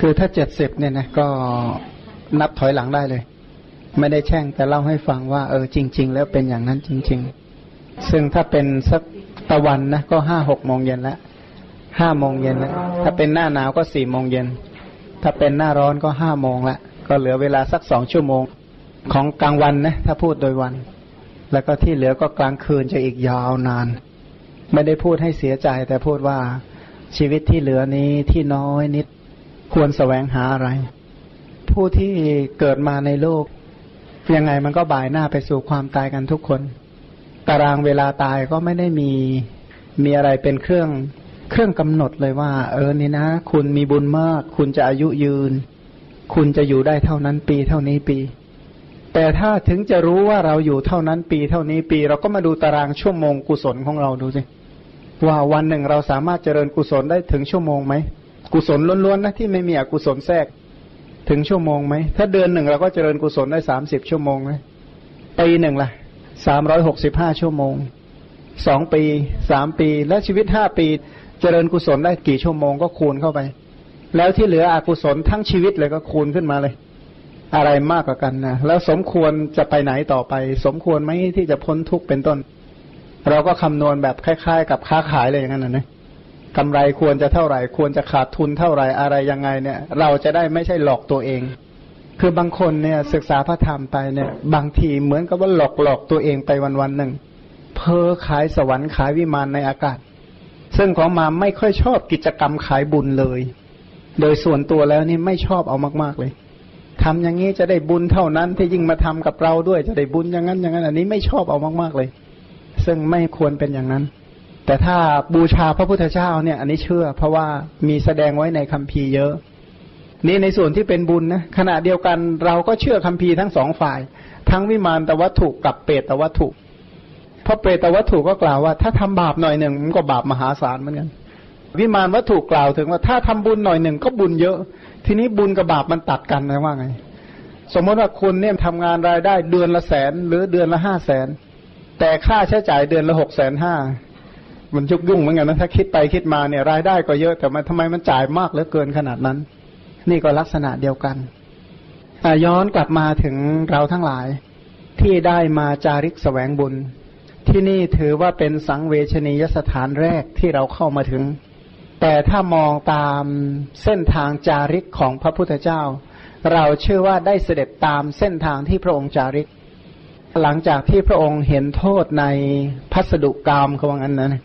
คือถ้าเจ็ดสิบเนี่ยนะก็นับถอยหลังได้เลย ไม่ได้แช่งแต่เล่าให้ฟังว่าเออจริง ๆ แล้วเป็นอย่างนั้นจริง ๆ ซึ่งถ้าเป็นสักตะวันนะก็ห้าหกโมงเย็นแล้วห้าโมงเย็นแล้วถ้าเป็นหน้าหนาวก็สี่โมงเย็น ถ้าเป็นหน้าร้อนก็ห้าโมงละก็เหลือเวลาสักสองชั่วโมงของกลางวันนะถ้าพูดโดยวัน แล้วก็ที่เหลือก็กลางคืนจะอีกยาวนาน ไม่ได้พูดให้เสียใจแต่พูดว่าชีวิตที่เหลือนี้ที่น้อยนิด ควรแสวงหาอะไร ผู้ที่เกิดมาในโลก ยังไงมันก็บ่ายหน้าไปสู่ความตายกันทุกคน ตารางเวลาตายก็ไม่ได้มีมีอะไรเป็นเครื่องเครื่องกำหนดเลยว่า เออนี่นะ คุณมีบุญมาก คุณจะอายุยืน คุณจะอยู่ได้เท่านั้นปีเท่านี้ปี แต่ถ้าถึงจะรู้ว่าเราอยู่เท่านั้นปีเท่านี้ปี เราก็มาดูตารางชั่วโมงกุศลของเราดูสิว่าวันหนึ่งเราสามารถเจริญกุศลได้ถึงชั่วโมงไหม กุศลล้วนๆนะที่ไม่มีอกุศลแทรกถึงชั่วโมงไหม ถ้าเดือนหนึ่งเราก็เจริญกุศลได้สามสิบชั่วโมงไหมปีหนึ่งล่ะสามร้อยหกสิบห้าชั่วโมงสองปีสามปี และชีวิตห้าปีเจริญกุศลได้กี่ชั่วโมงก็คูณเข้าไป แล้วที่เหลืออกุศลทั้งชีวิตเลยก็คูณขึ้นมาเลย อะไรมากกว่ากันนะแล้วสมควรจะไปไหนต่อไป สมควรไหมที่จะพ้นทุกข์เป็นต้น เราก็คำนวณแบบคล้าย ๆ กับค้าขายเลยอย่างนั้นนะเนี่ย กำไรควรจะเท่าไหร่ ควรจะขาดทุนเท่าไหร่อะไรยังไงเนี่ย เราจะได้ไม่ใช่หลอกตัวเอง คือบางคนเนี่ยศึกษาพระธรรมไปเนี่ย บางทีเหมือนกับว่าหลอกหลอกตัวเองไปวันวันหนึ่ง เพอขายสวรรค์ขายวิมานในอากาศ ซึ่งของมาไม่ค่อยชอบกิจกรรมขายบุญเลย โดยส่วนตัวแล้วนี่ไม่ชอบเอามากๆเลยทำอย่างนี้จะได้บุญเท่านั้นที่ยิ่งมาทำกับเราด้วยจะได้บุญอย่างนั้นอย่างนั้น อันนี้ไม่ชอบเอามากๆเลย ซึ่งไม่ควรเป็นอย่างนั้น แต่ถ้าบูชาพระพุทธเจ้าเนี่ย อันนี้เชื่อ เพราะว่ามีแสดงไว้ในคัมภีร์เยอะ นี่ในส่วนที่เป็นบุญนะขณะเดียวกันเราก็เชื่อคัมภีร์ทั้งสองฝ่าย ทั้งวิมานตวัตถุกับเปรตวัตถุเพราะเปรตวัตถุก็กล่าวว่า ถ้าทำบาปหน่อยหนึ่งมันก็บาปมหาศาลเหมือนกันวิมานวัตถุกล่าวถึงว่าถ้าทำบุญหน่อยหนึ่งก็บุญเยอะ ทีนี้บุญกับบาปมันตัดกันนะว่าไง สมมติว่าคุณเนี่ยทำงานรายได้เดือนละแสนหรือเดือนละห้าแสนแต่ค่าใช้จ่ายเดือนละหกแสนห้า มันยุกยุ่งเหมือนกันนะถ้าคิดไปคิดมาเนี่ยรายได้ก็เยอะแต่มันทำไมมันจ่ายมากเหลือเกินขนาดนั้น นี่ก็ลักษณะเดียวกันย้อนกลับมาถึงเราทั้งหลาย ที่ได้มาจาริกสแสวงบุญ ที่นี่ถือว่าเป็นสังเวชนียสถานแรกที่เราเข้ามาถึง แต่ถ้ามองตามเส้นทางจาริกของพระพุทธเจ้า เราเชื่อว่าได้เสด็จตามเส้นทางที่พระองค์จาริกหลังจากที่พระองค์เห็นโทษในพัสดุกรรมเขาว่างั้นนะ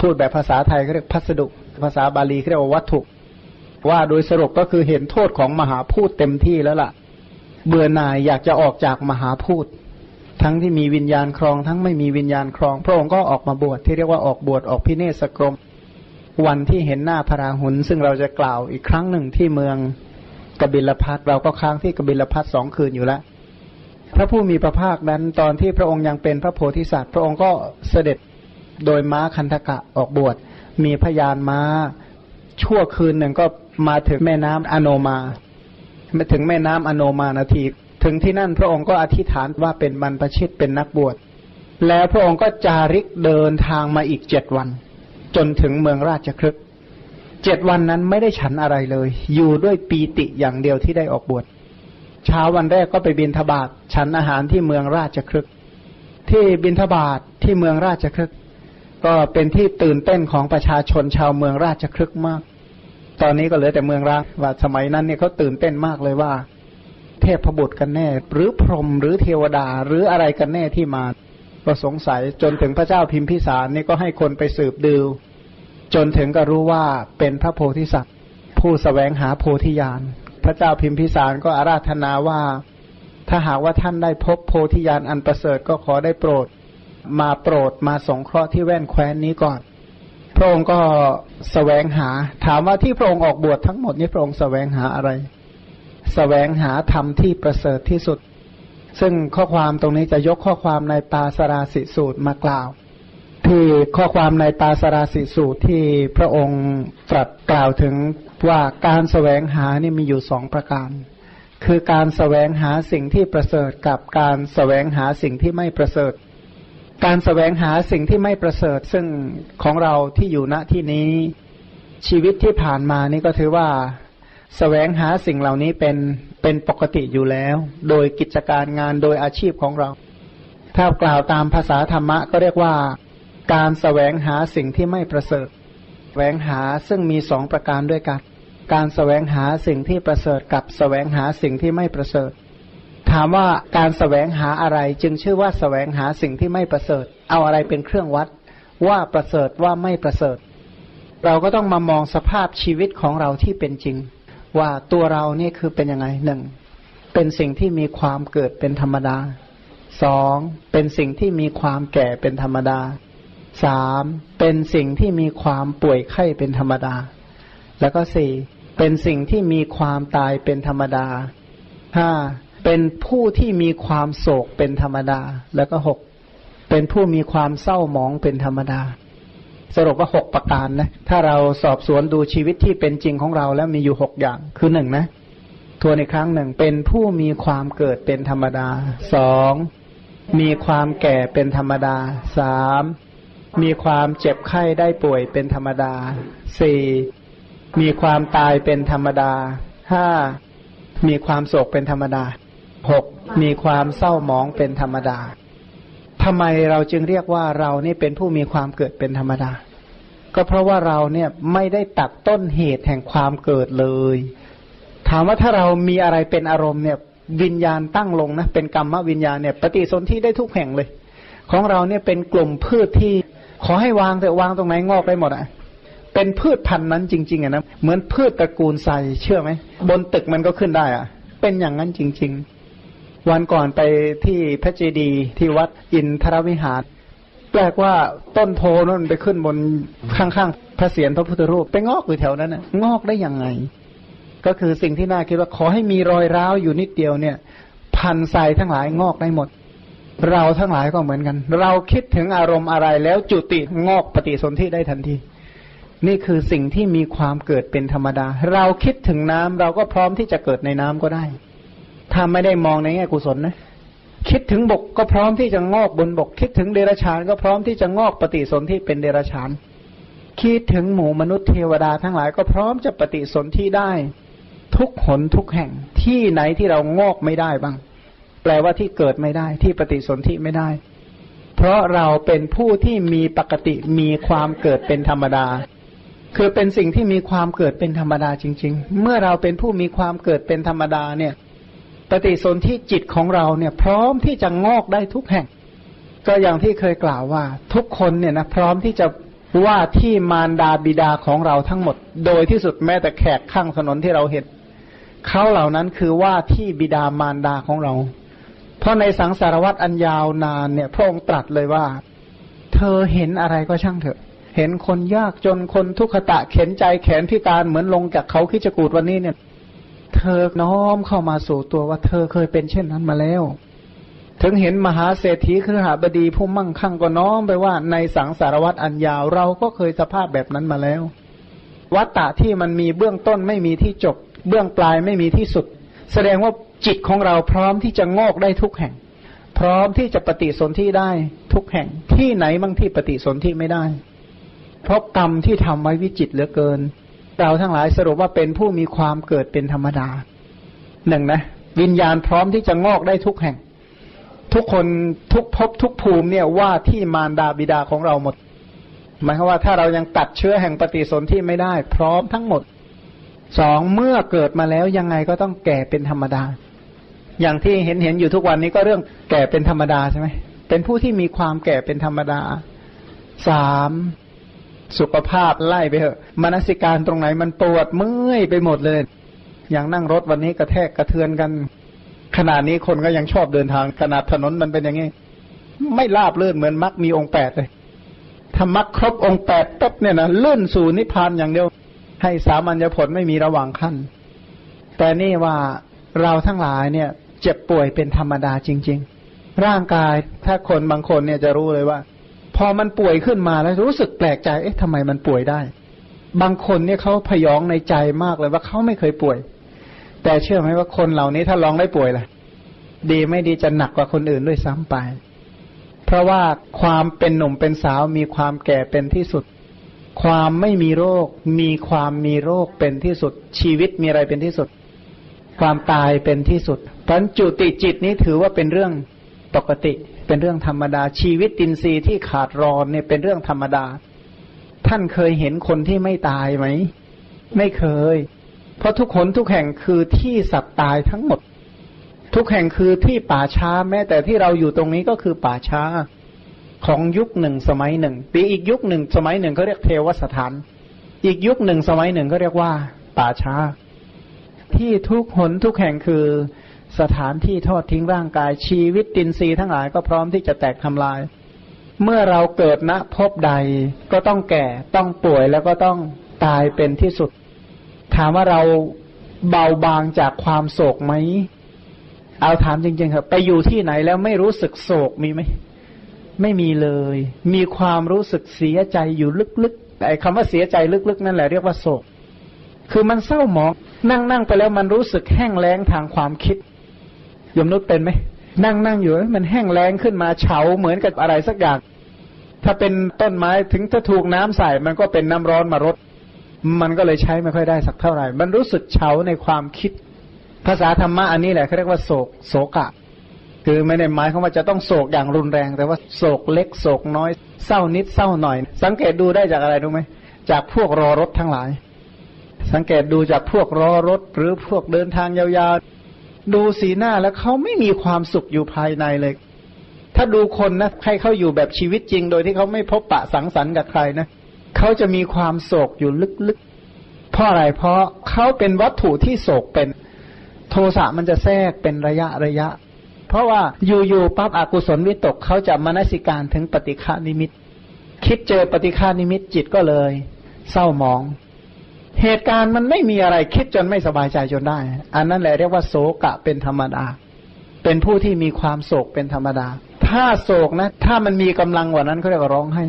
พูดแบบภาษาไทยเขาเรียกพัสดุ ภาษาบาลีเขาเรียกว่าวัตถุ ว่าโดยสรุปก็คือเห็นโทษของมหาพูดเต็มที่แล้วล่ะ เบื่อหน่ายอยากจะออกจากมหาพูด ทั้งที่มีวิญญาณครอง ทั้งไม่มีวิญญาณครอง พระองค์ก็ออกมาบวชที่เรียกว่าออกบวชออกพิเนศกรม วันที่เห็นหน้าพระราหุลซึ่งเราจะกล่าวอีกครั้งหนึ่งที่เมืองกบิลพัทเราก็ค้างที่กบิลพัทสองคืนอยู่แล้วพระผู้มีพระภาคนั้นตอนที่พระองค์ยังเป็นพระโพธิสัตว์ พระองค์ก็เสด็จ โดยม้าคันธกะออกบวช มีพยานม้า ชั่วคืนหนึ่งก็มาถึงแม่น้ำอโนมามาถึงแม่น้ำอโนมานาที ถึงที่นั่นพระองค์ก็อธิษฐานว่าเป็นบรรพชิตเป็นนักบวช แล้วพระองค์ก็จาริกเดินทางมาอีกเจ็ดวัน จนถึงเมืองราชครึกเจ็ดวันนั้นไม่ได้ฉันอะไรเลย อยู่ด้วยปีติอย่างเดียวที่ได้ออกบวชเช้าวันแรกก็ไปบินทบาทฉันอาหารที่เมืองราชครึกที่บินทบาทที่เมืองราชครึก ก็เป็นที่ตื่นเต้นของประชาชนชาวเมืองราชครึกมาก ตอนนี้ก็เหลือแต่เมืองรางว่าสมัยนั้นเนี่ยเขาตื่นเต้นมากเลยว่า เทพบุตรกันแน่ หรือพรหมหรือเทวดาหรืออะไรกันแน่ที่มา ก็สงสัยจนถึงพระเจ้าพิมพิสารนี่ก็ให้คนไปสืบดูจนถึงก็รู้ว่าเป็นพระโพธิสัตว์ ผู้สแสวงหาโพธิญาณพระเจ้าพิมพิสารก็อาราธนาว่า ถ้าหากว่าท่านได้พบโพธิญาณอันประเสริฐก็ขอได้โปรด มาโปรดมาสงเคราะห์ที่แว่นแคว้นนี้ก่อน พระองค์ก็สแสวงหา ถามว่าที่พระองค์ออกบวชทั้งหมดนี้พระองค์สแสวงหาอะไรสแสวงหาธรรมที่ประเสริฐที่สุด ซึ่งข้อความตรงนี้จะยกข้อความในปาสราสิสูตรมากล่าว ที่ข้อความในปาสราสิสูตรที่พระองค์ตรัสกล่าวถึงว่าการแสวงหานี่มีอยู่สองประการ คือการแสวงหาสิ่งที่ประเสริฐกับการแสวงหาสิ่งที่ไม่ประเสริฐ การแสวงหาสิ่งที่ไม่ประเสริฐซึ่งของเราที่อยู่ณที่นี้ชีวิตที่ผ่านมานี่ก็ถือว่าแสวงหาสิ่งเหล่านี้เป็นเป็นปกติอยู่แล้ว โดยกิจการงานโดยอาชีพของเรา ถ้ากล่าวตามภาษาธรรมะก็เรียกว่า การแสวงหาสิ่งที่ไม่ประเสริฐแสวงหาซึ่งมีสองประการด้วยกัน การแสวงหาสิ่งที่ประเสริฐกับแสวงหาสิ่งที่ไม่ประเสริฐ ถามว่าการแสวงหาอะไรจึงชื่อว่าแสวงหาสิ่งที่ไม่ประเสริฐ เอาอะไรเป็นเครื่องวัด ว่าประเสริฐว่าไม่ประเสริฐ เราก็ต้องมามองสภาพชีวิตของเราที่เป็นจริง ว่าตัวเรานี่คือเป็นยังไงหนึ่งเป็นสิ่งที่มีความเกิดเป็นธรรมดาสองเป็นสิ่งที่มีความแก่เป็นธรรมดาสามเป็นสิ่งที่มีความป่วยไข้เป็นธรรมดา แล้วก็สี่เป็นสิ่งที่มีความตายเป็นธรรมดาห้า เป็นผู้ที่มีความโศกเป็นธรรมดา แล้วก็หกเป็นผู้มีความเศร้าหมองเป็นธรรมดา สรุปว่าหกประการนะ ถ้าเราสอบสวนดูชีวิตที่เป็นจริงของเราแล้วมีอยู่หกอย่างคือหนึ่งนะทวนอีกครั้งหนึ่งเป็นผู้มีความเกิดเป็นธรรมดาสองมีความแก่เป็นธรรมดาสามมีความเจ็บไข้ได้ป่วยเป็นธรรมดาสี่มีความตายเป็นธรรมดาห้ามีความโศกเป็นธรรมดา หกมีความเศร้าหมองเป็นธรรมดาทำไมเราจึงเรียกว่าเรานี่เป็นผู้มีความเกิดเป็นธรรมดา ก็เพราะว่าเราเนี่ยไม่ได้ตัดต้นเหตุแห่งความเกิดเลย ถามว่าถ้าเรามีอะไรเป็นอารมณ์เนี่ย วิญญาณตั้งลงนะเป็นกรรมวิญญาณเนี่ย ปฏิสนธิได้ทุกแห่งเลย ของเราเนี่ยเป็นกลุ่มพืชที่ ขอให้วางแต่วางตรงไหนงอกได้หมดอะเป็นพืชพันธุ์นั้นจริงๆอะนะเหมือนพืชตระกูลไทรเชื่อไหมบนตึกมันก็ขึ้นได้อะ เป็นอย่างนั้นจริง ๆ วันก่อนไปที่พระเจดีย์ที่วัดอินทรวิหาร แปลกว่าต้นโพนั่นไปขึ้นบนข้างๆ พระเศียรพระพุทธรูปไปงอกอยู่แถวนั้นน่ะงอกได้ยังไง ก็คือสิ่งที่น่าคิดว่าขอให้มีรอยร้าวอยู่นิดเดียวเนี่ย พันทรายทั้งหลายงอกได้หมด เราทั้งหลายก็เหมือนกัน เราคิดถึงอารมณ์อะไรแล้วจุติงอกปฏิสนธิได้ทันทีนี่คือสิ่งที่มีความเกิดเป็นธรรมดา เราคิดถึงน้ำเราก็พร้อมที่จะเกิดในน้ำก็ได้ ถ้าไม่ได้มองในแง่กุศลนะ คิดถึงบกก็พร้อมที่จะงอกบนบก คิดถึงเดรัจฉานก็พร้อมที่จะงอกปฏิสนธิเป็นเดรัจฉาน คิดถึงหมู่มนุษย์เทวดาทั้งหลายก็พร้อมจะปฏิสนธิได้ ทุกหนทุกแห่งที่ไหนที่เรางอกไม่ได้บ้าง แปลว่าที่เกิดไม่ได้ที่ปฏิสนธิไม่ได้ เพราะเราเป็นผู้ที่มีปกติมีความเกิดเป็นธรรมดาคือเป็นสิ่งที่มีความเกิดเป็นธรรมดาจริง ๆ เมื่อเราเป็นผู้มีความเกิดเป็นธรรมดาเนี่ย ปฏิสนธิจิตของเราเนี่ย พร้อมที่จะงอกได้ทุกแห่ง ก็อย่างที่เคยกล่าวว่า ทุกคนเนี่ยนะพร้อมที่จะว่าที่มารดาบิดาของเราทั้งหมด โดยที่สุดแม้แต่แขกข้างถนนที่เราเห็นเขาเหล่านั้นคือว่าที่บิดามารดาของเรา เพราะในสังสารวัตรอันยาวนานเนี่ย พระองค์ตรัสเลยว่า เธอเห็นอะไรก็ช่างเถอะ เห็นคนยากจนคนทุกขตะเข็นใจแขนพิการเหมือนลงจากเขาคิจกูดวันนี้เนี่ย เธอน้อมเข้ามาสู่ตัวว่าเธอเคยเป็นเช่นนั้นมาแล้ว ถึงเห็นมหาเศรษฐีคือหาบดีผู้มั่งคั่งก็น้อมไปว่าในสังสารวัตรอันยาวเราก็เคยสภาพแบบนั้นมาแล้ว วัตตะที่มันมีเบื้องต้นไม่มีที่จบ เบื้องปลายไม่มีที่สุด แสดงว่าจิตของเราพร้อมที่จะงอกได้ทุกแห่ง พร้อมที่จะปฏิสนธิได้ทุกแห่งที่ไหนบางที่ปฏิสนธิไม่ได้ เพราะกรรมที่ทำไว้วิจิตเหลือเกิน เราทั้งหลายสรุปว่าเป็นผู้มีความเกิดเป็นธรรมดาหนึ่งนะวิญญาณพร้อมที่จะงอกได้ทุกแห่ง ทุกคนทุกภพทุกภูมิเนี่ยว่าที่มารดาบิดาของเราหมดหมายความว่าถ้าเรายังตัดเชื้อแห่งปฏิสนธิไม่ได้ พร้อมทั้งหมดสองเมื่อเกิดมาแล้วยังไงก็ต้องแก่เป็นธรรมดา อย่างที่เห็นเห็นอยู่ทุกวันนี้ก็เรื่องแก่เป็นธรรมดาใช่ไหมเป็นผู้ที่มีความแก่เป็นธรรมดาสาม สุขภาพไล่ไปเถอะมนสิการตรงไหนมันปวดเมื่อยไปหมดเลย อย่างนั่งรถวันนี้กระแทกกระเทือนกัน ขนาดนี้คนก็ยังชอบเดินทางขนาดถนนมันเป็นอย่างนี้ ไม่ราบเลื่อนเหมือนมักมีองค์แปดเลยถ้ามักครบองค์แปดปุ๊บเนี่ยนะลื่นสู่นิพพานอย่างเดียว ให้สามัญญผลไม่มีระหว่างขั้น แต่นี่ว่าเราทั้งหลายเนี่ย เจ็บป่วยเป็นธรรมดาจริง ๆ ร่างกายถ้าคนบางคนเนี่ยจะรู้เลยว่า พอมันป่วยขึ้นมาแล้วรู้สึกแปลกใจ เอ๊ะทำไมมันป่วยได้ บางคนเนี่ยเขาพยองในใจมากเลยว่าเขาไม่เคยป่วย แต่เชื่อไหมว่าคนเหล่านี้ถ้าลองได้ป่วยล่ะ ดีไม่ดีจะหนักกว่าคนอื่นด้วยซ้ำไป เพราะว่าความเป็นหนุ่มเป็นสาวมีความแก่เป็นที่สุด ความไม่มีโรค มีความมีโรคเป็นที่สุด ชีวิตมีอะไรเป็นที่สุด ความตายเป็นที่สุดพันจุติจิตนี้ถือว่าเป็นเรื่องปกติ เป็นเรื่องธรรมดา ชีวิตตินทรีย์ที่ขาดรอนเนี่ยเป็นเรื่องธรรมดา ท่านเคยเห็นคนที่ไม่ตายไหม ไม่เคย เพราะทุกคนทุกแห่งคือที่สัตว์ตายทั้งหมด ทุกแห่งคือที่ป่าช้าแม้แต่ที่เราอยู่ตรงนี้ก็คือป่าช้า ของยุคหนึ่งสมัยหนึ่งปีอีกยุคหนึ่งสมัยหนึ่งเขาเรียกเทวสถาน อีกยุคหนึ่งสมัยหนึ่งเขาเรียกว่า ป่าช้า ที่ทุกหนทุกแห่งคือ สถานที่ทอดทิ้งร่างกาย ชีวิตตินทรีย์ทั้งหลายก็พร้อมที่จะแตกทำลาย เมื่อเราเกิดณพบใดก็ต้องแก่ต้องป่วยแล้วก็ต้องตายเป็นที่สุด ถามว่าเราเบาบางจากความโศกไหม เอาถามจริงๆครับ ไปอยู่ที่ไหนแล้วไม่รู้สึกโศกมีไหม ไม่มีเลย มีความรู้สึกเสียใจอยู่ลึกๆไอ้คำว่าเสียใจลึกๆ นั่นแหละเรียกว่าโศก คือมันเศร้าหมอง นั่งๆไปแล้วมันรู้สึกแห้งแล้งทางความคิด ยมนุษย์เป็นไหมนั่งนั่งอยู่มันแห้งแล้งขึ้นมาเฉาเหมือนกับอะไรสักอย่าง ถ้าเป็นต้นไม้ถึงถ้าถูกน้ำใส่มันก็เป็นน้ำร้อนมารดมันก็เลยใช้ไม่ค่อยได้สักเท่าไหร่ มันรู้สึกเฉาในความคิด ภาษาธรรมะอันนี้แหละเขาเรียกว่าโศกโศกะ คือไม่ได้หมายความว่าจะต้องโศกอย่างรุนแรง แต่ว่าโศกเล็กโศกน้อยเศร้านิดเศร้าหน่อย สังเกตดูได้จากอะไรรู้ไหมจากพวกรอรถทั้งหลาย สังเกตดูจากพวกรอรถหรือพวกเดินทางยาวๆ ดูสีหน้าแล้วเขาไม่มีความสุขอยู่ภายในเลย ถ้าดูคนนะให้เขาอยู่แบบชีวิตจริง โดยที่เขาไม่พบปะสังสรรค์กับใครนะเขาจะมีความโศกอยู่ลึกๆ เพราะอะไร เพราะเขาเป็นวัตถุที่โศกเป็น โทสะมันจะแทรกเป็นระยะระยะ เพราะว่าอยู่ๆปั๊บอกุศลวิตกเขาจะมนสิการถึงปฏิฆานิมิต คิดเจอปฏิฆานิมิตจิตก็เลย เศร้าหมอง เหตุการณ์มันไม่มีอะไรคิดจนไม่สบายใจจนได้ อันนั้นแหละเรียกว่าโศกะเป็นธรรมดา เป็นผู้ที่มีความโศกเป็นธรรมดา ถ้าโศกนะ ถ้ามันมีกำลังกว่านั้นเขาเรียกว่าร้องไห้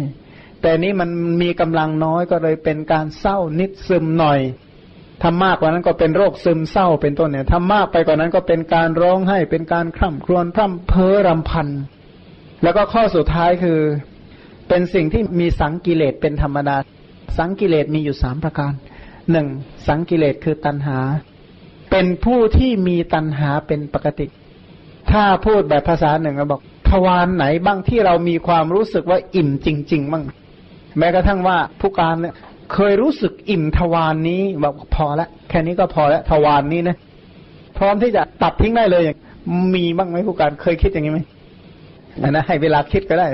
แต่นี้มันมีกำลังน้อยก็เลยเป็นการเศร้านิดซึมหน่อยถ้ามากกว่านั้นก็เป็นโรคซึมเศร้าเป็นต้นเนี่ยถ้ามากไปกว่านั้นก็เป็นการร้องไห้ เป็นการคร่ำครวญพร่ำเพ้อรำพัน แล้วก็ข้อสุดท้ายคือ เป็นสิ่งที่มีสังกิเลสเป็นธรรมดา สังกิเลสมีอยู่สามประการ หนึ่งสังกิเลสคือตัณหา เป็นผู้ที่มีตัณหาเป็นปกติ ถ้าพูดแบบภาษาหนึ่งก็บอกทวารไหนบ้างที่เรามีความรู้สึกว่าอิ่มจริง ๆ บ้าง แม้กระทั่งว่าผู้การเนี่ยเคยรู้สึกอิ่มทวารนนี้บอกพอแล้วแค่นี้ก็พอแล้วทวารนนี้นะพร้อมที่จะตัดทิ้งได้เลยอย่างมีบ้างไหมผู้การเคยคิดอย่างนี้ไหมอันนะให้เวลาคิดก็ได้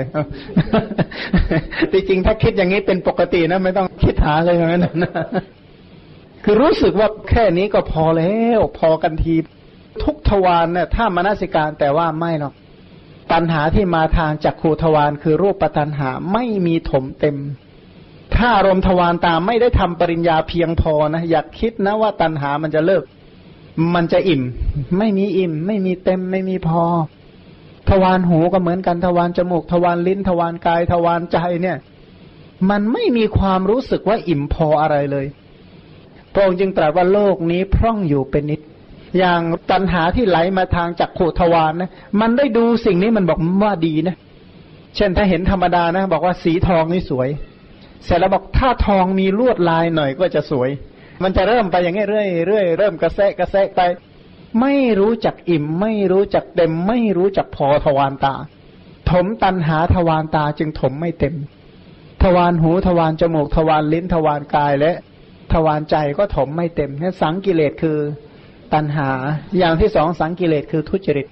จริงๆถ้าคิดอย่างนี้เป็นปกตินะ ไม่ต้องคิดหาอะไรอย่างนั้นนะ คือรู้สึกว่าแค่นี้ก็พอแล้ว พอกันที ทุกทวารเนี่ยถ้ามนสิการแต่ว่าไม่หรอก ตัณหาที่มาทางจักขูทวารคือรูปปัตัณหาไม่มีถมเต็ม ถ้าอารมณ์ทวารตาไม่ได้ทำปริญญาเพียงพอนะอยากคิดนะว่าตัณหามันจะเลิก มันจะอิ่ม ไม่มีอิ่ม ไม่มีเต็มไม่มีพอ ทวารหูก็เหมือนกันทวารจมูกทวารลิ้น ทวารกาย ทวารใจเนี่ย มันไม่มีความรู้สึกว่าอิ่มพออะไรเลย พระองค์จึงตรัสว่าโลกนี้พร่องอยู่เป็นนิด อย่างตัณหาที่ไหลมาทางจักขูทวารนะ มันได้ดูสิ่งนี้มันบอกว่าดีนะ เช่นถ้าเห็นธรรมดานะ บอกว่าสีทองนี่สวย เสร็จแล้วบอกถ้าทองมีลวดลายหน่อยก็จะสวย มันจะเริ่มไปอย่างนี้เรื่อยเรื่อยเริ่มกระแสกระแสไป ไม่รู้จักอิ่ม ไม่รู้จักเต็ม ไม่รู้จักพอทวารตา ถมตันหาทวารตาจึงถมไม่เต็ม ทวารหูทวารจมูกทวารลิ้นทวารกายและ ทวารใจก็ถมไม่เต็มนี่สังกิเลสคือตัณหา อย่างที่สองสังกิเลสคือทุจริต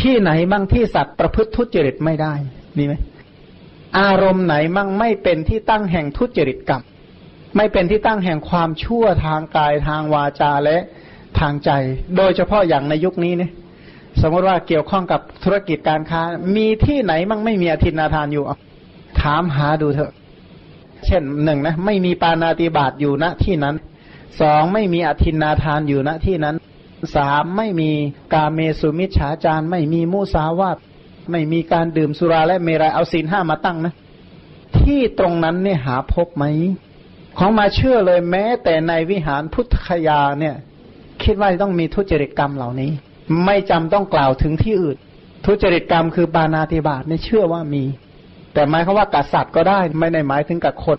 ที่ไหนมั่งที่สัตว์ประพฤติทุจริตไม่ได้มีไหมอารมณ์ไหนมั่งไม่เป็นที่ตั้งแห่งทุจริตกรรม ไม่เป็นที่ตั้งแห่งความชั่วทางกายทางวาจาและทางใจ โดยเฉพาะอย่างในยุคนี้เนี่ยสมมติว่าเกี่ยวข้องกับธุรกิจการค้า มีที่ไหนมั่งไม่มีอธินาทานอยู่ถามหาดูเถอะ เช่นหนึ่งนะไม่มีปานาติบาตอยู่ณที่นั้นสองไม่มีอธินนาทานอยู่ณที่นั้นสามไม่มีกาเมสุมิชฉาจารไม่มีมุสาวาตไม่มีการดื่มสุราและเมรัยเอาศีลห้ามาตั้งนะ ที่ตรงนั้นเนี่ยหาพบไหม ของมาเชื่อเลยแม้ แต่ในวิหารพุทธคยาเนี่ย คิดว่าต้องมีทุจริตกรรมเหล่านี้ ไม่จำต้องกล่าวถึงที่อื่น ทุจริตกรรมคือบานาติบาตเนี่ยเชื่อว่ามี แต่หมายเขาว่ากัดสัตว์ก็ได้ ไม่ได้หมายถึงกับคน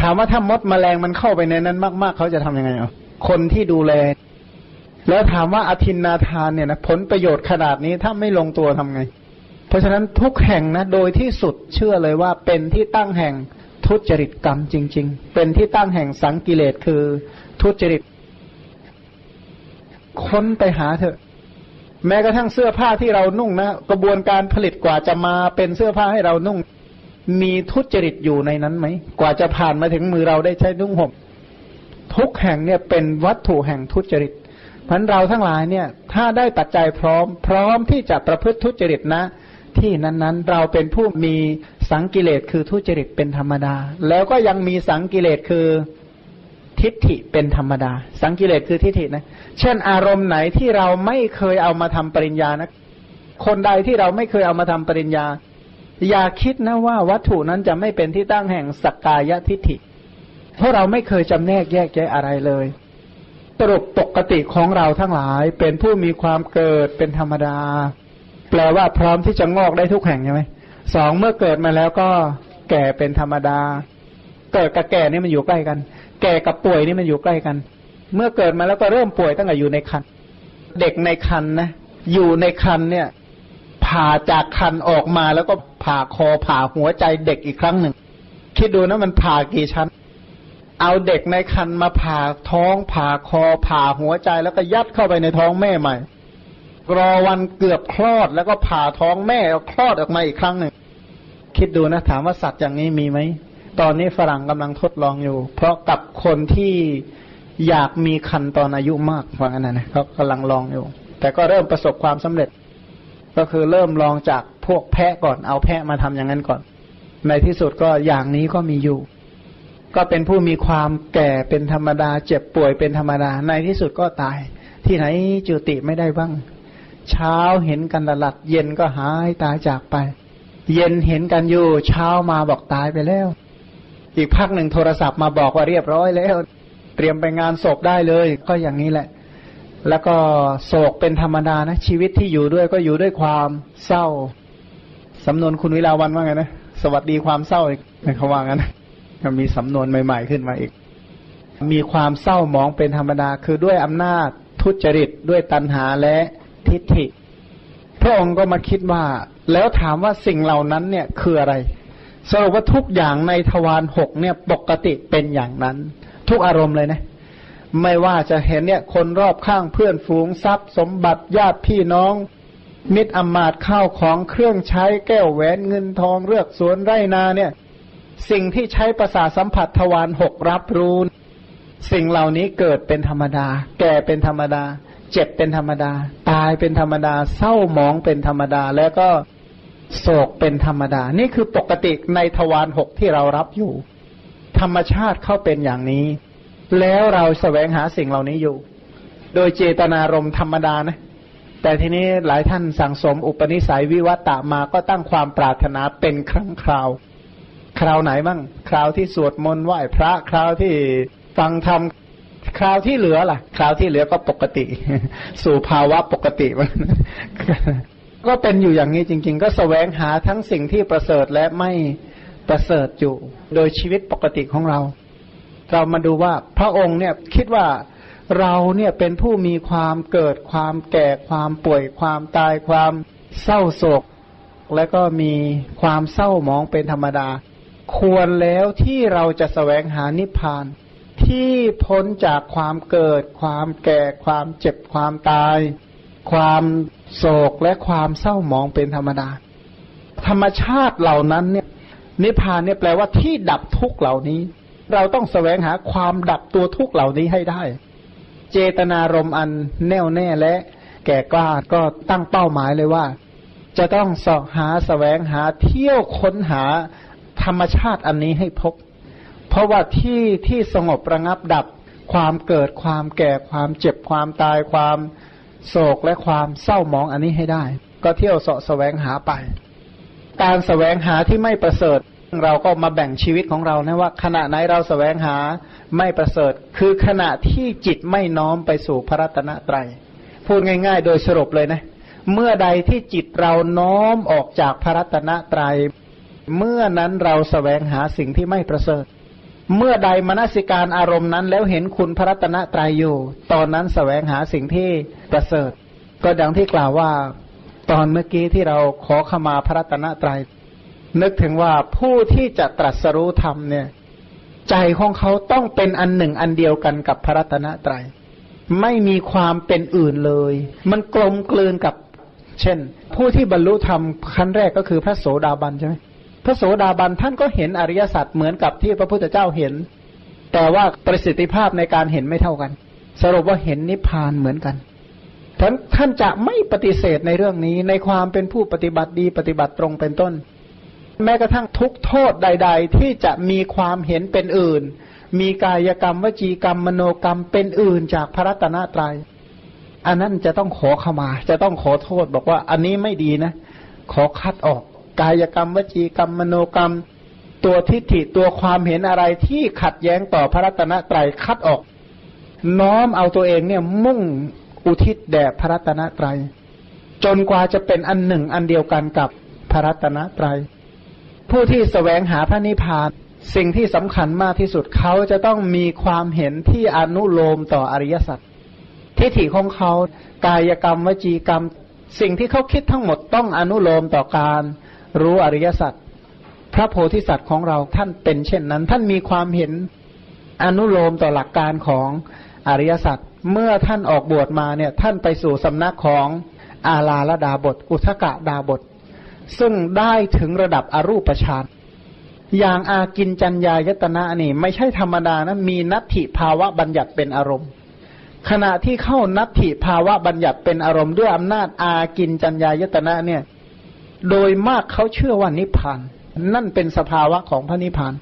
ถามว่าถ้ามดมแมลงมันเข้าไปในนั้นมากๆ เขาจะทํำยังไงอะคนที่ดูแล แล้วถามว่าอธินนาทานเนี่ยนะผลประโยชน์ขนาดนี้ถ้าไม่ลงตัวทำไง เพราะฉะนั้นทุกแห่งนะโดยที่สุดเชื่อเลยว่าเป็นที่ตั้งแห่งทุจริตกรรมจริง ๆ เป็นที่ตั้งแห่งสังกิเลสคือทุจริต ค้นไปหาเถอะ แม้กระทั่งเสื้อผ้าที่เรานุ่งนะกระบวนการผลิตกว่าจะมาเป็นเสื้อผ้าให้เรานุ่ง มีทุจริตอยู่ในนั้นไหมกว่าจะผ่านมาถึงมือเราได้ใช้นุ่งห่มทุกแห่งเนี่ยเป็นวัตถุแห่งทุจริตพันเราทั้งหลายเนี่ย ถ้าได้ปัจจัยพร้อม พร้อมที่จะประพฤติทุจริตนะ ที่นั้นๆ เราเป็นผู้มีสังกิเลสคือทุจริตเป็นธรรมดา แล้วก็ยังมีสังกิเลสคือ ทิฏฐิเป็นธรรมดา สังกิเลสคือทิฏฐินะ เช่น อารมณ์ไหนที่เราไม่เคยเอามาทำปริญญานะ คนใดที่เราไม่เคยเอามาทำปริญญา อย่าคิดนะว่าวัตถุนั้นจะไม่เป็นที่ตั้งแห่งสักกายทิฏฐิ เพราะเราไม่เคยจำแนกแยกแยะอะไรเลยสรุปปกติของเราทั้งหลายเป็นผู้มีความเกิดเป็นธรรมดา แปลว่าพร้อมที่จะงอกได้ทุกแห่งใช่ไหมสองเมื่อเกิดมาแล้วก็แก่เป็นธรรมดา เกิดกับแก่นี่มันอยู่ใกล้กัน แก่กับป่วยนี่มันอยู่ใกล้กัน เมื่อเกิดมาแล้วก็เริ่มป่วยตั้งแต่อยู่ในคันเด็กในคันนะอยู่ในคันเนี่ยผ่าจากคันออกมาแล้วก็ผ่าคอผ่าหัวใจเด็กอีกครั้งหนึ่ง คิดดูนะมันผ่ากี่ชั้น เอาเด็กในคันมาผ่าท้องผ่าคอผ่าหัวใจแล้วก็ยัดเข้าไปในท้องแม่ใหม่ รอวันเกือบคลอดแล้วก็ผ่าท้องแม่คลอดออกมาอีกครั้งหนึ่ง คิดดูนะถามว่าสัตว์อย่างนี้มีไหม ตอนนี้ฝรั่งกำลังทดลองอยู่ เพราะกับคนที่อยากมีคันตอนอายุมากว่านั้นนะเขากำลังลองอยู่ แต่ก็เริ่มประสบความสำเร็จ ก็คือเริ่มลองจากพวกแพะก่อน เอาแพะมาทำอย่างนั้นก่อน ในที่สุดก็อย่างนี้ก็มีอยู่ ก็เป็นผู้มีความแก่เป็นธรรมดา เจ็บป่วยเป็นธรรมดา ในที่สุดก็ตาย ที่ไหนจุติไม่ได้บ้าง เช้าเห็นกันตลัด เย็นก็หายตายจากไป เย็นเห็นกันอยู่ เช้ามาบอกตายไปแล้ว อีกพักหนึ่งโทรศัพท์มาบอกว่าเรียบร้อยแล้ว เตรียมไปงานศพได้เลย ก็อย่างนี้แหละ แล้วก็โศกเป็นธรรมดานะชีวิตที่อยู่ด้วยก็อยู่ด้วยความเศร้าสำนวนคุณวิลาวันว่าไงนะสวัสดีความเศร้าอีกเขาว่างั้นก็มีสำนวนใหม่ ๆขึ้นมาอีก มีความเศร้าหมองเป็นธรรมดาคือด้วยอำนาจทุจริตด้วยตัณหาและทิฏฐิ พระองค์ก็มาคิดว่า แล้วถามว่าสิ่งเหล่านั้นเนี่ยคืออะไร สรุปว่าทุกอย่างในทวารหกเนี่ยปกติเป็นอย่างนั้น ทุกอารมณ์เลยนะ ไม่ว่าจะเห็นเนี่ยคนรอบข้างเพื่อนฝูงทรัพย์ สมบัติญาติพี่น้อง มิตรอมาตข้าวของเครื่องใช้แก้วแหวนเงินทองเลือกสวนไร่นาเนี่ย สิ่งที่ใช้ประสาสัมผัสทวารหกรับรู้ สิ่งเหล่านี้เกิดเป็นธรรมดา แก่เป็นธรรมดา เจ็บเป็นธรรมดา ตายเป็นธรรมดา เศร้าหมองเป็นธรรมดาแล้วก็ โศกเป็นธรรมดา นี่คือปกติในทวารหกที่เรารับอยู่ ธรรมชาติเข้าเป็นอย่างนี้ แล้วเราแสวงหาสิ่งเหล่านี้อยู่ โดยเจตนารมธรรมดานะ แต่ทีนี้หลายท่านสั่งสมอุปนิสัยวิวัตตามาก็ตั้งความปรารถนาเป็นครั้งคราว คราวไหนบ้างคราวที่สวดมนต์ไหว้พระคราวที่ฟังธรรมคราวที่เหลือล่ะ คราวที่เหลือก็ปกติ สู่ภาวะปกติมัน ก็เป็นอยู่อย่างนี้จริง ๆ ก็สแสวงหาทั้งสิ่งที่ประเสริฐและไม่ประเสริฐอยู่ โดยชีวิตปกติของเรา เรามาดูว่าพระองค์เนี่ยคิดว่าเราเนี่ยเป็นผู้มีความเกิดความแก่ความป่วยความตายความเศร้าโศก และก็มีความเศร้าหมองเป็นธรรมดา ควรแล้วที่เราจะสแสวงหานิพพาน ที่พ้นจากความเกิด ความแก่ความเจ็บความตาย ความ โศกและความเศร้าหมองเป็นธรรมดา ธรรมชาติเหล่านั้นเนี่ย นิพพานเนี่ยแปลว่าที่ดับทุกเหล่านี้ เราต้องแสวงหาความดับตัวทุกเหล่านี้ให้ได้ เจตนารมณ์อันแน่วแน่และแก่กล้าก็ตั้งเป้าหมายเลยว่า จะต้องสาะหาสแสวงหาเที่ยวค้นหาธรรมชาติอันนี้ให้พบ เพราะว่าที่ที่สงบระงับดับความเกิดความแก่ความเจ็บความตายความ โศกและความเศร้ามองอันนี้ให้ได้ ก็เที่ยวเสาะแสวงหาไป การแสวงหาที่ไม่ประเสริฐ เราก็มาแบ่งชีวิตของเรานะว่า ขณะไหนเราแสวงหาไม่ประเสริฐ คือขณะที่จิตไม่น้อมไปสู่พระรัตนตรัยพูดง่าย ๆ โดยสรุปเลยนะ เมื่อใดที่จิตเราน้อมออกจากพระรัตนตรัยเมื่อนั้นเราแสวงหาสิ่งที่ไม่ประเสริฐ เมื่อใดมนสิการอารมณ์นั้นแล้วเห็นคุณพระรัตนตรัยอยู่ ตอนนั้นแสวงหาสิ่งที่ ประเสริฐ ก็ดังที่กล่าวว่าตอนเมื่อกี้ที่เราขอขมาพระรัตนตรัยนึกถึงว่าผู้ที่จะตรัสรู้ธรรมเนี่ย ใจของเขาต้องเป็นอันหนึ่งอันเดียวกันกับพระรัตนตรัยไม่มีความเป็นอื่นเลย มันกลมกลืนกับ เช่น ผู้ที่บรรลุธรรมขั้นแรกก็คือพระโสดาบันใช่ไหมพระโสดาบันท่านก็เห็นอริยสัจเหมือนกับที่พระพุทธเจ้าเห็น แต่ว่าประสิทธิภาพในการเห็นไม่เท่ากัน สรุปว่าเห็นนิพพานเหมือนกัน ท่านท่านจะไม่ปฏิเสธในเรื่องนี้ ในความเป็นผู้ปฏิบัติดีปฏิบัติตรงเป็นต้น แม้กระทั่งทุกโทษใด ๆ ที่จะมีความเห็นเป็นอื่น มีกายกรรมวจีกรรมมโนกรรมเป็นอื่นจากพระรัตนตรยัยอันนั้นจะต้องขอขมา จะต้องขอโทษบอกว่าอันนี้ไม่ดีนะ ขอคัดออก กายกรรมวจีกรรมมโนกรรม ตัวทิฏฐิตัวความเห็นอะไรที่ขัดแย้งต่อพระรัตนตรัยคัดออก น้อมเอาตัวเองเนี่ยมุ่ง อุทิศแด่พระรัตนตรัย จนกว่าจะเป็นอันหนึ่งอันเดียวกันกับพระรัตนตรัย ผู้ที่สแสวงหาพระนิพพาน สิ่งที่สำคัญมากที่สุดเขาจะต้องมีความเห็นที่อนุโลมต่ออริยสัจทิฏฐิของเขากายกรรมวจีกรรม สิ่งที่เขาคิดทั้งหมดต้องอนุโลมต่อการรู้อริยสัจพระโพธิสัตว์ของเราท่านเป็นเช่นนั้น ท่านมีความเห็นอนุโลมต่อหลักการของอริยสัจ เมื่อท่านออกบวชมาเนี่ยท่านไปสู่สำนักของอาลาลดาบท อุทกะดาบท ซึ่งได้ถึงระดับอรูปฌานอย่างอากินจัญญายตนะนี่ ไม่ใช่ธรรมดานะมีนัตถิภาวะบัญญัติเป็นอารมณ์ ขณะที่เข้านัตถิภาวะบัญญัติเป็นอารมณ์ด้วยอำนาจอากินจัญญายตนะเนี่ย โดยมากเขาเชื่อว่านิพพาน นั่นเป็นสภาวะของพระนิพพาน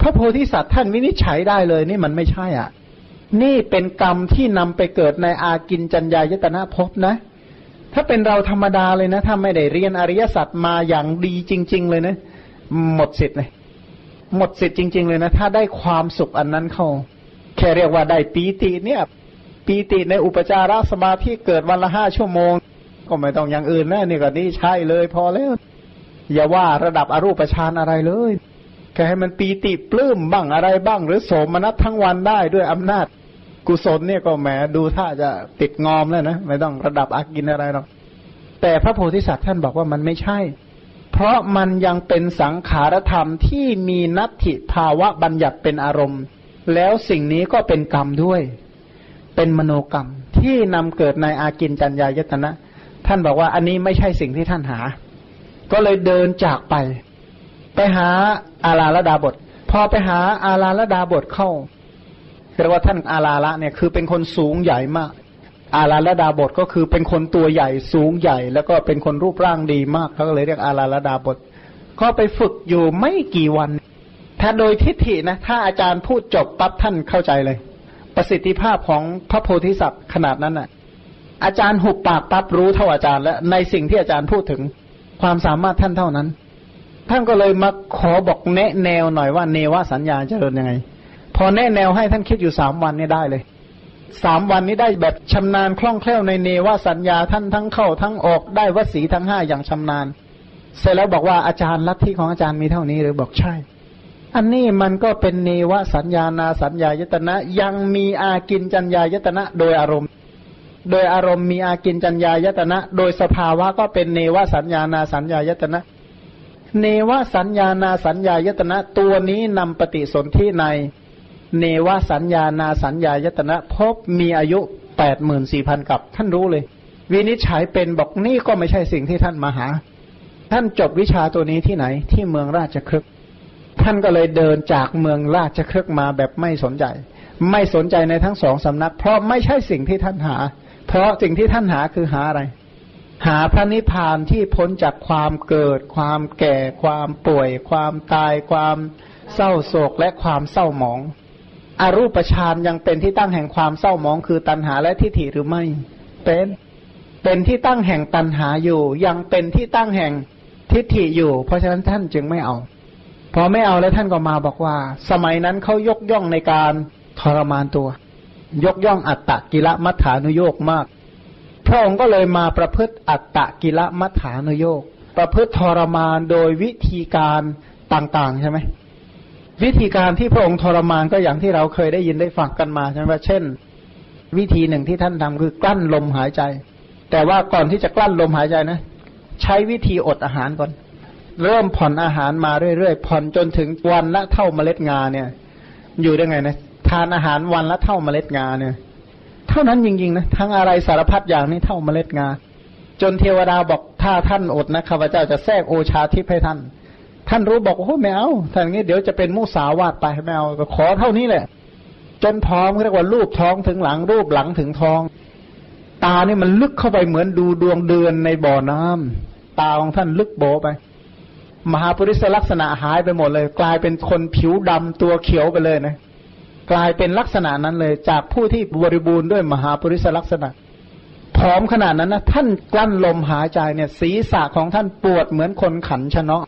พระโพธิสัตว์ท่านวินิจฉัยได้เลยนี่มันไม่ใช่อะ นี่เป็นกรรมที่นำไปเกิดในอากินจัญญายตนะภพนะ ถ้าเป็นเราธรรมดาเลยนะถ้าไม่ได้เรียนอริยสัจมาอย่างดีจริง ๆ เลยนะ หมดสิทธิ์เลยหมดสิทธิ์จริง ๆ เลยนะ ถ้าได้ความสุขอันนั้นเข้า แค่เรียกว่าได้ปีติเนี่ยปีติในอุปจารสมาธิเกิดวันละห้าชั่วโมง ก็ไม่ต้องอย่างอื่นนะนี่ก็นี่ใช่เลยพอแล้ว อย่าว่าระดับอรูปฌานอะไรเลยแค่ให้มันปีติปลื้มบ้างอะไรบ้าง หรือโสมนัสทั้งวันได้ด้วยอำนาจ กุศลเนี่ยก็แหมดูถ้าจะติดงอมแล้วนะไม่ต้องระดับอากินอะไรหรอกแต่พระโพธิสัตว์ท่านบอกว่ามันไม่ใช่ เพราะมันยังเป็นสังขารธรรมที่มีนัตถิภาวะบัญญัติเป็นอารมณ์ แล้วสิ่งนี้ก็เป็นกรรมด้วย เป็นมโนกรรมที่นำเกิดในอากินจัญญายตนะ ท่านบอกว่าอันนี้ไม่ใช่สิ่งที่ท่านหา ก็เลยเดินจากไป ไปหาอาลาลดาบท พอไปหาอาลาลดาบทเข้า เรียกว่าท่านอาลาละเนี่ยคือเป็นคนสูงใหญ่มาก อาลาละดาบทก็คือเป็นคนตัวใหญ่สูงใหญ่ แล้วก็เป็นคนรูปร่างดีมากเขาก็เลยเรียกอาลาละดาบท ก็ไปฝึกอยู่ไม่กี่วัน ถ้าโดยทิฏฐินะ ถ้าอาจารย์พูดจบปั๊บท่านเข้าใจเลย ประสิทธิภาพของพระโพธิสัตว์ขนาดนั้นน่ะ อาจารย์หุบปากปั๊บรู้เท่าอาจารย์ แล้วในสิ่งที่อาจารย์พูดถึงความสามารถท่านเท่านั้น ท่านก็เลยมาขอบอกแนะแนวหน่อยว่าเนวสัญญาจะเดินยังไง พอแนะแนวให้ท่านคิดอยู่สามวันนี้ได้เลยสามวันนี้ได้แบบชำนาญคล่องแคล่วในเนวสัญญาท่านทั้งเข้าทั้งออกได้วสีทั้งห้าอย่างชำนาญ เสร็จแล้วบอกว่าอาจารย์ลัทธิของอาจารย์มีเท่านี้หรือบอกใช่ อันนี้มันก็เป็นเนวสัญญานาสัญญายตนะ ยังมีอากินจัญญายตนะ โดยอารมณ์ โดยอารมณ์มีอากินจัญญายตนะ โดยสภาวะก็เป็นเนวสัญญานาสัญญายตนะ เนวสัญญานาสัญญายตนะ ตัวนี้นำปฏิสนธิใน เนวสัญญานาสัญญายตนะพบมีอายุแปดหมื่นสี่พันกับ ท่านรู้เลย วินิจฉัยเป็นบอกนี่ก็ไม่ใช่สิ่งที่ท่านมาหา ท่านจบวิชาตัวนี้ที่ไหนที่เมืองราชครึกท่านก็เลยเดินจากเมืองราชครึกมาแบบไม่สนใจ ไม่สนใจในทั้งสองสำนัก เพราะไม่ใช่สิ่งที่ท่านหา เพราะสิ่งที่ท่านหาคือหาอะไร หาพระนิพพานที่พ้นจากความเกิด ความแก่ ความป่วย ความตาย ความเศร้าโศกและความเศร้าหมอง อรูปฌานยังเป็นที่ตั้งแห่งความเศร้าหมองคือตัณหาและทิฏฐิหรือไม่ เป็น เป็นที่ตั้งแห่งตัณหาอยู่ ยังเป็นที่ตั้งแห่งทิฏฐิอยู่ เพราะฉะนั้นท่านจึงไม่เอา พอไม่เอาแล้วท่านก็มาบอกว่า สมัยนั้นเขายกย่องในการทรมานตัว ยกย่องอัตตกิละมัฐานุโยกมาก พระองค์ก็เลยมาประพฤติอัตตกิละมัฐานุโยกประพฤติทรมานโดยวิธีการต่างๆใช่ไหม วิธีการที่พระองค์ทรมานก็อย่างที่เราเคยได้ยินได้ฟังกันมาใช่ไหมว่าเช่น วิธีหนึ่งที่ท่านทำคือกลั้นลมหายใจ แต่ว่าก่อนที่จะกลั้นลมหายใจนะ ใช้วิธีอดอาหารก่อน เริ่มผ่อนอาหารมาเรื่อยๆผ่อนจนถึงวันละเท่าเมล็ดงาเนี่ย อยู่ได้ไงนะทานอาหารวันละเท่าเมล็ดงาเนี่ย เท่านั้นจริงๆนะทั้งอะไรสารพัดอย่างนี้เท่าเมล็ดงา จนเทวดาบอกถ้าท่านอดนะข้าพเจ้าจะแทรกโอชาทิพย์ให้ท่าน ท่านรู้บอกโอ้ไม่เอาถ้าอย่างนี้เดี๋ยวจะเป็นมุสาวาตไปไม่เอาขอเท่านี้แหละ จนท้องเรียกว่ารูปท้องถึงหลังรูปหลังถึงท้อง ตานี่มันลึกเข้าไปเหมือนดูดวงเดือนในบ่อน้ำตาของท่านลึกโบไป มหาปริศลักษณะหายไปหมดเลย กลายเป็นคนผิวดำตัวเขียวไปเลยนะ กลายเป็นลักษณะนั้นเลย จากผู้ที่บริบูรณ์ด้วยมหาปริศลักษณะพร้อมขนาดนั้นนะท่านกลั้นลมหายใจเนี่ย ศีรษะของท่านปวดเหมือนคนขันชนะ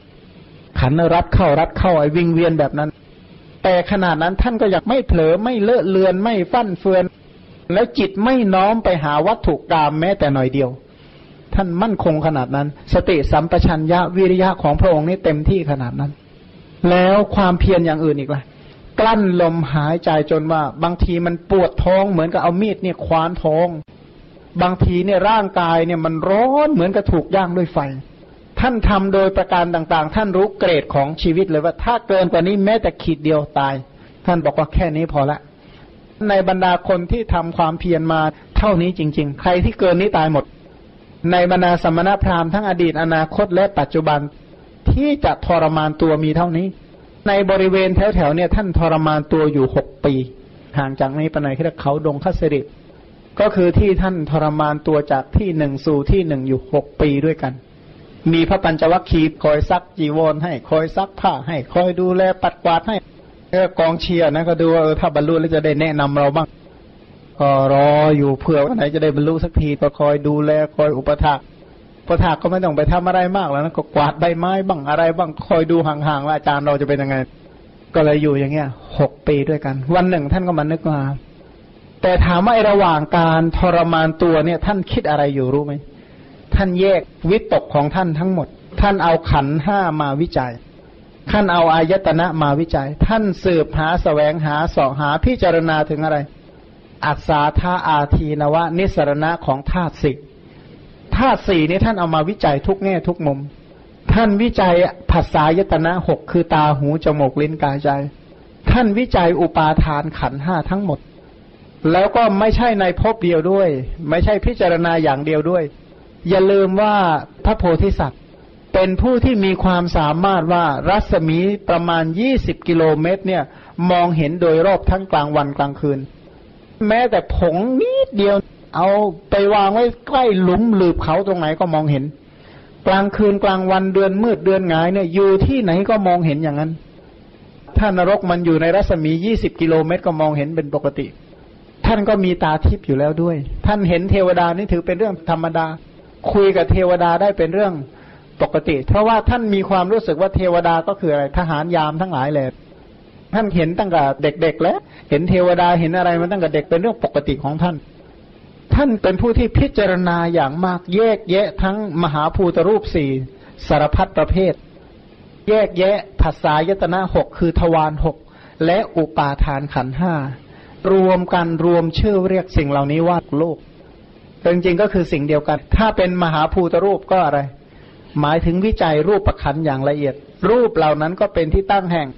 ขันรัดเข้ารัดเข้าไอ้วิงเวียนแบบนั้น แต่ขนาดนั้นท่านก็อยากไม่เผลอไม่เลอะเลือนไม่ฟั่นเฟือน แล้วจิตไม่น้อมไปหาวัตถุกรรมแม้แต่หน่อยเดียว ท่านมั่นคงขนาดนั้น สติสัมปชัญญะวิริยะของพระองค์นี่เต็มที่ขนาดนั้น แล้วความเพียรอย่างอื่นอีกล่ะกลั้นลมหายใจจนว่า บางทีมันปวดท้องเหมือนกับเอามีดเนี่ยควานท้อง บางทีเนี่ยร่างกายเนี่ยมันร้อนเหมือนกับถูกย่างด้วยไฟ ท่านทำโดยประการต่างๆ ท่านรู้เกรดของชีวิตเลยว่า ถ้าเกินกว่านี้แม้แต่ขีดเดียวตาย ท่านบอกว่าแค่นี้พอละ ในบรรดาคนที่ทำความเพียรมาเท่านี้จริง ๆ ใครที่เกินนี้ตายหมด ในบรรดาสมณพราหมณ์ทั้งอดีตอนาคตและปัจจุบันที่จะทรมานตัวมีเท่านี้ ในบริเวณแถวๆเนี่ย ท่านทรมานตัวอยู่หกปีห่างจากนี้ไปไหนคือเขาดงคัสริก็คือที่ท่านทรมานตัวจากที่หนึ่งสู่ที่หนึ่งอยู่หกปีด้วยกัน มีพระปัญจวัคคีย์คอยซักจีวรให้คอยซักผ้าให้คอยดูแลปัดกวาดให้เออกองเชียร์นะก็ดูว่าเออถ้าบรรลุแล้วจะได้แนะนำเราบ้าง ก็รออยู่เผื่อวันไหนจะได้บรรลุสักทีก็คอยดูแลคอยอุปถัมภ์อุปถัมภ์ก็ไม่ต้องไปทำอะไรมากแล้วนะก็กวาดใบไม้บ้างอะไรบ้างคอยดูห่างๆว่าอาจารย์เราจะเป็นยังไง ก็เลยอยู่อย่างเงี้ยหกปีด้วยกัน วันหนึ่งท่านก็มานึกมาแต่ถามว่าระหว่างการทรมานตัวเนี่ย ท่านคิดอะไรอยู่รู้ไหม ท่านแยกวิตกของท่านทั้งหมด ท่านเอาขันห้ามาวิจัย ท่านเอาอายตนะมาวิจัย ท่านสืบหาสแสวงหาสอหาพิจารณาถึงอะไร อัศาธาอาทีนวะ นิสรณะของธาตุสี่ธาตุสี่นี้ท่านเอามาวิจัยทุกแง่ทุกมุม ท่านวิจัยภาษายตนะหกคือตาหูจมูกลิ้นกายใจ ท่านวิจัยอุปาทานขันห้าทั้งหมด แล้วก็ไม่ใช่ในภพเดียวด้วย ไม่ใช่พิจารณาอย่างเดียวด้วย อย่าลืมว่าพระโพธิสัตว์ เป็นผู้ที่มีความสามารถว่ารัศมีประมาณยี่สิบกิโลเมตร เนี่ย มองเห็นโดยรอบทั้งกลางวันกลางคืน แม้แต่ผงนิดเดียว เอาไปวางไว้ใกล้หลุมหลืบเขาตรงไหนก็มองเห็น กลางคืนกลางวันเดือนมืดเดือนงายเนี่ยอยู่ที่ไหนก็มองเห็นอย่างนั้น ถ้านรกมันอยู่ในรัศมียี่สิบกิโลเมตร ก็มองเห็นเป็นปกติ ท่านก็มีตาทิพย์อยู่แล้วด้วย ท่านเห็นเทวดานี่ถือเป็นเรื่องธรรมดา คุยกับเทวดาได้เป็นเรื่องปกติ เพราะว่าท่านมีความรู้สึกว่าเทวดาก็คืออะไรทหารยามทั้งหลายเลยท่านเห็นตั้งแต่เด็กๆแล้ว เห็นเทวดาเห็นอะไรมาตั้งแต่เด็กเป็นเรื่องปกติของท่าน ท่านเป็นผู้ที่พิจารณาอย่างมากแยกแยะทั้งมหาภูตรูปสี่สารพัดประเภท แยกแยะภาษายตนะหกคือทวารหกและอุปาทานขันห้ารวมกันรวมชื่อเรียกสิ่งเหล่านี้ว่าโลก แต่จริงๆก็คือสิ่งเดียวกัน ถ้าเป็นมหาภูตรูปก็อะไร หมายถึงวิจัยรูปประคันอย่างละเอียด รูปเหล่านั้นก็เป็นที่ตั้งแห่ง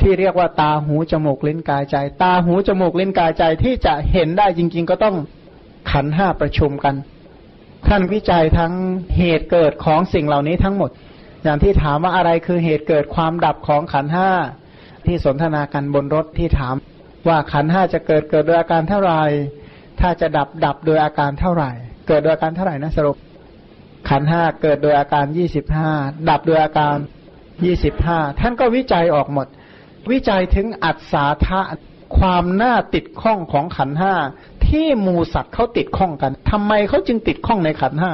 ที่เรียกว่าตาหูจมูกลิ้นกายใจ ตาหูจมูกลิ้นกายใจที่จะเห็นได้จริง ๆ ก็ต้องขันห้าประชุมกัน ท่านวิจัยทั้งเหตุเกิดของสิ่งเหล่านี้ทั้งหมด อย่างที่ถามว่าอะไรคือเหตุเกิดความดับของขันห้าที่สนทนากันบนรถที่ถาม ว่าขันห้าจะเกิดเกิดโดยอาการเท่าไหร่ ถ้าจะดับดับโดยอาการเท่าไหร่ เกิดโดยอาการเท่าไหร่นะสรุป ขันห้าเกิดโดยอาการยี่สิบห้าดับโดยอาการยี่สิบห้าท่านก็วิจัยออกหมด วิจัยถึงอัศาธาความน่าติดข้องของขันห้าที่มูสัตว์เขาติดข้องกันทำไมเขาจึงติดข้องในขันห้า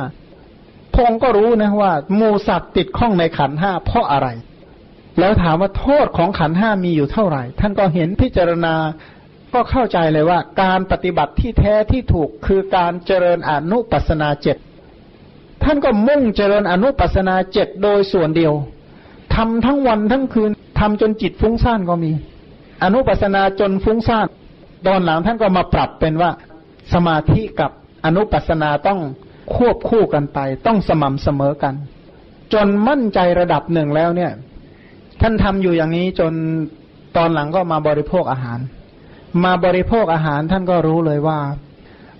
พงก็รู้นะว่ามูสัตว์ติดข้องในขันห้าเพราะอะไร แล้วถามว่าโทษของขันห้ามีอยู่เท่าไหร่ ท่านก็เห็นพิจารณา ก็เข้าใจเลยว่า การปฏิบัติที่แท้ที่ถูกคือการเจริญอนุปัสนาเจ็ดท่านก็มุ่งเจริญอนุปัสนาเจ็ดโดยส่วนเดียวทำทั้งวันทั้งคืนทำจนจิตฟุ้งซ่านก็มี อนุปัสนาจนฟุ้งซ่านตอนหลังท่านก็มาปรับเป็นว่า สมาธิกับอนุปัสนาต้องควบคู่กันไป ต้องสม่ำเสมอกัน จนมั่นใจระดับหนึ่งแล้วเนี่ย ท่านทำอยู่อย่างนี้จนตอนหลังก็มาบริโภคอาหาร มาบริโภคอาหารท่านก็รู้เลยว่า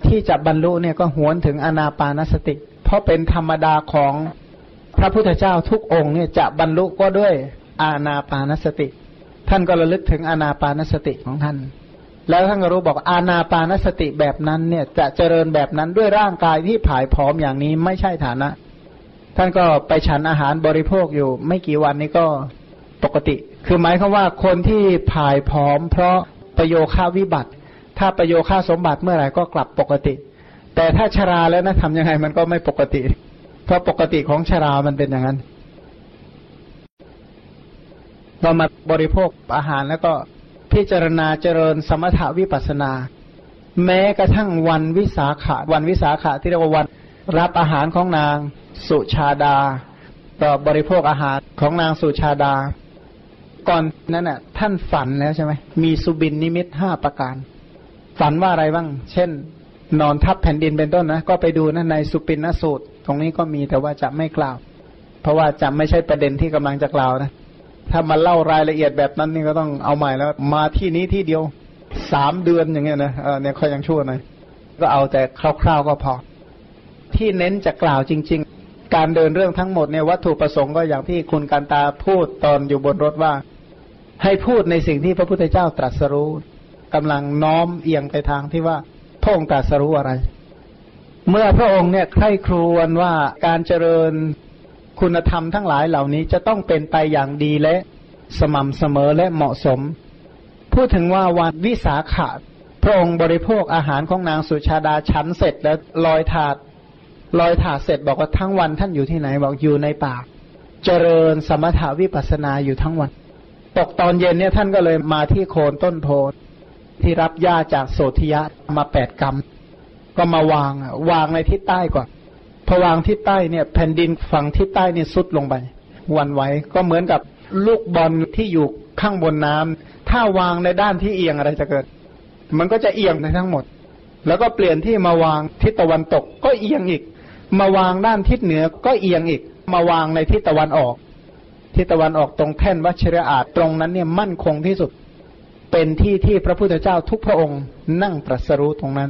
ที่จะบรรลุเนี่ยก็หวนถึงอนาปานสติ เพราะเป็นธรรมดาของพระพุทธเจ้าทุกองค์เนี่ยจะบรรลุก็ด้วยอาณาปานสติ ท่านก็ระลึกถึงอาณาปานสติของท่าน แล้วท่านก็รู้บอกอาณาปานสติแบบนั้นเนี่ยจะเจริญแบบนั้นด้วยร่างกายที่ผายผอมอย่างนี้ไม่ใช่ฐานะ ท่านก็ไปฉันอาหารบริโภคอยู่ ไม่กี่วันนี้ก็ปกติ คือหมายความว่าคนที่ผายผอม เพราะ ประโยค่าวิบัติ ถ้าประโยค่าสมบัติเมื่อไหร่ก็กลับปกติ แต่ถ้าชราแล้วนะทำยังไงมันก็ไม่ปกติ เพราะปกติของชรามันเป็นอย่างนั้น เรามาบริโภคอาหารแล้วก็พิจารณาเจริญสมถาวิปัสนา แม้กระทั่งวันวิสาขะวันวิสาขะที่เรียกว่าวันรับอาหารของนางสุชาดา ต่อบริโภคอาหารของนางสุชาดา ก่อนนั้นน่ะ ท่านฝันแล้วใช่ไหมมีสุบินนิมิตห้าประการ ฝันว่าอะไรบ้าง เช่น นอนทับแผ่นดินเป็นต้นนะ ก็ไปดูนะในสุปินนสูตร ตรงนี้ก็มีแต่ว่าจะไม่กล่าว เพราะว่าจะไม่ใช่ประเด็นที่กำลังจะกล่าวนะ ถ้ามาเล่ารายละเอียดแบบนั้นนี่ก็ต้องเอาใหม่แล้ว มาที่นี้ที่เดียวสามเดือนอย่างเงี้ยนะเออเนี่ยเขายังชั่วหน่อยก็เอาแต่คร่าวๆก็พอ ที่เน้นจะกล่าวจริง ๆ การเดินเรื่องทั้งหมดเนี่ยวัตถุประสงค์ก็อย่างที่คุณการตาพูดตอนอยู่บนรถว่า ให้พูดในสิ่งที่พระพุทธเจ้าตรัสรู้กำลังน้อมเอียงไปทางที่ว่าพระองค์ตรัสรู้อะไร เมื่อพระองค์เนี่ยใคร่ครวญว่าการเจริญคุณธรรมทั้งหลายเหล่านี้จะต้องเป็นไปอย่างดีและสม่ำเสมอและเหมาะสม พูดถึงว่าวันวิสาขะพระองค์บริโภคอาหารของนางสุชาดาชั้นเสร็จแล้วลอยถาดลอยถาดเสร็จบอกว่าทั้งวันท่านอยู่ที่ไหนบอกอยู่ในป่า เจริญสมถาวิปัสนาอยู่ทั้งวัน ตกตอนเย็นเนี่ยท่านก็เลยมาที่โคนต้นโพที่รับหญ้าจากโสธิยะมาแปดกรรมก็มาวางวางในทิศใต้ก่อนพอวางทิศใต้เนี่ย แผ่นดินฝั่งทิศใต้เนี่ยซุดลงไปวันไหวก็เหมือนกับลูกบอลที่อยู่ข้างบนน้ำถ้าวางในด้านที่เอียงอะไรจะเกิด มันก็จะเอียงในทั้งหมด แล้วก็เปลี่ยนที่มาวางทิศตะวันตกก็เอียงอีก มาวางด้านทิศเหนือก็เอียงอีก มาวางในทิศตะวันออก ทิศตะวันออกตรงแท่นวัชรอาตรงนั้นเนี่ยมั่นคงที่สุด เป็นที่ที่พระพุทธเจ้าทุกพระองค์ นั่งตรัสรู้ตรงนั้น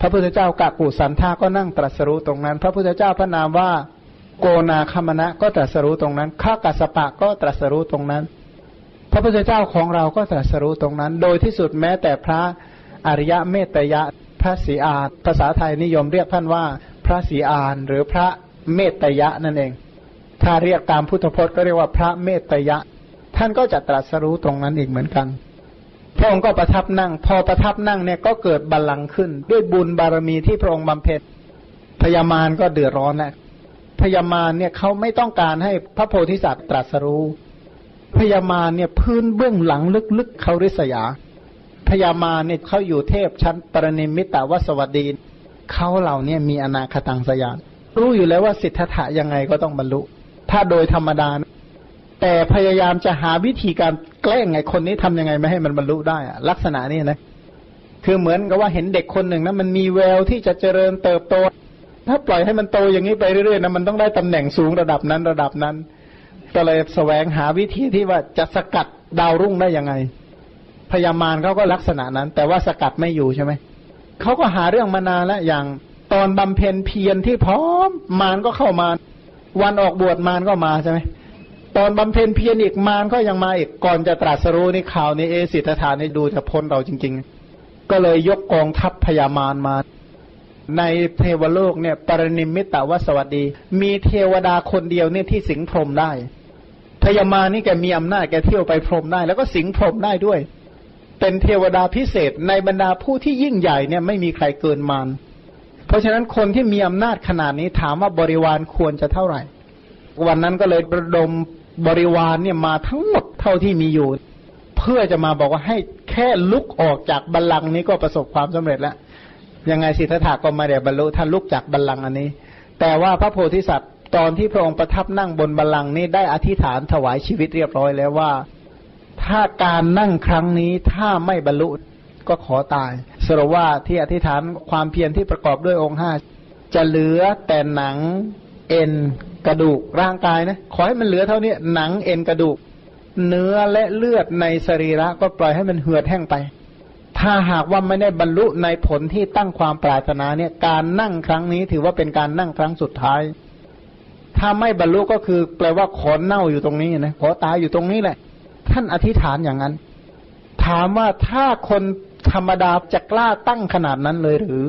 พระพุทธเจ้ากากูสันทาก็นั่งตรัสรู้ตรงนั้น พระพุทธเจ้าพระนามว่าโกนาคมณะก็ตรัสรู้ตรงนั้นข้ากัสปะก็ตรัสรู้ตรงนั้น พระพุทธเจ้าของเราก็ตรัสรู้ตรงนั้น โดยที่สุดแม้แต่พระอริยะเมตยะพระศรีอานภาษาไทยนิยมเรียกท่านว่า พระศรีอานหรือพระเมตยะนั่นเอง ถ้าเรียกตามพุทธพจน์ก็เรียกว่าพระเมตยะ ท่านก็จะตรัสรู้ตรงนั้นอีกเหมือนกันพระองค์ก็ประทับนั่ง พอประทับนั่งเนี่ยก็เกิดบัลลังก์ขึ้น ด้วยบุญบารมีที่พระองค์บำเพ็ญพญามารก็เดือดร้อนแหละพญามารเนี่ยเขาไม่ต้องการให้พระโพธิสัตว์ตรัสรู้พญามารเนี่ยพื้นเบื้องหลังลึกๆเขาริษยาพญามารเนี่ยเขาอยู่เทพชั้นปรนิมิตาวสวัสดีเขาเหล่านี้มีอนาคตังสยานรู้อยู่แล้วว่าสิทธะยังไงก็ต้องบรรลุ ถ้าโดยธรรมดาแต่พยายามจะหาวิธีการแกล้งไงคนนี้ทำยังไงไม่ให้มันบรรลุได้อะลักษณะนี้นะคือเหมือนกับว่าเห็นเด็กคนหนึ่งนะมันมีแววที่จะเจริญเติบโต ถ้าปล่อยให้มันโตอย่างนี้ไปเรื่อยๆนะมันต้องได้ตำแหน่งสูงระดับนั้นระดับนั้นก็เลยแสวงหาวิธีที่ว่าจะสกัดดาวรุ่งได้ยังไงพญามารเขาก็ลักษณะนั้น แต่ว่าสกัดไม่อยู่ใช่ไหมเขาก็หาเรื่องมานานแล้วอย่างตอนบำเพ็ญเพียรที่พร้อมมารก็เข้ามา วันออกบวชมารก็มาใช่ไหมตอนบำเพ็ญเพียรอีกมารก็ยังมาอีกก่อนจะตรัสรู้ในข่าวนี้เอสิทธานี่ดูจะพ้นเราจริง ๆ ก็เลยยกกองทัพพญามารมา ในเทวโลกเนี่ย ปรนิมิตาวสวัสดี มีเทวดาคนเดียวเนี่ยที่สิงพรมได้พญามานี่แกมีอำนาจแกเที่ยวไปพรมได้ แล้วก็สิงพรมได้ด้วย เป็นเทวดาพิเศษในบรรดาผู้ที่ยิ่งใหญ่เนี่ยไม่มีใครเกินมาร เพราะฉะนั้นคนที่มีอำนาจขนาดนี้ถามว่าบริวารควรจะเท่าไหร่ วันนั้นก็เลยระดมบริวารเนี่ยมาทั้งหมดเท่าที่มีอยู่ เพื่อจะมาบอกว่าให้แค่ลุกออกจากบัลลังก์นี้ก็ประสบความสำเร็จแล้วยังไงสิทธัตถะก็มาเดี๋ยวบรรลุท่านลุกจากบัลลังก์อันนี้ แต่ว่าพระโพธิสัตว์ตอนที่พระองค์ประทับนั่งบนบัลลังก์นี้ได้อธิษฐานถวายชีวิตเรียบร้อยแล้วว่า ถ้าการนั่งครั้งนี้ถ้าไม่บรรลุ ก็ขอตาย สรุปว่าที่อธิษฐานความเพียรที่ประกอบด้วยองค์ห้าจะเหลือแต่หนังเอ็นกระดูกร่างกายนะขอให้มันเหลือเท่านี้หนังเอ็นกระดูก เนื้อและเลือดในสรีระก็ปล่อยให้มันเหือดแห้งไป ถ้าหากว่าไม่ได้บรรลุในผลที่ตั้งความปรารถนาเนี่ยการนั่งครั้งนี้ถือว่าเป็นการนั่งครั้งสุดท้าย ถ้าไม่บรรลุก็คือแปลว่าขอเน่าอยู่ตรงนี้นะขอตายอยู่ตรงนี้แหละ ท่านอธิษฐานอย่างนั้น ถามว่าถ้าคน ธรรมดาจะกล้าตั้งขนาดนั้นเลยหรือ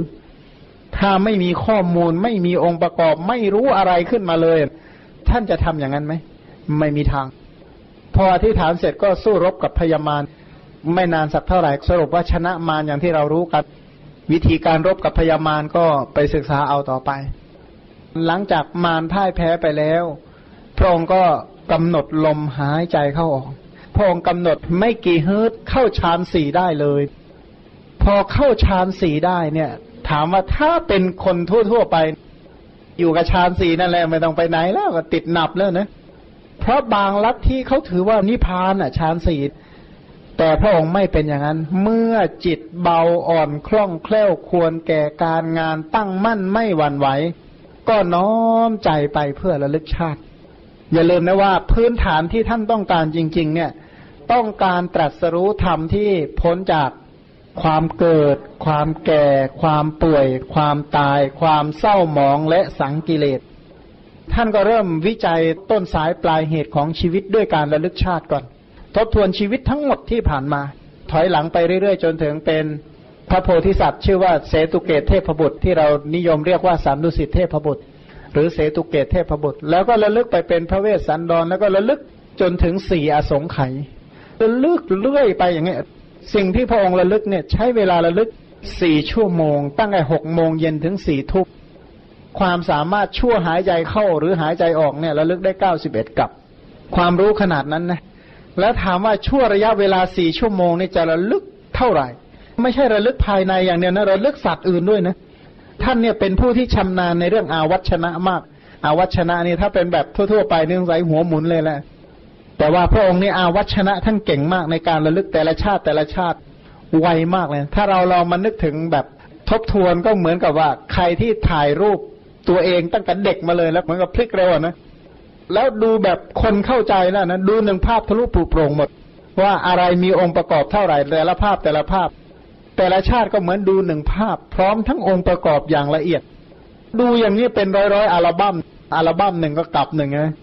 ถ้าไม่มีข้อมูลไม่มีองค์ประกอบ ไม่รู้อะไรขึ้นมาเลย ท่านจะทำอย่างนั้นไหม ไม่มีทาง พออธิษฐานเสร็จก็สู้รบกับพญามารไม่นานสักเท่าไหร่สรุปว่าชนะมารอย่างที่เรารู้กัน วิธีการรบกับพญามารก็ไปศึกษาเอาต่อไป หลังจากมารพ่ายแพ้ไปแล้วพระองค์ก็กำหนดลมหายใจเข้าออกพระองค์กำหนดไม่กี่เฮิร์ตเข้าฌานสี่ได้เลย พอเข้าฌานสี่ได้เนี่ย ถามว่าถ้าเป็นคนทั่วๆไป อยู่กับฌานสี่นั่นแหละไม่ต้องไปไหนแล้วก็ติดหนับแล้วนะเพราะบางลัทธิเขาถือว่านิพพานอะฌานสี่แต่พระองค์ไม่เป็นอย่างนั้น เมื่อจิตเบาอ่อนคล่องแคล่วควรแก่การงานตั้งมั่นไม่หวั่นไหว ก็น้อมใจไปเพื่อระลึกชาติ อย่าลืมนะว่าพื้นฐานที่ท่านต้องการจริง ๆ เนี่ย ต้องการตรัสรู้ธรรมที่พ้นจาก ความเกิด ความแก่ ความป่วย ความตาย ความเศร้าหมองและสังกิเลส ท่านก็เริ่มวิจัยต้นสายปลายเหตุของชีวิตด้วยการระลึกชาติก่อน ทบทวนชีวิตทั้งหมดที่ผ่านมา ถอยหลังไปเรื่อยๆ จนถึงเป็นพระโพธิสัตว์ ชื่อว่าเสตุเกตเทพบุตรที่เรานิยมเรียกว่าสามดุสิตเทพบุตร หรือเสตุเกตเทพบุตร แล้วก็ระลึกไปเป็นพระเวสสันดรแล้วก็ระลึกจนถึงสี่อสงไขยระลึกเรื่อยไปอย่างเงี้ย สิ่งที่พระองค์ระลึกเนี่ยใช้เวลาระลึกสี่ชั่วโมง ตั้งแต่หกโมงเย็นถึงสี่ทุ่มความสามารถชั่วหายใจเข้าหรือหายใจออกเนี่ยระลึกได้เก้าสิบเอ็ดกับ ความรู้ขนาดนั้นนะแล้วถามว่าชั่วระยะเวลาสี่ชั่วโมงนี่จะระลึกเท่าไหร่ ไม่ใช่ระลึกภายในอย่างเดียวนะระลึกสัตว์อื่นด้วยนะท่านเนี่ยเป็นผู้ที่ชำนาญในเรื่องอาวัชนะมาก อาวัชนะนี่ถ้าเป็นแบบทั่ว ๆ ไปเนื่องใสหัวหมุนเลยแหละ แต่ว่าพระองค์นี่อาวัชนะท่านเก่งมากในการระลึกแต่ละชาติแต่ละชาติไวมากเลย ถ้าเราลองมานึกถึงแบบทบทวนก็เหมือนกับว่าใครที่ถ่ายรูปตัวเองตั้งแต่เด็กมาเลยแล้วเหมือนกับพลิกเร็วนะแล้วดูแบบคนเข้าใจแล้วนะดูหนึ่งภาพทะลุปลุโปร่งหมด ว่าอะไรมีองค์ประกอบเท่าไหร่แต่ละภาพแต่ละภาพ แต่ละชาติก็เหมือนดูหนึ่งภาพ พร้อมทั้งองค์ประกอบอย่างละเอียด ดูอย่างนี้เป็นร้อยร้อยอัลบั้มอัลบั้มหนึ่งก็กลับหนึ่งนะ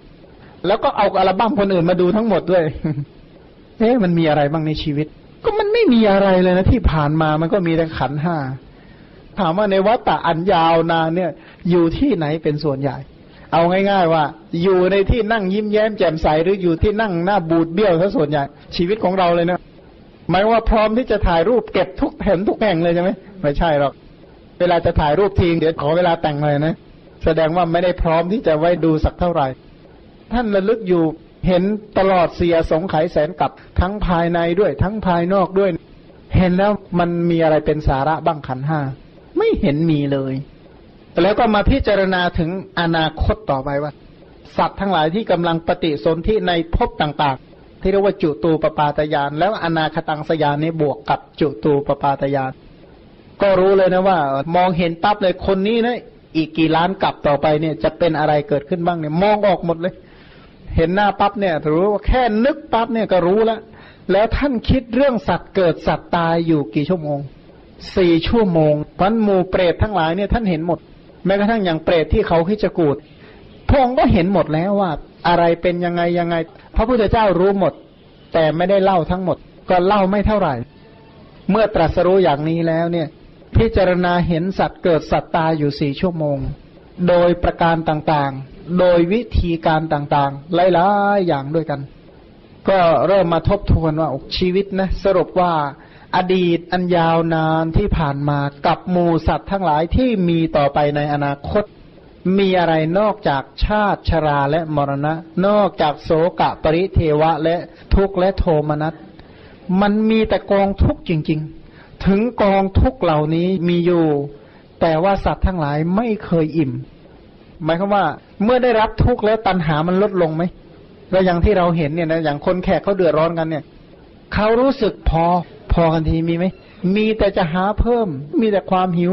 แล้วก็เอาอัลบั้มคนอื่นมาดูทั้งหมดด้วยเอ๊ะมันมีอะไรบ้างในชีวิต ก็มันไม่มีอะไรเลยนะที่ผ่านมามันก็มีแต่ขันห้าถามว่าในวัฏฏะอันยาวนานเนี่ย อยู่ที่ไหนเป็นส่วนใหญ่ เอาง่าย ๆ ว่า อยู่ในที่นั่งยิ้มแย้มแจ่มใสหรืออยู่ที่นั่งหน้าบูดเบี้ยวซะส่วนใหญ่ ชีวิตของเราเลยนะหมายว่าพร้อมที่จะถ่ายรูปเก็บทุกแผ่นทุกแห่งเลยใช่ไหมไม่ใช่หรอก เวลาจะถ่ายรูปทีเดี๋ยวขอเวลาแต่งเลยนะ แสดงว่าไม่ได้พร้อมที่จะไว้ดูสักเท่าไหร่ ท่านระลึกอยู่เห็นตลอดเสียสงไขยแสนกับทั้งภายในด้วย ทั้งภายนอกด้วย เห็นแล้วมันมีอะไรเป็นสาระบ้างขันห้าไม่เห็นมีเลย แล้วก็มาพิจารณาถึงอนาคตต่อไปว่า สัตว์ทั้งหลายที่กำลังปฏิสนธิในภพต่าง ๆ ที่เรียกว่าจุตูปปาตยาน แล้วอนาคตังสยานนี้บวกกับจุตูปปาตยาน ก็รู้เลยนะว่า มองเห็นปั๊บเลยคนนี้นะอีกกี่ล้านกลับต่อไปเนี่ยจะเป็นอะไรเกิดขึ้นบ้างเนี่ยมองออกหมดเลย เห็นหน้าปั๊บเนี่ยรู้ว่าแค่นึกปั๊บเนี่ยก็รู้แล้ว แล้วท่านคิดเรื่องสัตว์เกิดสัตว์ตายอยู่กี่ชั่วโมงสี่ชั่วโมงพันหมู่เปรตทั้งหลายเนี่ยท่านเห็นหมด แม้กระทั่งอย่างเปรตที่เขาคิจกูดพระองค์ก็เห็นหมดแล้วว่า อะไรเป็นยังไงยังไง พระพุทธเจ้ารู้หมด แต่ไม่ได้เล่าทั้งหมด ก็เล่าไม่เท่าไหร่ เมื่อตรัสรู้อย่างนี้แล้วเนี่ย พิจารณาเห็นสัตว์เกิดสัตว์ตายอยู่สี่ชั่วโมง โดยประการต่างๆ โดยวิธีการต่างๆ หลายๆอย่างด้วยกัน ก็เริ่มมาทบทวนว่าชีวิตนะสรุปว่าอดีตอันยาวนานที่ผ่านมากับหมูสัตว์ทั้งหลายที่มีต่อไปในอนาคต มีอะไรนอกจากชาติชราและมรณะ นอกจากโสกะปริเทวะและทุกข์และโทมนัสมันมีแต่กองทุกข์จริง ๆ ถึงกองทุกข์เหล่านี้มีอยู่ แต่ว่าสัตว์ทั้งหลายไม่เคยอิ่ม หมายความว่า เมื่อได้รับทุกข์แล้วตัณหามันลดลงไหมแล้วอย่างที่เราเห็นเนี่ยนะอย่างคนแขกเขาเดือดร้อนกันเนี่ยเขารู้สึกพอพอกันทีมีไหมมีแต่จะหาเพิ่ม มีแต่ความหิว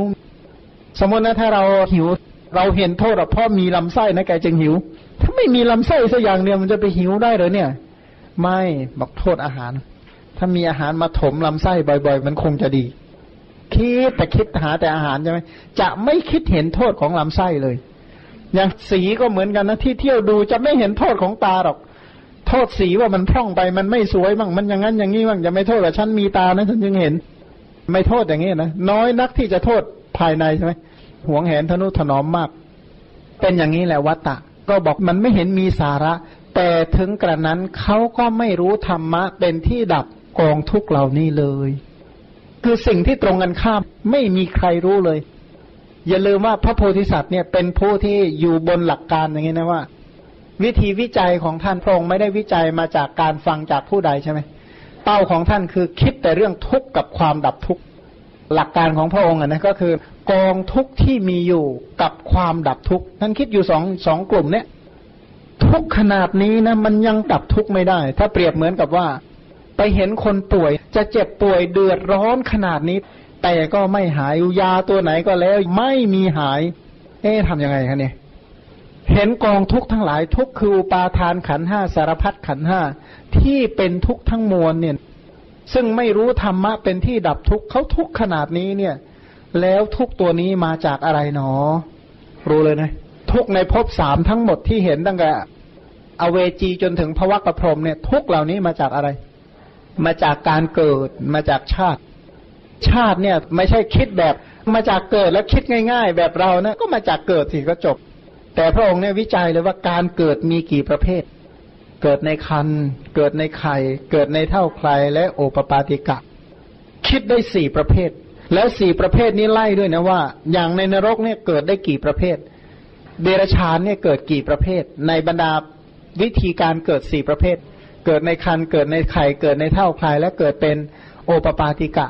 สมมตินะถ้าเราหิว เราเห็นโทษเพราะมีลำไส้นะแกจึงหิว ถ้าไม่มีลำไส้สักอย่างเดียมันจะไปหิวได้หรือเนี่ย ไม่บอกโทษอาหาร ถ้ามีอาหารมาถมลำไส้บ่อย ๆ มันคงจะดี คิดแต่คิดหาแต่อาหารใช่ไหมจะไม่คิดเห็นโทษของลำไส้เลย อย่างสีก็เหมือนกันนะที่เที่ยวดูจะไม่เห็นโทษของตาหรอก โทษสีว่ามันพร่องไปมันไม่สวยบ้างมันอย่างนั้นอย่างนี้บ้างจะไม่โทษแต่ฉันมีตานะฉันจึงเห็น ไม่โทษอย่างนี้นะน้อยนักที่จะโทษภายในใช่ไหมหวงแหนทนุถนอมมาก เป็นอย่างนี้แหละวัตตะ ก็บอกมันไม่เห็นมีสาระ แต่ถึงกระนั้นเขาก็ไม่รู้ธรรมะ เป็นที่ดับกองทุกเหล่านี้เลย คือสิ่งที่ตรงกันข้ามไม่มีใครรู้เลย อย่าลืมว่าพระโพธิสัตว์เนี่ยเป็นผู้ที่อยู่บนหลักการอย่างนี้นะว่า วิธีวิจัยของท่านพระองค์ไม่ได้วิจัยมาจากการฟังจากผู้ใดใช่ไหมเป้าของท่านคือคิดแต่เรื่องทุกข์กับความดับทุกข์หลักการของพระองค์นะก็คือกองทุกข์ที่มีอยู่กับความดับทุกข์ท่านคิดอยู่สองสองกลุ่มเนี้ยทุกขนาดนี้นะมันยังดับทุกข์ไม่ได้ ถ้าเปรียบเหมือนกับว่า ไปเห็นคนป่วยจะเจ็บป่วยเดือดร้อนขนาดนี้ แต่ก็ไม่หายยาตัวไหนก็แล้ว ไม่มีหาย เอ๊ะทำยังไงคะเนี่ยเห็นกองทุกทั้งหลายทุกคืออุปาทานขันห้าสารพัดขันห้าที่เป็นทุกทั้งมวลเนี่ย ซึ่งไม่รู้ธรรมะเป็นที่ดับทุกเขาทุกขนาดนี้เนี่ย แล้วทุกตัวนี้มาจากอะไรหนอ รู้เลยนะทุกในภพสามทั้งหมดที่เห็นตั้งแต่อเวจีจนถึงภวะกระพรมเนี่ย ทุกเหล่านี้มาจากอะไร มาจากการเกิดมาจากชาติ ชาติเนี่ยไม่ใช่คิดแบบมาจากเกิดแล้วคิดง่าย ๆ แบบเรานะก็มาจากเกิดสิก็จบ แต่พระองค์เนี่ยวิจัยเลยว่าการเกิดมีกี่ประเภท เกิดในคันเกิดในไข่ เกิดในเท่าใครและโอปปาติกะ คิดได้สี่ประเภท แล้วสี่ประเภทนี้ไล่ด้วยนะว่า อย่างในนรกเนี่ยเกิดได้กี่ประเภท เดรชานเนี่ยเกิดกี่ประเภท ในบรรดาวิธีการเกิดสี่ประเภท เกิดในคันเกิดในไข่ เกิดในเท่าใครและเกิดเป็นโอปปาติกะ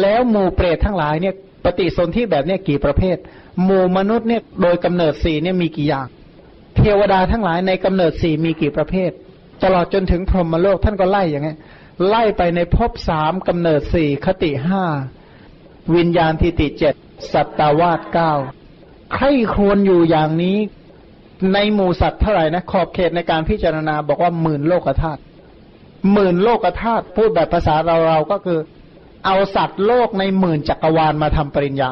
แล้วหมู่เปรตทั้งหลายเนี่ยปฏิสนธิแบบเนี้ยกี่ประเภท หมู่มนุษย์เนี่ยโดยกำเนิดสี่เนี่ยมีกี่อย่าง เทวดาทั้งหลายในกำเนิดสี่มีกี่ประเภท ตลอดจนถึงพรหมโลกท่านก็ไล่อย่างเงี้ยไล่ไปในภพสามกำเนิดสี่คติห้าวิญญาณทิติเจ็ดสัตตาวาสเก้าใครควรอยู่อย่างนี้ในหมู่สัตว์เท่าไหร่นะขอบเขตในการพิจารณาบอกว่าหมื่นโลกธาตุหมื่นโลกธาตุพูดแบบภาษาเราเราก็คือ เอาสัตว์โลกในหมื่นจักรวาลมาทำปริญญา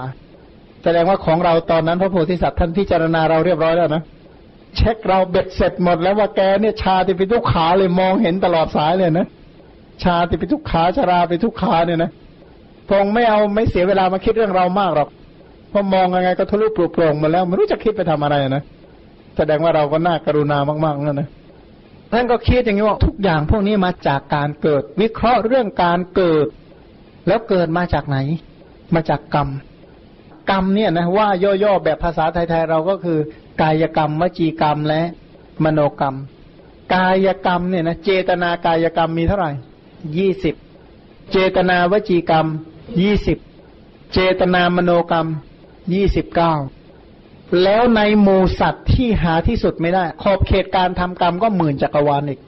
แสดงว่าของเราตอนนั้นพระโพธิสัตว์ท่านพิจารณาเราเรียบร้อยแล้วนะ เช็คเราเบ็ดเสร็จหมดแล้วว่าแกเนี่ยชาติไปทุกขาเลยมองเห็นตลอดสายเลยนะ ชาติไปทุกขาชาราไปทุกขาเนี่ยนะพงไม่เอาไม่เสียเวลามาคิดเรื่องเรามากหรอกพอมองยังไงก็ทะลุปลุกโปร่งมาแล้วไม่รู้จะคิดไปทำอะไรนะแสดงว่าเราก็น่ากรุณามากๆนั่นนะท่านก็คิดอย่างนี้ว่าทุกอย่างพวกนี้มาจากการเกิด วิเคราะห์เรื่องการเกิด แล้วเกิดมาจากไหน มาจากกรรม กรรมเนี่ยนะว่าย่อๆแบบภาษาไทยๆเราก็คือ กายกรรม วจีกรรมและมโนกรรม กายกรรมเนี่ยนะเจตนากายกรรมมีเท่าไหร่ยี่สิบเจตนาวจีกรรมยี่สิบเจตนามโนกรรมยี่สิบเก้าแล้วในหมูสัตว์ที่หาที่สุดไม่ได้ ขอบเขตการทำกรรมก็หมื่นจักรวาลอีก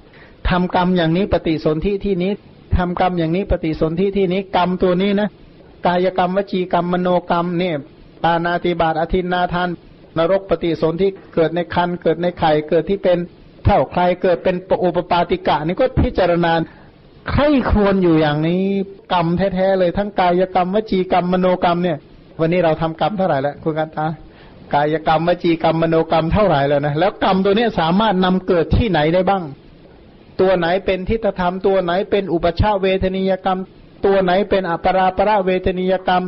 ทำกรรมอย่างนี้ปฏิสนธิที่นี้ ทำกรรมอย่างนี้ปฏิสนธิที่นี้กรรมตัวนี้นะกายกรรมวจีกรรมมโนกรรมเนี่ยปานาติบาตอธินาทานนรกปฏิสนที่เกิดในคันเกิดในไข่เกิดที่เป็นเท่าใครเกิดเป็นปุปปาติกะนี่ก็พิจารณาใครควญอยู่อย่างนี้กรรมแท้ๆเลยทั้งกายกรรมวจีกรรมมโนกรรมเนี่ย วันนี้เราทำกรรมเท่าไหร่แล้วคุณกันตากายกรรมวจีกรรมมโนกรรมเท่าไหร่แล้วนะแล้วกรรมตัวนี้สามารถนำเกิดที่ไหนได้บ้าง ตัวไหนเป็นทิฏฐธรรมตัวไหนเป็นอุปชาเวทนิยกรรม ตัวไหนเป็นอัปราประเวทนิยกรรม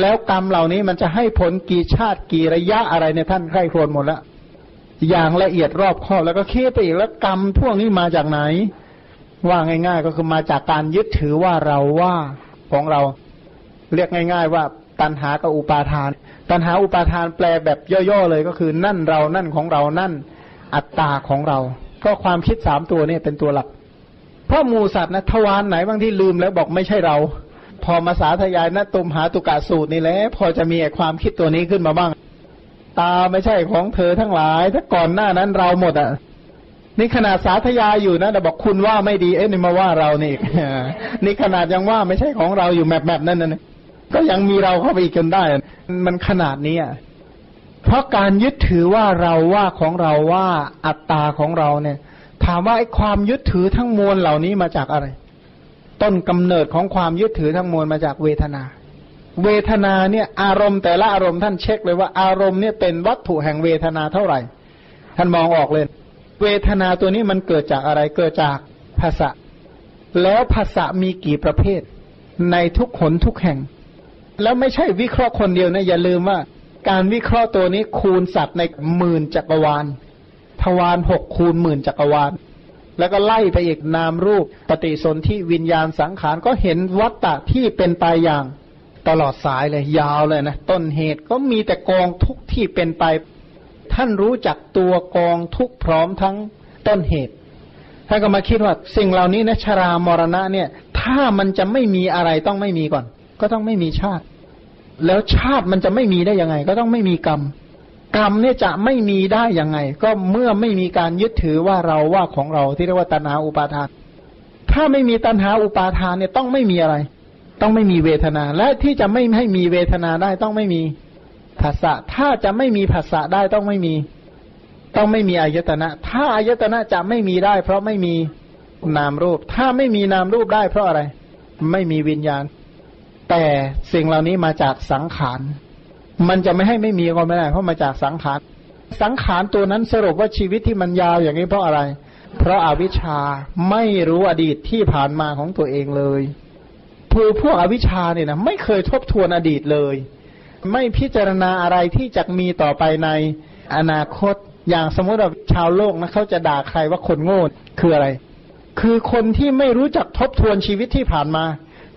แล้วกรรมเหล่านี้มันจะให้ผลกี่ชาติกี่ระยะอะไรในท่านใครครวญหมดแล้วอย่างละเอียดรอบคอบแล้วก็คิดไปอีกแล้วกรรมพวกนี้มาจากไหน ว่าง่าย ๆ ก็คือมาจากการยึดถือว่าเราว่าของเรา เรียกง่าย ๆ ว่าตัณหากับอุปาทาน ตัณหาอุปาทานแปลแบบย่อๆเลยก็คือนั่นเรานั่นของเรานั่นอัตตาของเรา ก็ความคิดสามตัวนี่เป็นตัวหลัก เพราะหมูสัตว์นะทวารไหนบางที่ลืมแล้วบอกไม่ใช่เรา พอมาสาธยายนะตุมหาตุกะสูตรนี่แหละพอจะมีความคิดตัวนี้ขึ้นมาบ้าง ตาไม่ใช่ของเธอทั้งหลาย ถ้าก่อนหน้านั้นเราหมดอะนี่ขนาดสาธยายอยู่นะแต่บอกคุณว่าไม่ดีเอ๊ะนี่มาว่าเรานี่นี่ขนาดยังว่าไม่ใช่ของเราอยู่แมบแบบนั่นนะก็ยังมีเราเข้าไปอีกจนได้ มันขนาดนี้อะ เพราะการยึดถือว่าเราว่าของเราว่าอัตตาของเราเนี่ย ถามว่าไอ้ความยึดถือทั้งมวลเหล่านี้มาจากอะไร ต้นกำเนิดของความยึดถือทั้งมวลมาจากเวทนา เวทนาเนี่ยอารมณ์แต่ละอารมณ์ท่านเช็คเลยว่าอารมณ์เนี่ยเป็นวัตถุแห่งเวทนาเท่าไหร่ ท่านมองออกเลย เวทนาตัวนี้มันเกิดจากอะไรเกิดจากภาษะแล้วภาษะมีกี่ประเภท ในทุกขนทุกแห่ง แล้วไม่ใช่วิเคราะห์คนเดียวนะอย่าลืมว่า การวิเคราะห์ตัวนี้คูณสัตว์ในหมื่นจักรวาลทวารหกคูณหมื่นจักรวาล แล้วก็ไล่ไปอีกนามรูปปฏิสนธิวิญญาณสังขารก็เห็นวัตตะที่เป็นไปอย่างตลอดสายเลยยาวเลยนะต้นเหตุก็มีแต่กองทุกที่เป็นไป ท่านรู้จักตัวกองทุกพร้อมทั้งต้นเหตุท่านก็มาคิดว่าสิ่งเหล่านี้นะชรามรณะเนี่ย ถ้ามันจะไม่มีอะไรต้องไม่มีก่อน ก็ต้องไม่มีชาติ แล้วชาติมันจะไม่มีได้ยังไง ก็ต้องไม่มีกรรม กรรมเนี่ยจะไม่มีได้ยังไง ก็เมื่อไม่มีการยึดถือว่าเราว่าของเราที่เรียกว่าตัณหาอุปาทาน ถ้าไม่มีตัณหาอุปาทานเนี่ยต้องไม่มีอะไร ต้องไม่มีเวทนา และที่จะไม่ให้มีเวทนาได้ต้องไม่มีภาษะถ้าจะไม่มีภาษะได้ต้องไม่มี ต้องไม่มีอายตนะ ถ้าอายตนะจะไม่มีได้ เพราะไม่มีนามรูป ถ้าไม่มีนามรูปได้เพราะอะไร ไม่มีวิญญาณ แต่สิ่งเหล่านี้มาจากสังขาร มันจะไม่ให้ไม่มีก็ไม่ได้เพราะมาจากสังขาร สังขารตัวนั้นสรุปว่าชีวิตที่มันยาวอย่างนี้เพราะอะไร เพราะอาวิชชาไม่รู้อดีตที่ผ่านมาของตัวเองเลยคือพวกอวิชชาเนี่ยนะไม่เคยทบทวนอดีตเลย ไม่พิจารณาอะไรที่จะมีต่อไปในอนาคต อย่างสมมติว่าชาวโลกนะเขาจะด่าใครว่าคนโง่คืออะไร คือคนที่ไม่รู้จักทบทวนชีวิตที่ผ่านมา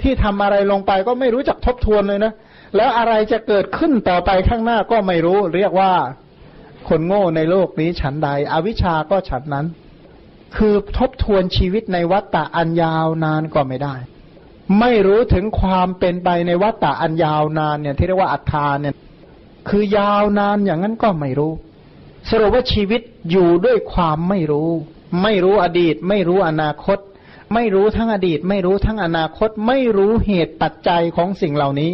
ที่ทำอะไรลงไปก็ไม่รู้จักทบทวนเลยนะ แล้วอะไรจะเกิดขึ้นต่อไปข้างหน้าก็ไม่รู้ เรียกว่าคนโง่ในโลกนี้ฉันใด อวิชาก็ฉันนั้น คือทบทวนชีวิตในวัฏฏะอันยาวนานก็ไม่ได้ ไม่รู้ถึงความเป็นไปในวัฏฏะอันยาวนานเนี่ย ที่เรียกว่าอัฏฐานเนี่ย คือยาวนานอย่างนั้นก็ไม่รู้ สรุปว่าชีวิตอยู่ด้วยความไม่รู้ ไม่รู้อดีต ไม่รู้อนาคต ไม่รู้ทั้งอดีต ไม่รู้ทั้งอนาคต ไม่รู้เหตุปัจจัยของสิ่งเหล่านี้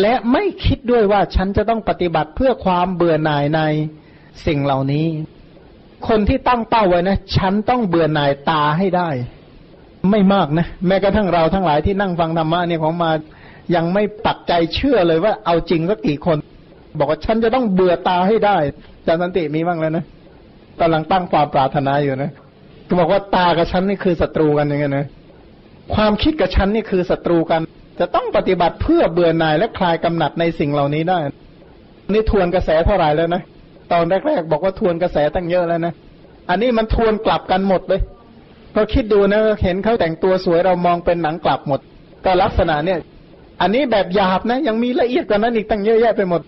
และไม่คิดด้วยว่าฉันจะต้องปฏิบัติเพื่อความเบื่อหน่ายในสิ่งเหล่านี้ คนที่ตั้งเป้าไว้นะ ฉันต้องเบื่อหน่ายตาให้ได้ ไม่มากนะ แม้กระทั่งเราทั้งหลายที่นั่งฟังธรรมะเนี่ยของมายังไม่ปักใจเชื่อเลยว่าเอาจริงสักกี่คน บอกว่าฉันจะต้องเบื่อตาให้ได้จารย์สันติมีบ้างแล้วนะกำลังตั้งความปรารถนาอยู่นะ ก็บอกว่าตากับฉันนี่คือศัตรูกันอย่างเงี้ยนะความคิดกับฉันนี่คือศัตรูกัน จะต้องปฏิบัติเพื่อเบื่อหน่ายและคลายกำหนัดในสิ่งเหล่านี้ได้ นี่ทวนกระแสเท่าไหร่แล้วนะตอนแรกๆบอกว่าทวนกระแสตั้งเยอะแล้วนะอันนี้มันทวนกลับกันหมดเลยก็คิดดูนะเห็นเขาแต่งตัวสวยเรามองเป็นหนังกลับหมด ก็ลักษณะเนี่ย อันนี้แบบหยาบนะ ยังมีละเอียดกว่านั้นอีกตั้งเยอะแยะไปหมด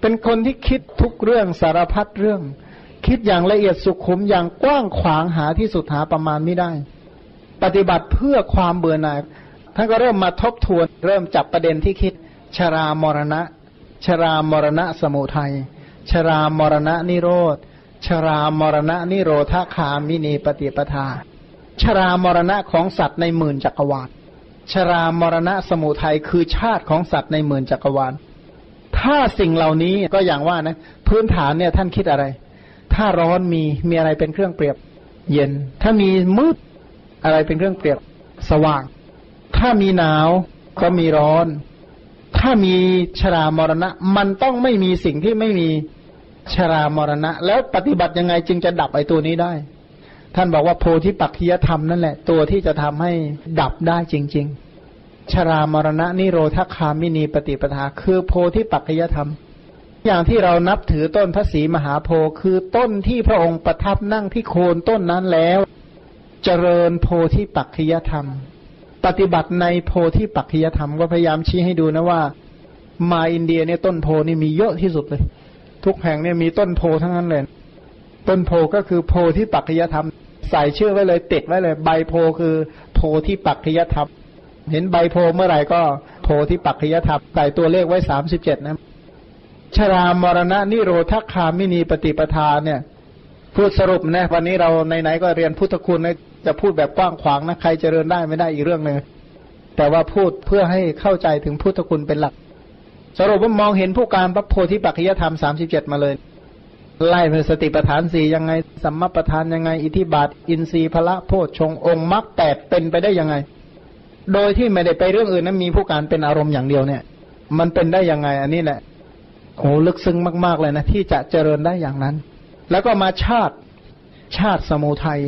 เป็นคนที่คิดทุกเรื่องสารพัดเรื่อง คิดอย่างละเอียดสุขุมอย่างกว้างขวางหาที่สุดหาประมาณไม่ได้ ปฏิบัติเพื่อความเบื่อหน่ายท่านก็เริ่มมาทบทวน เริ่มจับประเด็นที่คิด ชรามรณะ ชรามรณะสมุทัยชรามรณะนิโรธ ชรามรณะนิโรธคามินีปฏิปทา ชรามรณะของสัตว์ในหมื่นจักรวาล ชรามรณะสมุทัยคือชาติของสัตว์ในหมื่นจักรวาล ถ้าสิ่งเหล่านี้ก็อย่างว่านะ พื้นฐานเนี่ยท่านคิดอะไร ถ้าร้อนมีมีอะไรเป็นเครื่องเปรียบ เย็น ถ้ามีมืดอะไรเป็นเครื่องเปรียบ สว่าง ถ้ามีหนาวก็มีร้อน ถ้ามีชรามรณะ มันต้องไม่มีสิ่งที่ไม่มีชรามรณะ แล้วปฏิบัติยังไงจึงจะดับไอ้ตัวนี้ได้ ท่านบอกว่าโพธิปักขียธรรมนั่นแหละ ตัวที่จะทำให้ดับได้จริง ๆ ชรามรณะนิโรธคามินีปฏิปทา คือโพธิปักขียธรรม อย่างที่เรานับถือต้นพระศรีมหาโพธิ์คือต้นที่พระองค์ประทับนั่งที่โคนต้นนั้นแล้ว เจริญโพธิปักขยธรรม ปฏิบัติในโพธิปักขยธรรมก็พยายามชี้ให้ดูนะว่า มาอินเดียเนี่ยต้นโพนี่มีเยอะที่สุดเลย ทุกแห่งเนี่ยมีต้นโพทั้งนั้นเลย ต้นโพก็คือโพธิปักขยธรรม ใส่ชื่อไว้เลยติดไว้เลย ใบโพคือโพธิปักขยธรรม เห็นใบโพเมื่อไหร่ก็โพธิปักขยธรรมใส่ตัวเลขไว้สามสิบเจ็ดนะ ชรามรณะนิโรธคามินีปฏิปทาเนี่ยพูดสรุปนะวันนี้เราไหนๆก็เรียนพุทธคุณนะจะพูดแบบกว้างขวางนะใครเจริญได้ไม่ได้อีกเรื่องหนึ่งแต่ว่าพูดเพื่อให้เข้าใจถึงพุทธคุณเป็นหลัก สรุปว่ามองเห็นผู้การพระโพธิปัจจยธรรมสามสิบเจ็ดมาเลย ไล่เป็นสติปัฏฐานสี่ยังไงสัมมาปัฏฐานยังไง อิทธิบาท อินทรีย์พละโพชฌงองค์มรรคแปดเป็นไปได้ยังไง โดยที่ไม่ได้ไปเรื่องอื่นนั้นมีผู้การเป็นอารมณ์อย่างเดียวเนี่ย มันเป็นได้ยังไง อันนี้แหละ โอ้ลึกซึ้งมาก ๆ เลยนะ ที่จะเจริญได้อย่างนั้น แล้วก็มาชาติชาติสมุทัย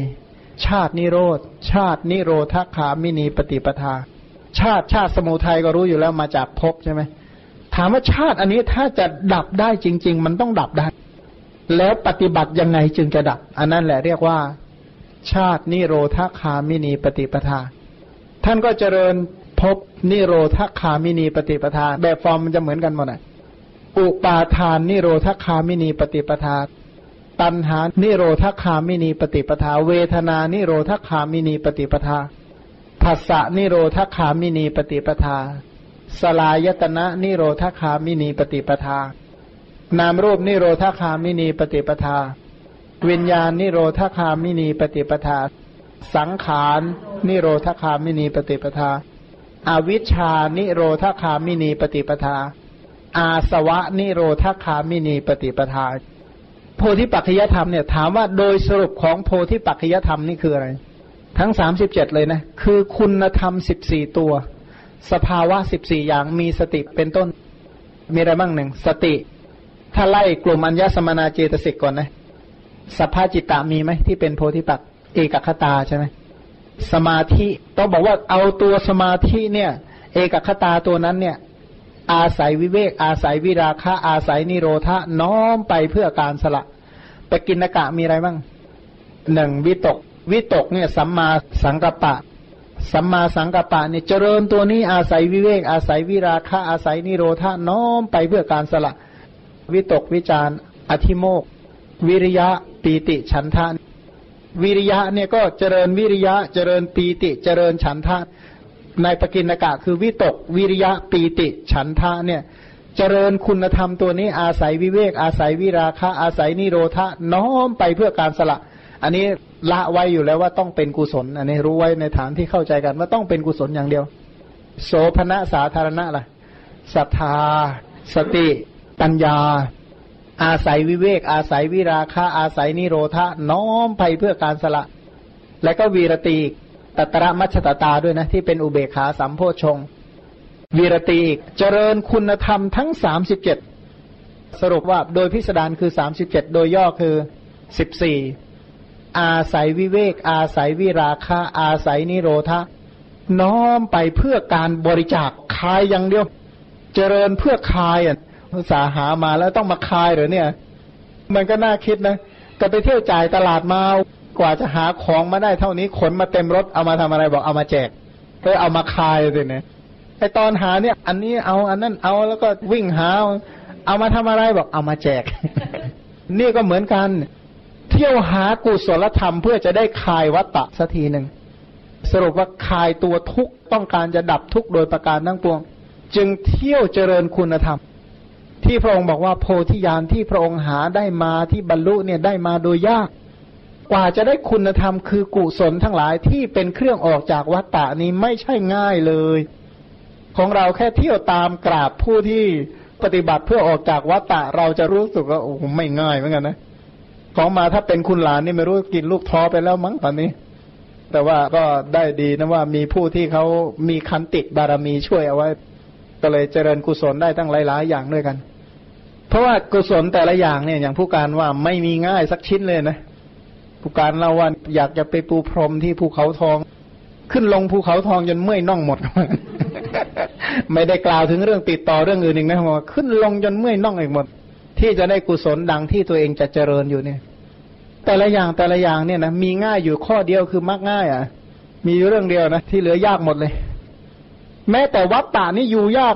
ชาตินิโรธ ชาตินิโรธคามินีปฏิปทา ชาติชาติสมุทัยก็รู้อยู่แล้วมาจากภพใช่ไหมถามว่าชาติอันนี้ถ้าจะดับได้จริง ๆ มันต้องดับได้ แล้วปฏิบัติยังไงจึงจะดับ อันนั้นแหละเรียกว่า ชาตินิโรธคามินีปฏิปทา ท่านก็เจริญภพนิโรธคามินีปฏิปทา แบบฟอร์มมันจะเหมือนกันหมดอะ อุปาทานนิโรธคามินีปฏิปทา ตัณหานิโรธคามินีปฏิปทา เวทนานิโรธคามินีปฏิปทาผัสสะนิโรธคามินีปฏิปทา สฬายตนะนิโรธคามินีปฏิปทา นามรูปนิโรธคามินีปฏิปทา วิญญาณนิโรธคามินีปฏิปทา สังขารนิโรธคามินีปฏิปทา อวิชชานิโรธคามินีปฏิปทา อาสวะนิโรธคามินีปฏิปทา โพธิปัจจยธรรมเนี่ยถามว่าโดยสรุปของโพธิปัจจยธรรมนี่คืออะไร ทั้งสามสิบเจ็ดเลยนะ คือคุณธรรมสิบสี่ตัว สภาวะสิบสี่อย่างมีสติเป็นต้น มีอะไรบ้างหนึ่งสติ ถ้าไล่กลุ่มอัญญสมนาเจตสิกก่อนนะสภาจิตตามีไหมที่เป็นโพธิปักเอกคตาใช่ไหมสมาธิต้องบอกว่าเอาตัวสมาธิเนี่ย เอกคตาตัวนั้นเนี่ย อาศัยวิเวก อาศัยวิราคะ อาศัยนิโรธะน้อมไปเพื่อการสละปกินกะมีอะไรบ้างหนึ่งวิตก วิตกเนี่ยสัมมาสังกัปปะ สัมมาสังกัปปะเนี่ยเจริญตัวนี้อาศัยวิเวก อาศัยวิราคะ อาศัยนิโรธะน้อมไปเพื่อการสละ วิตกวิจารอธิโมก วิริยะปีติฉันทะวิริยะเนี่ยก็เจริญวิริยะ เจริญปีติ เจริญฉันทะ ในปกินกะคือวิตกวิริยะปีติฉันทะเนี่ยเจริญคุณธรรมตัวนี้อาศัยวิเวก อาศัยวิราคะ อาศัยนิโรธะน้อมไปเพื่อการสละ อันนี้ละไว้อยู่แล้วว่าต้องเป็นกุศล อันนี้รู้ไว้ในฐานที่เข้าใจกันว่าต้องเป็นกุศลอย่างเดียว โสภณะสาธารณะล่ะศรัทธา สติ ปัญญา อาศัยวิเวก อาศัยวิราคะ อาศัยนิโรธะน้อมไปเพื่อการสละ และก็วีรตี ตัตระมัชตตาด้วยนะ ที่เป็นอุเบกขาสัมโพชง วีรตีอีก เจริญคุณธรรมทั้งสามสิบเจ็ดสรุปว่าโดยพิสดารคือสามสิบเจ็ดโดยย่อคือสิบสี่อาศัยวิเวก อาศัยวิราคะ อาศัยนิโรธะน้อมไปเพื่อการบริจาคคายอย่างเดียว เจริญเพื่อคายอะสาหามาแล้วต้องมาคายเหรอเนี่ย มันก็น่าคิดนะก็ไปเที่ยวจ่ายตลาดมา กว่าจะหาของมาได้เท่านี้ขนมาเต็มรถเอามาทำอะไรบอกเอามาแจกก็เอามาคายเลยเนี่ยไอตอนหาเนี่ย อันนี้เอาอันนั้นเอาแล้วก็วิ่งหา เอามาทำอะไรบอกเอามาแจก นี่ก็เหมือนกัน เที่ยวหากุศลธรรมเพื่อจะได้คายวัตตะสักทีหนึ่งสรุปว่าคายตัวทุกต้องการจะดับทุกโดยประการทั้งปวง จึงเที่ยวเจริญคุณธรรม ที่พระองค์บอกว่าโพธิญาณที่พระองค์หาได้มาที่บรรลุเนี่ยได้มาโดยยาก กว่าจะได้คุณธรรมคือกุศลทั้งหลายที่เป็นเครื่องออกจากวัฏฏะนี้ไม่ใช่ง่ายเลย ของเราแค่เที่ยวตามกราบผู้ที่ปฏิบัติเพื่อออกจากวัฏฏะเราจะรู้สึกว่าโอ้ไม่ง่ายเหมือนกันนะของมาถ้าเป็นคุณหลานนี่ไม่รู้กินลูกท้อไปแล้วมั้งตอนนี้ แต่ว่าก็ได้ดีนะว่ามีผู้ที่เขามีคันติบารมีช่วยเอาไว้ ก็เลยเจริญกุศลได้ตั้งหลาย ๆ อย่างด้วยกัน เพราะว่ากุศลแต่ละอย่างเนี่ยอย่างผู้การว่าไม่มีง่ายสักชิ้นเลยนะ ผู้การเล่าว่าอยากจะไปปูพรมที่ภูเขาทอง ขึ้นลงภูเขาทองจนเมื่อยน่องหมด ไม่ได้กล่าวถึงเรื่องติดต่อเรื่องอื่นอีกนะว่าขึ้นลงจนเมื่อยน่องอีกหมด ที่จะได้กุศลดังที่ตัวเองจะเจริญอยู่เนี่ย แต่ละอย่างแต่ละอย่างเนี่ยนะมีง่ายอยู่ข้อเดียวคือมักง่ายอะ มีเรื่องเดียวนะที่เหลือยากหมดเลย แม้แต่วัดตานี่อยู่ยาก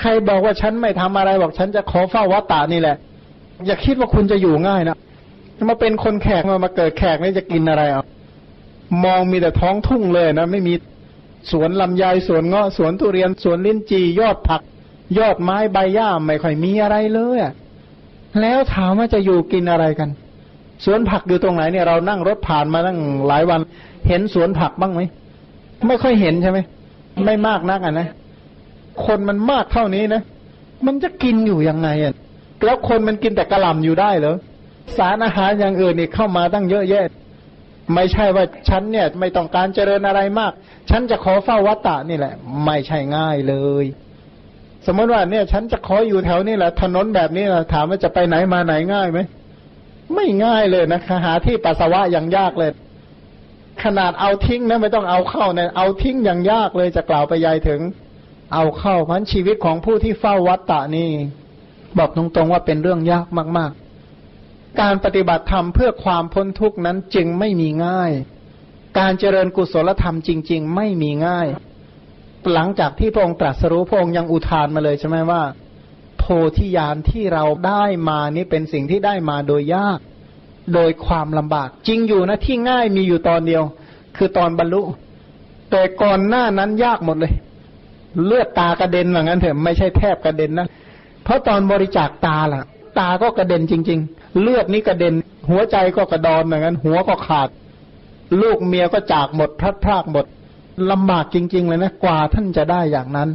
ใครๆบอกว่าฉันไม่ทำอะไรบอกฉันจะขอเฝ้าวัดตานี่แหละ อย่าคิดว่าคุณจะอยู่ง่ายนะ มาเป็นคนแขกมามาเกิดแขกนี่จะกินอะไรอะมองมีแต่ท้องทุ่งเลยนะ ไม่มีสวนลำไยสวนเงาะสวนทุเรียนสวนลิ้นจียอดผัก ยอดไม้ใบหญ้าไม่ค่อยมีอะไรเลยแล้วถามว่าจะอยู่กินอะไรกัน สวนผักอยู่ตรงไหนเนี่ยเรานั่งรถผ่านมาตั้งหลายวัน เห็นสวนผักบ้างไหมไม่ค่อยเห็นใช่ไหมไม่มากนักอะนะคนมันมากเท่านี้นะมันจะกินอยู่ยังไงอะแล้วคนมันกินแต่กระหล่ำอยู่ได้เหรอ สารอาหารอย่างอื่นนี่เข้ามาตั้งเยอะแยะ ไม่ใช่ว่าฉันเนี่ยไม่ต้องการเจริญอะไรมาก ฉันจะขอเฝ้าวัตตะนี่แหละ ไม่ใช่ง่ายเลย สมมติว่าเนี่ย ฉันจะขออยู่แถวนี้แหละถนนแบบนี้ะถามว่าจะไปไหนมาไหนง่ายไหมไม่ง่ายเลยนะหาที่ปัสสาวะอย่างยากเลย ขนาดเอาทิ้งนะไม่ต้องเอาเข้าเนี่ยเอาทิ้งอย่างยากเลยจะกล่าวไปยายถึง เอาเข้าพันชีวิตของผู้ที่เฝ้าวัตตะนี่ บอกตรงๆว่าเป็นเรื่องยากมากๆ การปฏิบัติธรรมเพื่อความพ้นทุกข์นั้นจึงไม่มีง่าย การเจริญกุศลธรรมจริง ๆ ไม่มีง่าย หลังจากที่พระองค์ตรัสรู้พระองค์ยังอุทานมาเลยใช่ไหมว่า โพธิญาณที่เราได้มานี่เป็นสิ่งที่ได้มาโดยยาก โดยความลำบาก จริงอยู่นะที่ง่ายมีอยู่ตอนเดียว คือตอนบรรลุ แต่ก่อนหน้านั้นยากหมดเลย เลือดตากระเด็นเหมือนกันเถอะไม่ใช่แทบกระเด็นนะเพราะตอนบริจาคตาล่ะ ตาก็กระเด็นจริง ๆ เลือดนี่กระเด็น หัวใจก็กระดอนเหมือนกันหัวก็ขาด ลูกเมียก็จากหมดพลัดพรากหมดลำบากจริง ๆ เลยนะกว่าท่านจะได้อย่างนั้น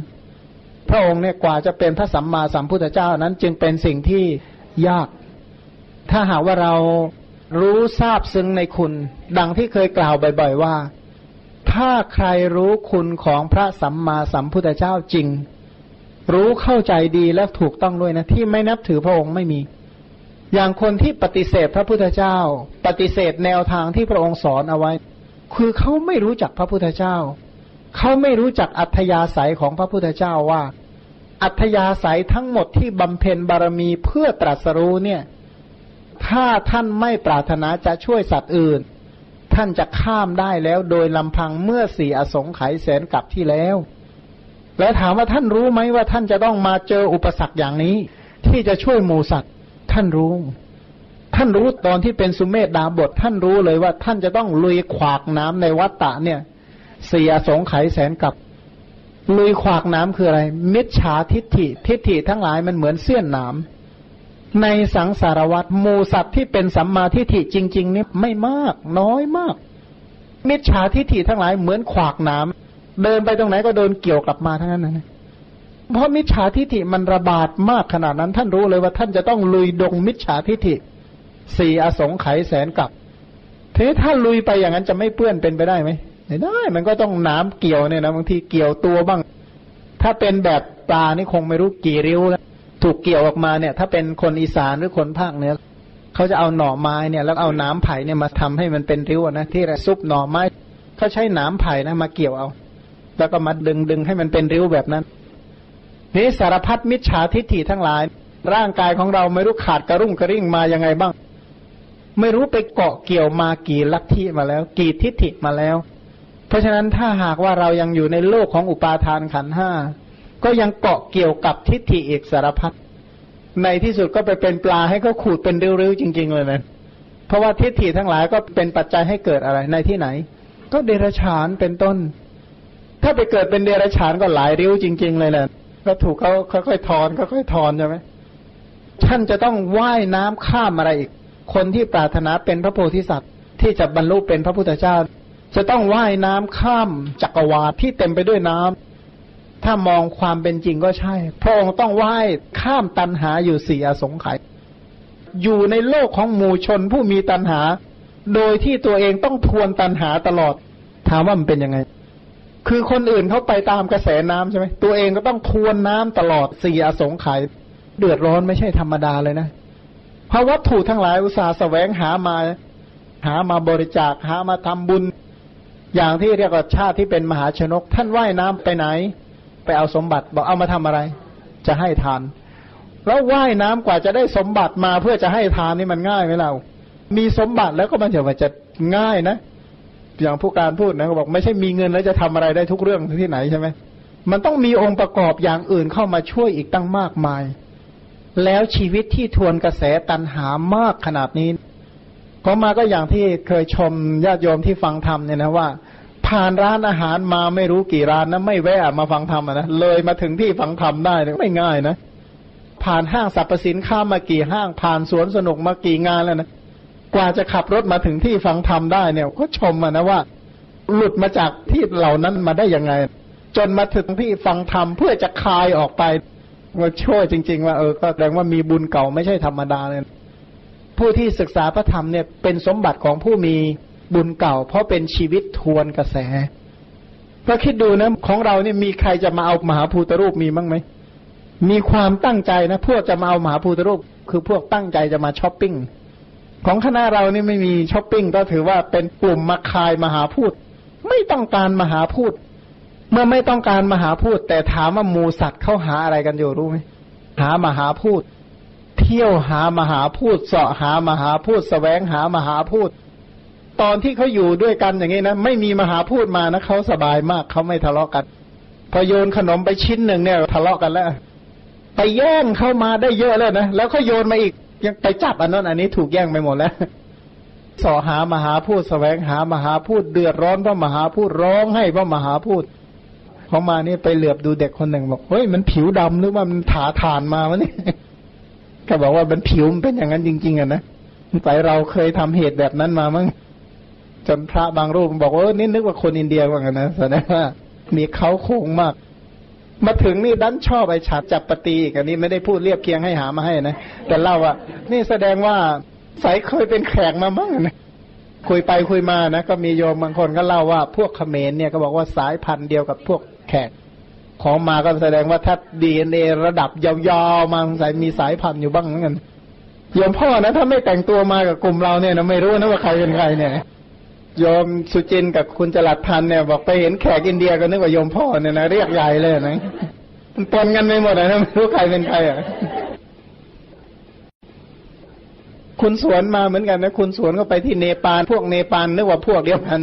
พระองค์เนี่ยกว่าจะเป็นพระสัมมาสัมพุทธเจ้านั้น จึงเป็นสิ่งที่ยาก ถ้าหากว่าเรารู้ทราบซึ้งในคุณ ดังที่เคยกล่าวบ่อย ๆ ว่า ถ้าใครรู้คุณของพระสัมมาสัมพุทธเจ้าจริง รู้เข้าใจดีและถูกต้องด้วยนะ ที่ไม่นับถือพระองค์ไม่มี อย่างคนที่ปฏิเสธพระพุทธเจ้า ปฏิเสธแนวทางที่พระองค์สอนเอาไว้ คือเขาไม่รู้จักพระพุทธเจ้า เขาไม่รู้จักอัธยาศัยของพระพุทธเจ้าว่า อัธยาศัยทั้งหมดที่บำเพ็ญบารมีเพื่อตรัสรู้เนี่ย ถ้าท่านไม่ปรารถนาจะช่วยสัตว์อื่น ท่านจะข้ามได้แล้วโดยลำพังเมื่อสี่อสงไขยแสนกลับที่แล้ว แล้วถามว่าท่านรู้ไหมว่าท่านจะต้องมาเจออุปสรรคอย่างนี้ ที่จะช่วยหมูสัตว์ ท่านรู้ ท่านรู้ตอนที่เป็นสุเมธดาบท ท่านรู้เลยว่าท่านจะต้องลุยขวากน้ำในวัฏฏะเนี่ยเสี่อสงไขยแสนกับลุยขวากน้ำคืออะไร มิจฉาทิฏฐิ ทิฏฐิทั้งหลายมันเหมือนเสี้ยนน้ำในสังสารวัตรมูสัตว์ที่เป็นสัมมาทิฏฐิจริง ๆ นี่ไม่มาก น้อยมาก มิจฉาทิฏฐิทั้งหลายเหมือนขวากน้ำ เดินไปตรงไหนก็เดินเกี่ยวกลับมาทั้งนั้นนะเพราะมิจฉาทิฏฐิมันระบาดมากขนาดนั้น ท่านรู้เลยว่าท่านจะต้องลุยดงมิจฉาทิฏฐิสี่อสงไขยแสนกับทีนี้ถ้าลุยไปอย่างนั้นจะไม่เปื้อนเป็นไปได้ไหมไม่ได้ มันก็ต้องน้ำเกี่ยวเนี่ยนะบางทีเกี่ยวตัวบ้าง ถ้าเป็นแบบปลานี่คงไม่รู้กี่ริ้วแล้วถูกเกี่ยวออกมาเนี่ย ถ้าเป็นคนอีสานหรือคนภาคเหนือเขาจะเอาหน่อไม้เนี่ย แล้วเอาน้ำไผ่เนี่ยมาทำให้มันเป็นริ้วนะที่ซุปหน่อไม้เขาใช้น้ำไผ่นะมาเกี่ยวเอา แล้วก็มาดึงดึงให้มันเป็นริ้วแบบนั้น นี่สารพัดมิจฉาทิฏฐิทั้งหลาย ร่างกายของเราไม่รู้ขาดกระรุ่งกระริ่งมายังไงบ้าง ไม่รู้ไปเกาะเกี่ยวมากี่ลัทธิมาแล้ว กี่ทิฏฐิมาแล้ว เพราะฉะนั้นถ้าหากว่าเรายังอยู่ในโลกของอุปาทานขันห้าก็ยังเกาะเกี่ยวกับทิฏฐิเอกสารพัดในที่สุดก็ไปเป็นปลาให้เขาขูดเป็นริ้วๆจริง ๆ เลยนะเพราะว่าทิฏฐิทั้งหลายก็เป็นปัจจัยให้เกิดอะไรในที่ไหน ก็เดรัจฉานเป็นต้น ถ้าไปเกิดเป็นเดรัจฉานก็หลายริ้วจริง ๆ เลยแหละก็ถูกเขาค่อยๆถอนค่อยๆถอนใช่ไหมท่านจะต้องว่ายน้ำข้ามอะไรอีก คนที่ปรารถนาเป็นพระโพธิสัตว์ ที่จะบรรลุเป็นพระพุทธเจ้า จะต้องว่ายน้ำข้ามจักรวาลที่เต็มไปด้วยน้ำถ้ามองความเป็นจริงก็ใช่พระองค์ต้องว่ายข้ามตันหาอยู่สี่อสงไขยอยู่ในโลกของหมู่ชนผู้มีตันหา โดยที่ตัวเองต้องทวนตันหาตลอด ถามว่ามันเป็นยังไง คือคนอื่นเขาไปตามกระแสน้ำใช่ไหมตัวเองก็ต้องทวนน้ำตลอดสี่อสงไขยเดือดร้อนไม่ใช่ธรรมดาเลยนะเพราะวัตถุทั้งหลายอุตสาห์แสวงหามา หามาบริจาคหามาทำบุญ อย่างที่เรียกว่าชาติที่เป็นมหาชนก ท่านว่ายน้ำไปไหน ไปเอาสมบัติบอกเอามาทำอะไร จะให้ทาน แล้วว่ายน้ำกว่าจะได้สมบัติมาเพื่อจะให้ทานนี่มันง่ายไหมเรา มีสมบัติแล้วก็มันจะว่าจะง่ายนะ อย่างผู้การพูดนะเขาบอกไม่ใช่มีเงินแล้วจะทำอะไรได้ทุกเรื่องที่ไหนใช่ไหมมันต้องมีองค์ประกอบอย่างอื่นเข้ามาช่วยอีกตั้งมากมาย แล้วชีวิตที่ทวนกระแสตันหามากขนาดนี้ ก็มาก็อย่างที่เคยชมญาติโยมที่ฟังธรรมเนี่ยนะว่า ผ่านร้านอาหารมาไม่รู้กี่ร้านนะไม่แวะมาฟังธรรมนะเลยมาถึงที่ฟังธรรมได้เนี่ยไม่ง่ายนะผ่านห้างสรรพสินค้ามากี่ห้างผ่านสวนสนุกมากี่งานแล้วนะ กว่าจะขับรถมาถึงที่ฟังธรรมได้เนี่ยก็ชมนะว่า หลุดมาจากที่เหล่านั้นมาได้ยังไง จนมาถึงที่ฟังธรรมเพื่อจะคลายออกไปว่าช่วยจริง ๆ ว่าเออก็แสดงว่ามีบุญเก่าไม่ใช่ธรรมดาเลยผู้ที่ศึกษาพระธรรมเนี่ยเป็นสมบัติของผู้มีบุญเก่า เพราะเป็นชีวิตทวนกระแสก็คิดดูนะของเราเนี่ยมีใครจะมาเอามหาภูตรูปมีมั้งไหมมีความตั้งใจนะพวกจะมาเอามหาภูตรูป คือพวกตั้งใจจะมาช้อปปิ้ง ของคณะเรานี่ไม่มีช้อปปิ้งก็ถือว่าเป็นกลุ่มมาคายมหาพูดไม่ต้องการมหาพูดเมื่อไม่ต้องการมหาพูด แต่ถามว่ามูสัตว์เข้าหาอะไรกันอยู่รู้ไหมหามหาพูด เที่ยวหามหาพูดเสาะหามหาพูดสแสวงหามหาพูด ตอนที่เขาอยู่ด้วยกันอย่างนี้นะไม่มีมหาพูดมานะเขาสบายมากเขาไม่ทะเลาะกัน พอโยนขนมไปชิ้นหนึ่งเนี่ยทะเลาะกันแล้ว ไปแย่งเข้ามาได้เยอะเลยนะแล้วเขาโยนมาอีก ยังไปจับอันนั้นอันนี้ถูกแย่งไปหมดแล้วสอหามหาพูดสแสวงหามหาพูดเดือดร้อนเพราะมหาพูดร้องให้เพราะมหาพูดเขามานี่ไปเหลือบดูเด็กคนหนึ่งบอกเฮ้ยมันผิวดำหรือว่ามันถาทานมาวะนี่ก็บอกว่ามันผิวมันเป็นอย่างนั้นจริง ๆอะนะแต่เราเคยทำเหตุแบบนั้นมามั้งจนพระบางรูปบอกว่านี่นึกว่าคนอินเดียว่างั้นนะแสดงว่ามีเขาโค้งมาก มาถึงนี่ดันชอบไอ้ฉาดจับปฏิอีกอันนี้ไม่ได้พูดเรียบเคียงให้หามาให้นะ แต่เล่าว่า นี่แสดงว่าสายเคยเป็นแขกมาบ้างนะคุยไปคุยมานะก็มีโยมบางคนก็เล่าว่าพวกเขมรเนี่ยก็บอกว่าสายพันธุ์เดียวกับพวกแขก ของมาก็แสดงว่าถ้าดีเอ็นเอระดับยาวๆมาสายมีสายพันธุ์อยู่บ้างเหมือนกันโยมพ่อนะถ้าไม่แต่งตัวมากับกลุ่มเราเนี่ยนะไม่รู้นะว่าใครเป็นใครเนี่ย โยมสุจินกับคุณจรัดพันเนี่ย บอกไปเห็นแขกอินเดียก็นึกว่าโยมพ่อเนี่ยนะเรียกใหญ่เลยนะมันปนกันไปหมดนะไม่รู้ใครเป็นใครอะคุณสวนมาเหมือนกันนะคุณสวนก็ไปที่เนปาลพวกเนปาลนึกว่าพวกเดียวกัน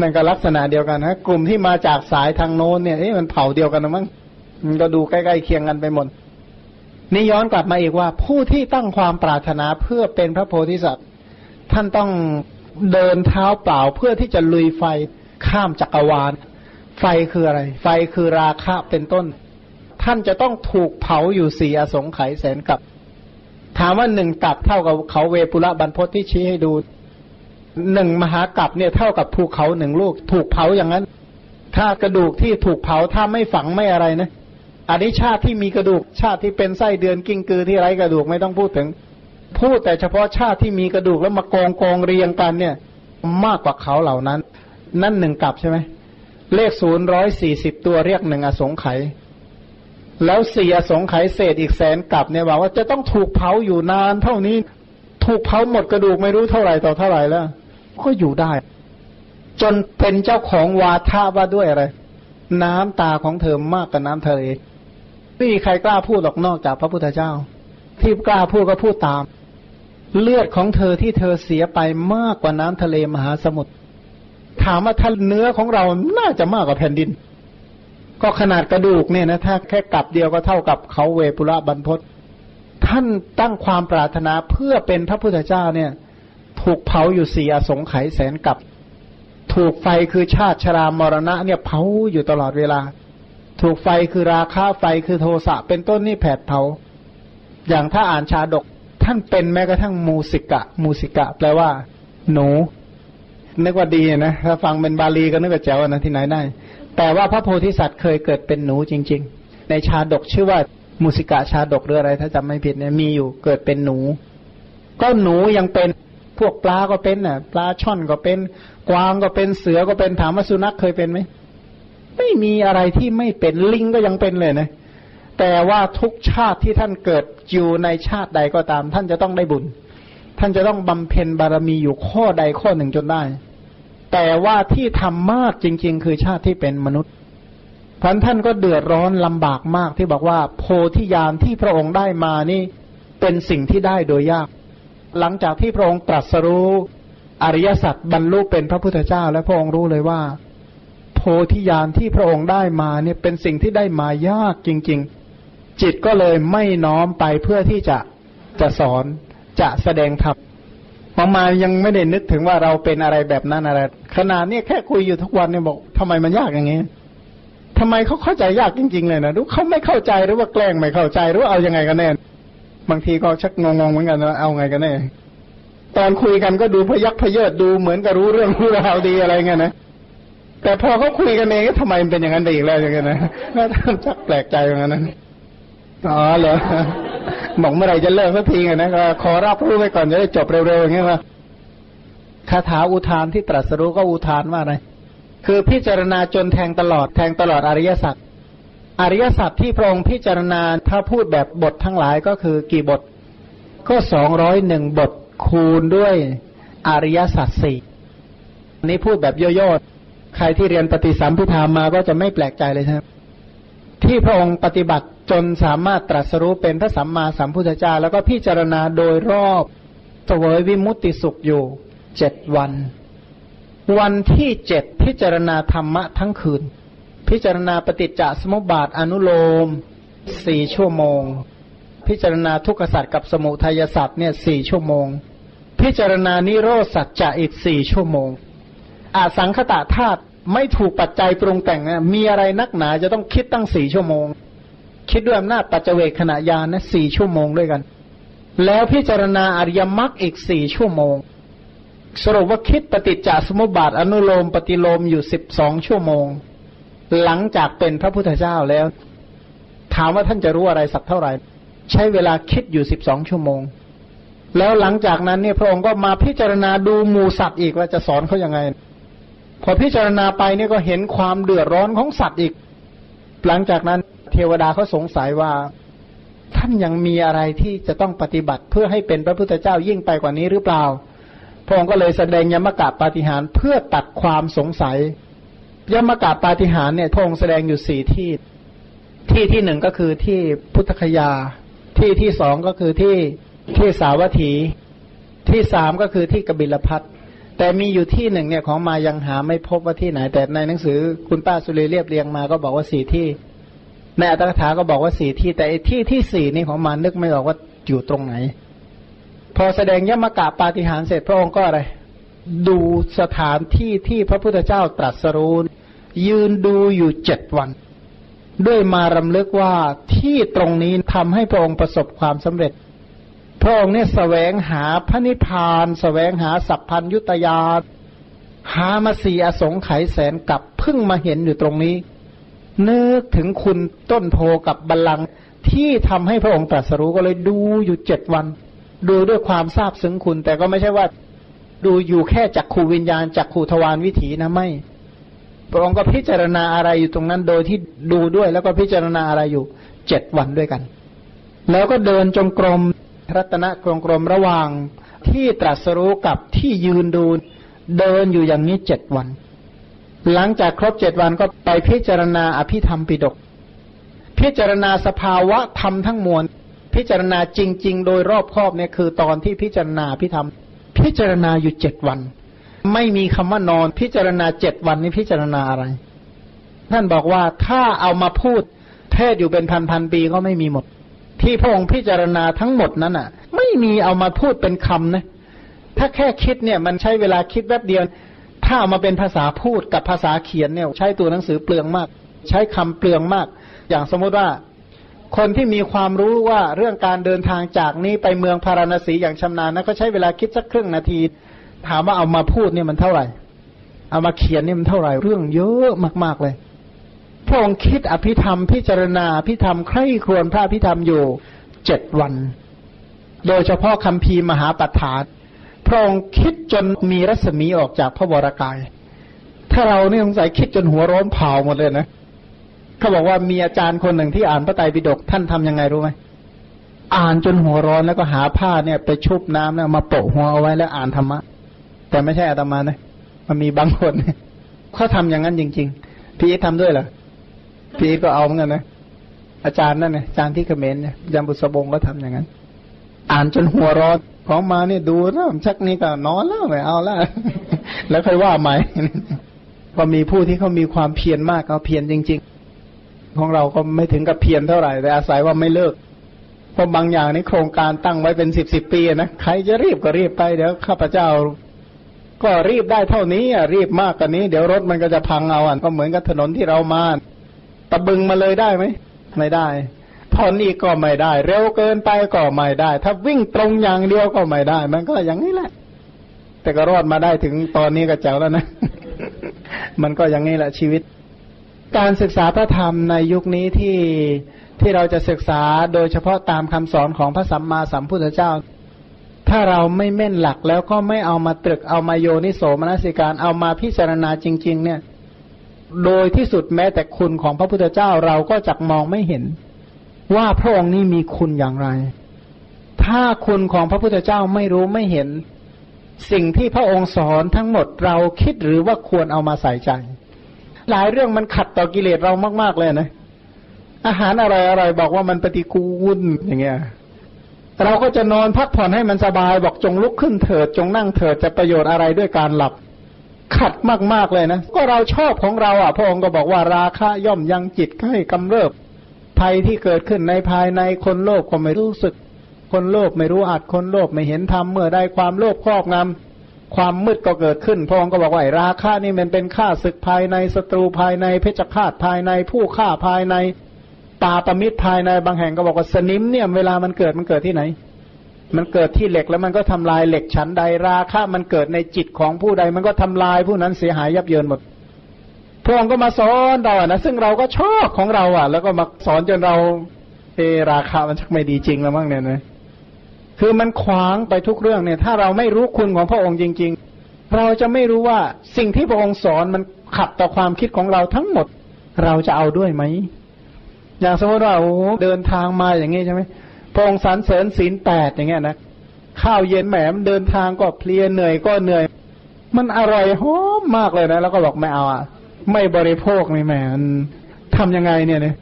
นั่นก็ลักษณะเดียวกันนะกลุ่มที่มาจากสายทางโน้นเนี่ยเอ๊ะมันเผ่าเดียวกันนะมั้งมันก็ดูใกล้ๆเคียงกันไปหมดนี่ย้อนกลับมาอีกว่า ผู้ที่ตั้งความปรารถนาเพื่อเป็นพระโพธิสัตว์ ท่านต้อง เดินเท้าเปล่าเพื่อที่จะลุยไฟข้ามจักรวาล ไฟคืออะไร ไฟคือราคะเป็นต้น ท่านจะต้องถูกเผาอยู่สี่อสงไขยแสนกับ ถามว่าหนึ่งกับเท่ากับเขาเวปุระบรรพตที่ชี้ให้ดูหนึ่งมหากับเนี่ยเท่ากับภูเขาหนึ่งลูก ถูกเผาอย่างนั้น ถ้ากระดูกที่ถูกเผาถ้าไม่ฝังไม่อะไรนะอันนี้ชาติที่มีกระดูกชาติที่เป็นไส้เดือนกิ้งกือที่ไร้กระดูกไม่ต้องพูดถึง พูดแต่เฉพาะชาติที่มีกระดูกแล้วมากองกองเรียงกันเนี่ย มากกว่าเขาเหล่านั้น นั่นหนึ่งกลับใช่ไหมเลขศูนย์ร้อยสี่สิบตัวเรียกหนึ่งอสงไขยแล้วสี่อสงไขยเศษอีกแสนกลับเนี่ยบอกว่าจะต้องถูกเผาอยู่นานเท่านี้ถูกเผาหมดกระดูกไม่รู้เท่าไหร่ต่อเท่าไหร่แล้ว ก็อยู่ได้ จนเป็นเจ้าของวาทะว่าด้วยอะไร น้ำตาของเธอมากกว่าน้ำทะเลไม่มีใครกล้าพูดหรอกนอกจากพระพุทธเจ้า ที่กล้าพูดก็พูดตาม เลือดของเธอที่เธอเสียไปมากกว่าน้ำทะเลมหาสมุทรถามว่าท่านเนื้อของเราน่าจะมากกว่าแผ่นดิน ก็ขนาดกระดูกเนี่ยนะถ้าแค่กลับเดียวก็เท่ากับเขาเวปุระบรรพศท่านตั้งความปรารถนาเพื่อเป็นพระพุทธเจ้าเนี่ย ถูกเผาอยู่สี่อสงไขยแสนกับ ถูกไฟคือชาติชรามรณะเนี่ยเผาอยู่ตลอดเวลา ถูกไฟคือราคาไฟคือโทสะเป็นต้นนี่แผดเผา อย่างถ้าอ่านชาดก ท่านเป็นแม้กระทั่งมูสิกะ มูสิกะ แปลว่า หนู นึกว่าดีนะถ้าฟังเป็นบาลีก็นึกว่าแจ๋วนะที่ไหนได้ แต่ว่าพระโพธิสัตว์เคยเกิดเป็นหนูจริง ๆ ในชาดกชื่อว่ามูสิกะชาดกหรืออะไร ถ้าจำไม่ผิดเนี่ยมีอยู่เกิดเป็นหนู ก็หนูยังเป็นพวกปลาก็เป็นน่ะ ปลาช่อนก็เป็น กวางก็เป็นเสือก็เป็นถามว่าสุนัขเคยเป็นไหมไม่มีอะไรที่ไม่เป็นลิงก็ยังเป็นเลยนะ แต่ว่าทุกชาติที่ท่านเกิดอยู่ในชาติใดก็ตาม ท่านจะต้องได้บุญ ท่านจะต้องบำเพ็ญบารมีอยู่ข้อใดข้อหนึ่งจนได้ แต่ว่าที่ทำมากจริง ๆ คือชาติที่เป็นมนุษย์พันท่านก็เดือดร้อนลำบากมากที่บอกว่า โพธิญาณที่พระองค์ได้มานี่เป็นสิ่งที่ได้โดยยาก หลังจากที่พระองค์ตรัสรู้อริยสัจบรรลุเป็นพระพุทธเจ้า และพระองค์รู้เลยว่า โพธิญาณที่พระองค์ได้มาเนี่ยเป็นสิ่งที่ได้มายากจริง ๆ จิตก็เลยไม่น้อมไปเพื่อที่จะจะสอนจะแสดงธรรมมามายังไม่ได้นึกถึงว่าเราเป็นอะไรแบบนั้นอะไร ขนาดนี้แค่คุยอยู่ทุกวันเนี่ยบอกทำไมมันยากอย่างนี้ทำไมเขาเข้าใจยากจริง ๆ เลยนะดูเขาไม่เข้าใจหรือว่าแกล้งไม่เข้าใจหรือว่าอยังไงกันแน่บางทีก็ชักงงๆเหมือนกันนะเอาไงกันแน่ตอนคุยกันก็ดูพยักพเยิดดูเหมือนกับรู้เรื่องรู้ราวดีอะไรเงี้ยนะแต่พอเขาคุยกันเองทำไมมันเป็นอย่างนั้นไปอีกแล้วอย่างเงี้ยนะน่าชักแปลกใจอย่างนั้น อ๋อเหรอบอกเมื่อไรจะเลิกสักทีนะก็ขอรับรู้ไปก่อนจะได้จบเร็วๆอย่างเงี้ยว่าคาถาอุทานที่ตรัสรู้ก็อุทานว่าอะไรคือพิจารณาจนแทงตลอดแทงตลอดอริยสัจอริยสัจที่พระองค์พิจารณาถ้าพูดแบบบททั้งหลายก็คือกี่บท ก็สองร้อยหนึ่งบทคูณด้วยอริยสัจสี่นี้พูดแบบย่อๆใครที่เรียนปฏิสัมพิธามมาก็จะไม่แปลกใจเลยครับ ที่พระองค์ปฏิบัติ จนสามารถตรัสรู้เป็นพระสัมมาสัมพุทธเจ้า แล้วก็พิจารณาโดยรอบเสวยวิมุตติสุขอยู่เจ็ดวัน วันที่เจ็ดพิจารณาธรรมะทั้งคืน พิจารณาปฏิจจสมุปบาทอนุโลมสี่ชั่วโมง พิจารณาทุกขสัตว์กับสมุทัยสัตว์เนี่ยสี่ชั่วโมง พิจารณานิโรธสัจจะอีกสี่ชั่วโมงอาสังคตะธาตุไม่ถูกปัจจัยปรุงแต่งนะมีอะไรนักหนาจะต้องคิดตั้งสี่ชั่วโมง คิดด้วยอำนาจปัจเจเวกขณะยานนะสี่ชั่วโมงด้วยกัน แล้วพิจารณาอริยมรรคอีกสี่ชั่วโมง สรุปว่าคิดปฏิจจสมุปบาทอนุโลมปฏิโลมอยู่สิบสองชั่วโมง หลังจากเป็นพระพุทธเจ้าแล้ว ถามว่าท่านจะรู้อะไรสักเท่าไหร่ ใช้เวลาคิดอยู่สิบสองชั่วโมง แล้วหลังจากนั้นเนี่ยพระองค์ก็มาพิจารณาดูหมูสัตว์อีกว่าจะสอนเขายังไง พอพิจารณาไปเนี่ยก็เห็นความเดือดร้อนของสัตว์อีก หลังจากนั้น เทวดาเขาสงสัยว่า ท่านยังมีอะไรที่จะต้องปฏิบัติเพื่อให้เป็นพระพุทธเจ้ายิ่งไปกว่านี้หรือเปล่า พระองค์ก็เลยแสดงยมกะปาฏิหารเพื่อตัดความสงสัย ยมกะปาฏิหารเนี่ยพระองค์แสดงอยู่สี่ที่ ที่ที่หนึ่งก็คือที่พุทธคยา ที่ที่สองก็คือที่ที่สาวัตถี ที่สามก็คือที่กบิลพัทแต่มีอยู่ที่หนึ่งเนี่ยของมายังหาไม่พบว่าที่ไหน แต่ในหนังสือคุณป้าสุรีเรียบเรียงมาก็บอกว่าสี่ที่ ในอัตถกถาก็บอกว่าสี่ที่ แต่ที่ที่สี่นี่ของมานึกไม่ออกว่าอยู่ตรงไหน พอแสดงยมกะปาฏิหารเสร็จพระองค์ก็อะไร ดูสถานที่ที่พระพุทธเจ้าตรัสรู้ยืนดูอยู่เจ็ดวัน ด้วยมารำลึกว่าที่ตรงนี้ทำให้พระองค์ประสบความสำเร็จ พระองค์เนี่ยสแสวงหาพระนิพพานสแสวงหาสัพพัญยุตยาหามาสีอสงไขยแสนกับพึ่งมาเห็นอยู่ตรงนี้ นึกถึงคุณต้นโพกับบัลลังก์ที่ทำให้พระองค์ตรัสรู้ก็เลยดูอยู่เจ็ดวัน ดูด้วยความทราบซึ้งคุณ แต่ก็ไม่ใช่ว่า ดูอยู่แค่จักขูวิญญาณจักขูทวารวิถีนะไม่ พระองค์ก็พิจารณาอะไรอยู่ตรงนั้น โดยที่ดูด้วยแล้วก็พิจารณาอะไรอยู่เจ็ดวันด้วยกัน แล้วก็เดินจงกรมรัตนกรงกรมระหว่างที่ตรัสรู้กับที่ยืนดู เดินอยู่อย่างนี้เจ็ดวัน หลังจากครบเจ็ดวันก็ไปพิจารณาอภิธรรมปิดก พิจารณาสภาวะธรรมทั้งมวล พิจารณาจริง ๆ โดยรอบครอบเนี่ยคือตอนที่พิจารณาพิธรรม พิจารณาอยู่เจ็ดวัน ไม่มีคำว่านอน พิจารณาเจ็ดวันนี้พิจารณาอะไร ท่านบอกว่าถ้าเอามาพูดเทศอยู่เป็นพันพันปีก็ไม่มีหมด ที่พระองค์พิจารณาทั้งหมดนั้นอะ ไม่มีเอามาพูดเป็นคำนะถ้าแค่คิดเนี่ยมันใช้เวลาคิดแป๊บเดียว ถ้าเอามาเป็นภาษาพูดกับภาษาเขียนเนี่ย ใช้ตัวหนังสือเปลืองมาก ใช้คำเปลืองมาก อย่างสมมติว่า คนที่มีความรู้ว่าเรื่องการเดินทางจากนี้ไปเมืองพาราณสีอย่างชำนาญนะก็ใช้เวลาคิดสักครึ่งนาที ถามว่าเอามาพูดเนี่ยมันเท่าไหร่ เอามาเขียนเนี่ยมันเท่าไหร่เรื่องเยอะมากๆเลยพระองค์คิดอภิธรรมพิจารณาอภิธรรมใคร่ครวญพระอภิธรรมอยู่เจ็ดวัน โดยเฉพาะคำพีมหาปัฏฐาน ระองค์คิดจนมีรัศมีออกจากพระวรากาย ถ้าเราเนี่ยสงสัยคิดจนหัวร้อนเผาหมดเลยนะเขาบอกว่ามีอาจารย์คนหนึ่งที่อ่านพระไตรปิฎกท่านทำยังไงรู้ไหมอ่านจนหัวร้อนแล้วก็หาผ้าเนี่ย ไปชุบน้ำเนี่ยมาโปะหัวเอาไว้แล้วอ่านธรรมะ แต่ไม่ใช่อาตมานะมันมีบางคนเขาทำอย่างนั้นจริง ๆ พี่ทำด้วยเหรอพี่ก็เอาเหมือนกันนะอาจารย์นั่นเนี่ยอาจารย์ที่เขมรเนี่ยยามบุษบงก็ทำอย่างนั้น อ่านจนหัวร้อน ของมาเนี่ยดูแล้วชักนี้ก็นอนแล้วไม่เอาแล้วแล้วค่อยว่าใหม่ก็มีผู้ที่เขามีความเพียรมากเขาเพียรจริง ๆ ของเราก็ไม่ถึงกับเพียรเท่าไหร่แต่อาศัยว่าไม่เลิกเพราะบางอย่างนี่โครงการตั้งไว้เป็นสิบสิบปีนะใครจะรีบก็รีบไปเดี๋ยวข้าพเจ้า ก็รีบได้เท่านี้อะรีบมากกว่านี้ เดี๋ยวรถมันก็จะพังเอาอะก็เหมือนกับถนนที่เรามาตะบึงมาเลยได้ไหมไม่ได้ ผ่อนอีกก็ไม่ได้ เร็วเกินไปก็ไม่ได้ ถ้าวิ่งตรงอย่างเดียวก็ไม่ได้ มันก็อย่างนี้แหละ แต่ก็รอดมาได้ถึงตอนนี้ก็แจ๋วแล้วนะ มันก็อย่างนี้แหละชีวิต การศึกษาพระธรรมในยุคนี้ที่ที่เราจะศึกษาโดยเฉพาะตามคำสอนของพระสัมมาสัมพุทธเจ้า ถ้าเราไม่แม่นหลักแล้วก็ไม่เอามาตรึกเอามาโยนิโสมนสิการเอามาพิจารณาจริง ๆ เนี่ย โดยที่สุดแม้แต่คุณของพระพุทธเจ้าเราก็จักมองไม่เห็น ว่าพระองค์นี้มีคุณอย่างไร ถ้าคุณของพระพุทธเจ้าไม่รู้ไม่เห็น สิ่งที่พระองค์สอนทั้งหมดเราคิดหรือว่าควรเอามาใส่ใจ หลายเรื่องมันขัดต่อกิเลสเรามากๆเลยนะ อาหารอะไรอะไรบอกว่ามันปฏิกูลอย่างเงี้ยเราก็จะนอนพักผ่อนให้มันสบาย บอกจงลุกขึ้นเถิด จงนั่งเถิดจะประโยชน์อะไรด้วยการหลับ ขัดมากๆเลยนะ ก็เราชอบของเราอะพระองค์ก็บอกว่าราคะย่อมยังจิตให้กำเริบ ภัยที่เกิดขึ้นในภายในคนโลภก็ไม่รู้สึก คนโลภไม่รู้อัดคนโลภไม่เห็นธรรมเมื่อได้ความโลภครอบงำความมืดก็เกิดขึ้นพระองค์ก็บอกว่าราคะนี่มันเป็นฆ่าศึกภายในศัตรูภายในเพชฌฆาตภายในผู้ฆ่าภายในตาประมิตรภายในบางแห่งก็บอกว่าสนิมเนี่ยเวลามันเกิดมันเกิดที่ไหน มันเกิดที่เหล็กแล้วมันก็ทำลายเหล็กชั้นใดราคะมันเกิดในจิตของผู้ใด มันก็ทำลายผู้นั้นเสียหายยับเยินหมด พระองค์ก็มาสอนเราอะนะซึ่งเราก็ชอบของเราอะ แล้วก็มาสอนจนเราเอราคามันชักไม่ดีจริงแล้วมั้งเนี่ยนะคือมันขวางไปทุกเรื่องเนี่ย ถ้าเราไม่รู้คุณของพระองค์จริง ๆ เราจะไม่รู้ว่าสิ่งที่พระองค์สอนมันขัดต่อความคิดของเราทั้งหมด เราจะเอาด้วยไหมอย่างสมมติว่าโอ้เดินทางมาอย่างงี้ใช่ไหมพระองค์สรรเสริญศีลแปดอย่างเงี้ยนะข้าวเย็นแหมมเดินทางก็เพลียเหนื่อยก็เหนื่อย มันอร่อยหอมมากเลยนะ แล้วก็บอกไม่เอาอะ ไม่บริโภคนี่แม่มันทำยังไงเนี่ยเนี่ย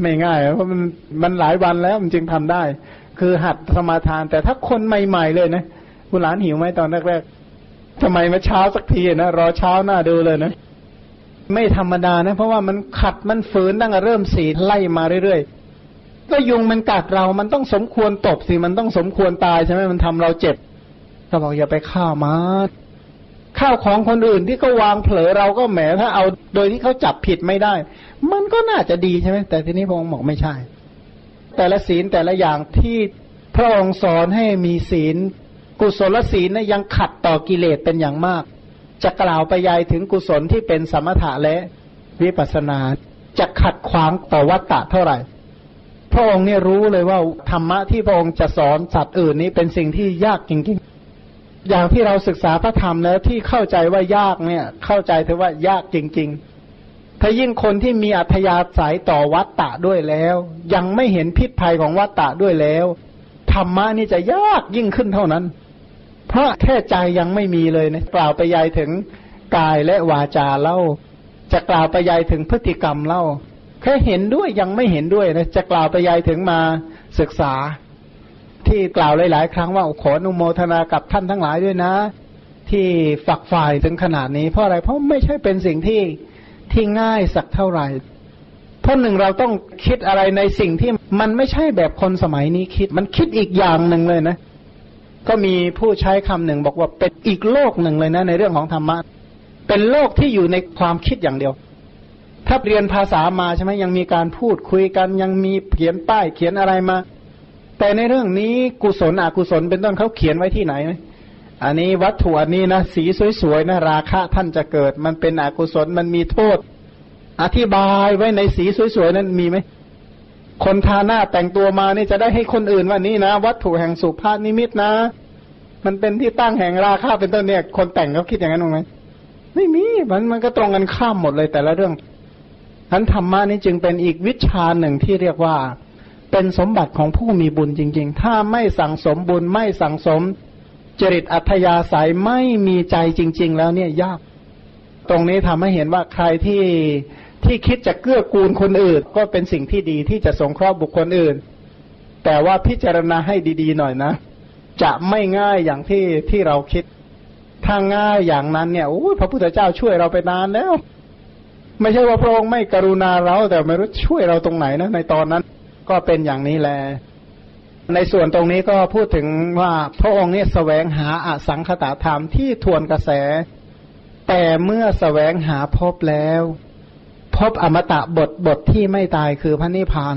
ไม่ง่ายเพราะมันมันหลายวันแล้วมันจึงทำได้ คือหัดสมาทาน แต่ถ้าคนใหม่ ๆ เลยนะคุณหลานหิวไหมตอนแรกๆทำไมมาเช้าสักทีนะรอเช้าหน้าดูเลยนะไม่ธรรมดานะ เพราะว่ามันขัดมันฝืนตั้งแต่เริ่มสีไล่มาเรื่อยๆ ก็ยุงมันกัดเรา มันต้องสมควรตบสิ มันต้องสมควรตายใช่ไหมมันทำเราเจ็บ ก็บอกอย่าไปฆ่ามา ข้าวของคนอื่นที่เขาวางเผลอเราก็แหมถ้าเอาโดยที่เขาจับผิดไม่ได้ มันก็น่าจะดีใช่ไหมแต่ทีนี้พระองค์บอกไม่ใช่ แต่ละศีลแต่ละอย่างที่พระองค์สอนให้มีศีล กุศลศีลนะยังขัดต่อกิเลสเป็นอย่างมาก จะกล่าวไปยายถึงกุศลที่เป็นสมถะและวิปัสนา จะขัดขวางต่อวัตตะเท่าไหร่ พระองค์เนี่ยรู้เลยว่าธรรมะที่พระองค์จะสอนสัตว์อื่นนี้เป็นสิ่งที่ยากจริงๆ อย่างที่เราศึกษาพระธรรมแล้วที่เข้าใจว่ายากเนี่ย เข้าใจเถอะว่ายากจริง ๆ ถ้ายิ่งคนที่มีอัธยาศัยต่อวัตตะด้วยแล้ว ยังไม่เห็นพิษภัยของวัตตะด้วยแล้วธรรมะนี่จะยากยิ่งขึ้นเท่านั้น เพราะแค่ใจยังไม่มีเลยนะกล่าวไปยายถึงกายและวาจาเล่า จะกล่าวไปยายถึงพฤติกรรมเล่า แค่เห็นด้วยยังไม่เห็นด้วยนะจะกล่าวไปยายถึงมาศึกษา ที่กล่าวหลาย ๆ ครั้งว่าขออนุโมทนากับท่านทั้งหลายด้วยนะ ที่ฝักฝ่ายถึงขนาดนี้ เพราะอะไรเพราะไม่ใช่เป็นสิ่งที่ที่ง่ายสักเท่าไหร่เพราะหนึ่งเราต้องคิดอะไรในสิ่งที่มันไม่ใช่แบบคนสมัยนี้คิด มันคิดอีกอย่างหนึ่งเลยนะ ก็มีผู้ใช้คำหนึ่งบอกว่าเป็นอีกโลกหนึ่งเลยนะ ในเรื่องของธรรมะเป็นโลกที่อยู่ในความคิดอย่างเดียว ถ้าเรียนภาษามาใช่ไหมยังมีการพูดคุยกันยังมีเขียนป้ายเขียนอะไรมา แต่ในเรื่องนี้กุศลอกุศลเป็นต้นเขาเขียนไว้ที่ไหนไหมอันนี้วัตถุอันนี้นะสีสวยๆนะราคะท่านจะเกิด มันเป็นอกุศลมันมีโทษ อธิบายไว้ในสีสวยๆนั้นมีไหมคนทาหน้าแต่งตัวมานี่จะได้ให้คนอื่นว่านี่นะ วัตถุแห่งสุภาพนิมิตนะ มันเป็นที่ตั้งแห่งราคาเป็นต้นเนี่ย คนแต่งเขาคิดอย่างนั้นไหมไม่มีมันมันก็ตรงกันข้ามหมดเลยแต่ละเรื่องทั้นธรรมะนี่จึงเป็นอีกวิชาหนึ่งที่เรียกว่า เป็นสมบัติของผู้มีบุญจริง ๆ ถ้าไม่สั่งสมบุญไม่สั่งสม จริตอัธยาศัยไม่มีใจจริง ๆ แล้วเนี่ยยาก ตรงนี้ทำให้เห็นว่าใครที่ที่คิดจะเกื้อกูลคนอื่น ก็เป็นสิ่งที่ดีที่จะสงเคราะห์บุคคลอื่น แต่ว่าพิจารณาให้ดีๆหน่อยนะ จะไม่ง่ายอย่างที่ที่เราคิด ถ้าง่ายอย่างนั้นเนี่ยโอ้ยพระพุทธเจ้าช่วยเราไปนานแล้ว ไม่ใช่ว่าพระองค์ไม่กรุณาเราแต่ไม่รู้ช่วยเราตรงไหนนะในตอนนั้น ก็เป็นอย่างนี้แล ในส่วนตรงนี้ก็พูดถึงว่าพระองค์เนี่ยแสวงหาอสังขตาธรรมที่ทวนกระแส แต่เมื่อแสวงหาพบแล้ว พบอมตะบทบทที่ไม่ตายคือพระนิพพาน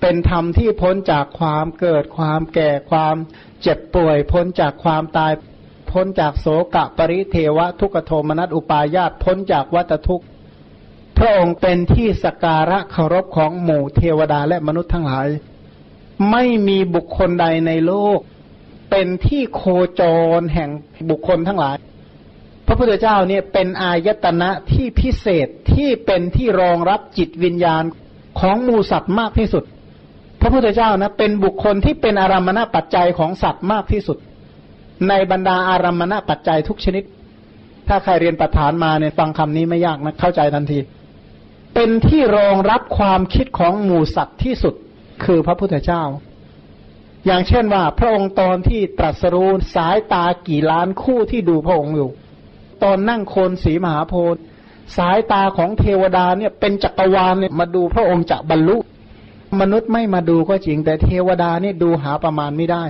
เป็นธรรมที่พ้นจากความเกิดความแก่ความเจ็บป่วย พ้นจากความตายพ้นจากโสกะปริเทวะทุกขโทมนัสอุปายาตพ้นจากวัฏทุกข์ พระองค์เป็นที่สการะเคารพของหมู่เทวดาและมนุษย์ทั้งหลาย ไม่มีบุคคลใดในโลก เป็นที่โคจรแห่งบุคคลทั้งหลาย พระพุทธเจ้าเนี่ยเป็นอายตนะที่พิเศษที่เป็นที่รองรับจิตวิญญาณของหมูสัตว์มากที่สุด พระพุทธเจ้านะเป็นบุคคลที่เป็นอารมณปัจจัยของสัตว์มากที่สุด ในบรรดาอารมณปัจจัยทุกชนิด ถ้าใครเรียนประธานมาเนี่ยฟังคำนี้ไม่ยากนะเข้าใจทันที เป็นที่รองรับความคิดของหมู่สัตว์ที่สุดคือพระพุทธเจ้า อย่างเช่นว่า พระองค์ตอนที่ตรัสรู้สายตากี่ล้านคู่ที่ดูพระองค์อยู่ ตอนนั่งโคนสีมหาโพธิ์สายตาของเทวดาเนี่ยเป็นจักรวาลเนี่ยมาดูพระองค์จะบรรลุ มนุษย์ไม่มาดูก็จริง แต่เทวดาเนี่ยดูหาประมาณไม่ได้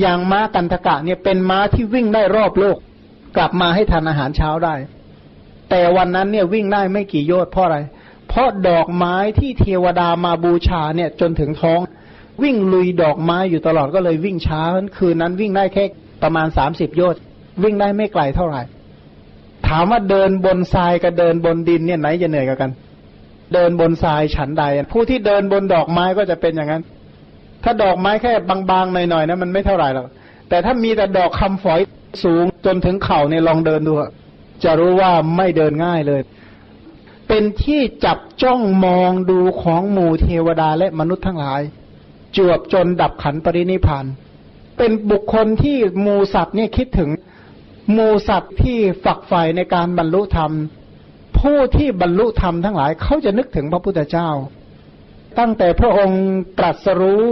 อย่างม้ากันทกะเนี่ยเป็นม้าที่วิ่งได้รอบโลก กลับมาให้ทานอาหารเช้าได้ แต่วันนั้นเนี่ยวิ่งได้ไม่กี่โยชน์เพราะอะไร เพราะดอกไม้ที่เทวดามาบูชาเนี่ยจนถึงท้อง วิ่งลุยดอกไม้อยู่ตลอดก็เลยวิ่งช้าคืนนั้นวิ่งได้แค่ประมาณสามสิบโยชน์วิ่งได้ไม่ไกลเท่าไหร่ ถามว่าเดินบนทรายกับเดินบนดินเนี่ยไหนจะเหนื่อยกว่ากัน เดินบนทรายฉันใด ผู้ที่เดินบนดอกไม้ก็จะเป็นอย่างนั้น ถ้าดอกไม้แค่บางๆหน่อยๆนะมันไม่เท่าไหร่หรอกแต่ถ้ามีแต่ดอกคำฝอยสูงจนถึงเข่าเนี่ยลองเดินดู จะรู้ว่าไม่เดินง่ายเลย เป็นที่จับจ้องมองดูของหมู่เทวดาและมนุษย์ทั้งหลาย จวบจนดับขันปรินิพานเป็นบุคคลที่หมูสัตว์เนี่ยคิดถึงหมูสัตว์ที่ฝักใฝ่ในการบรรลุธรรม ผู้ที่บรรลุธรรมทั้งหลายเขาจะนึกถึงพระพุทธเจ้า ตั้งแต่พระองค์ตรัสรู้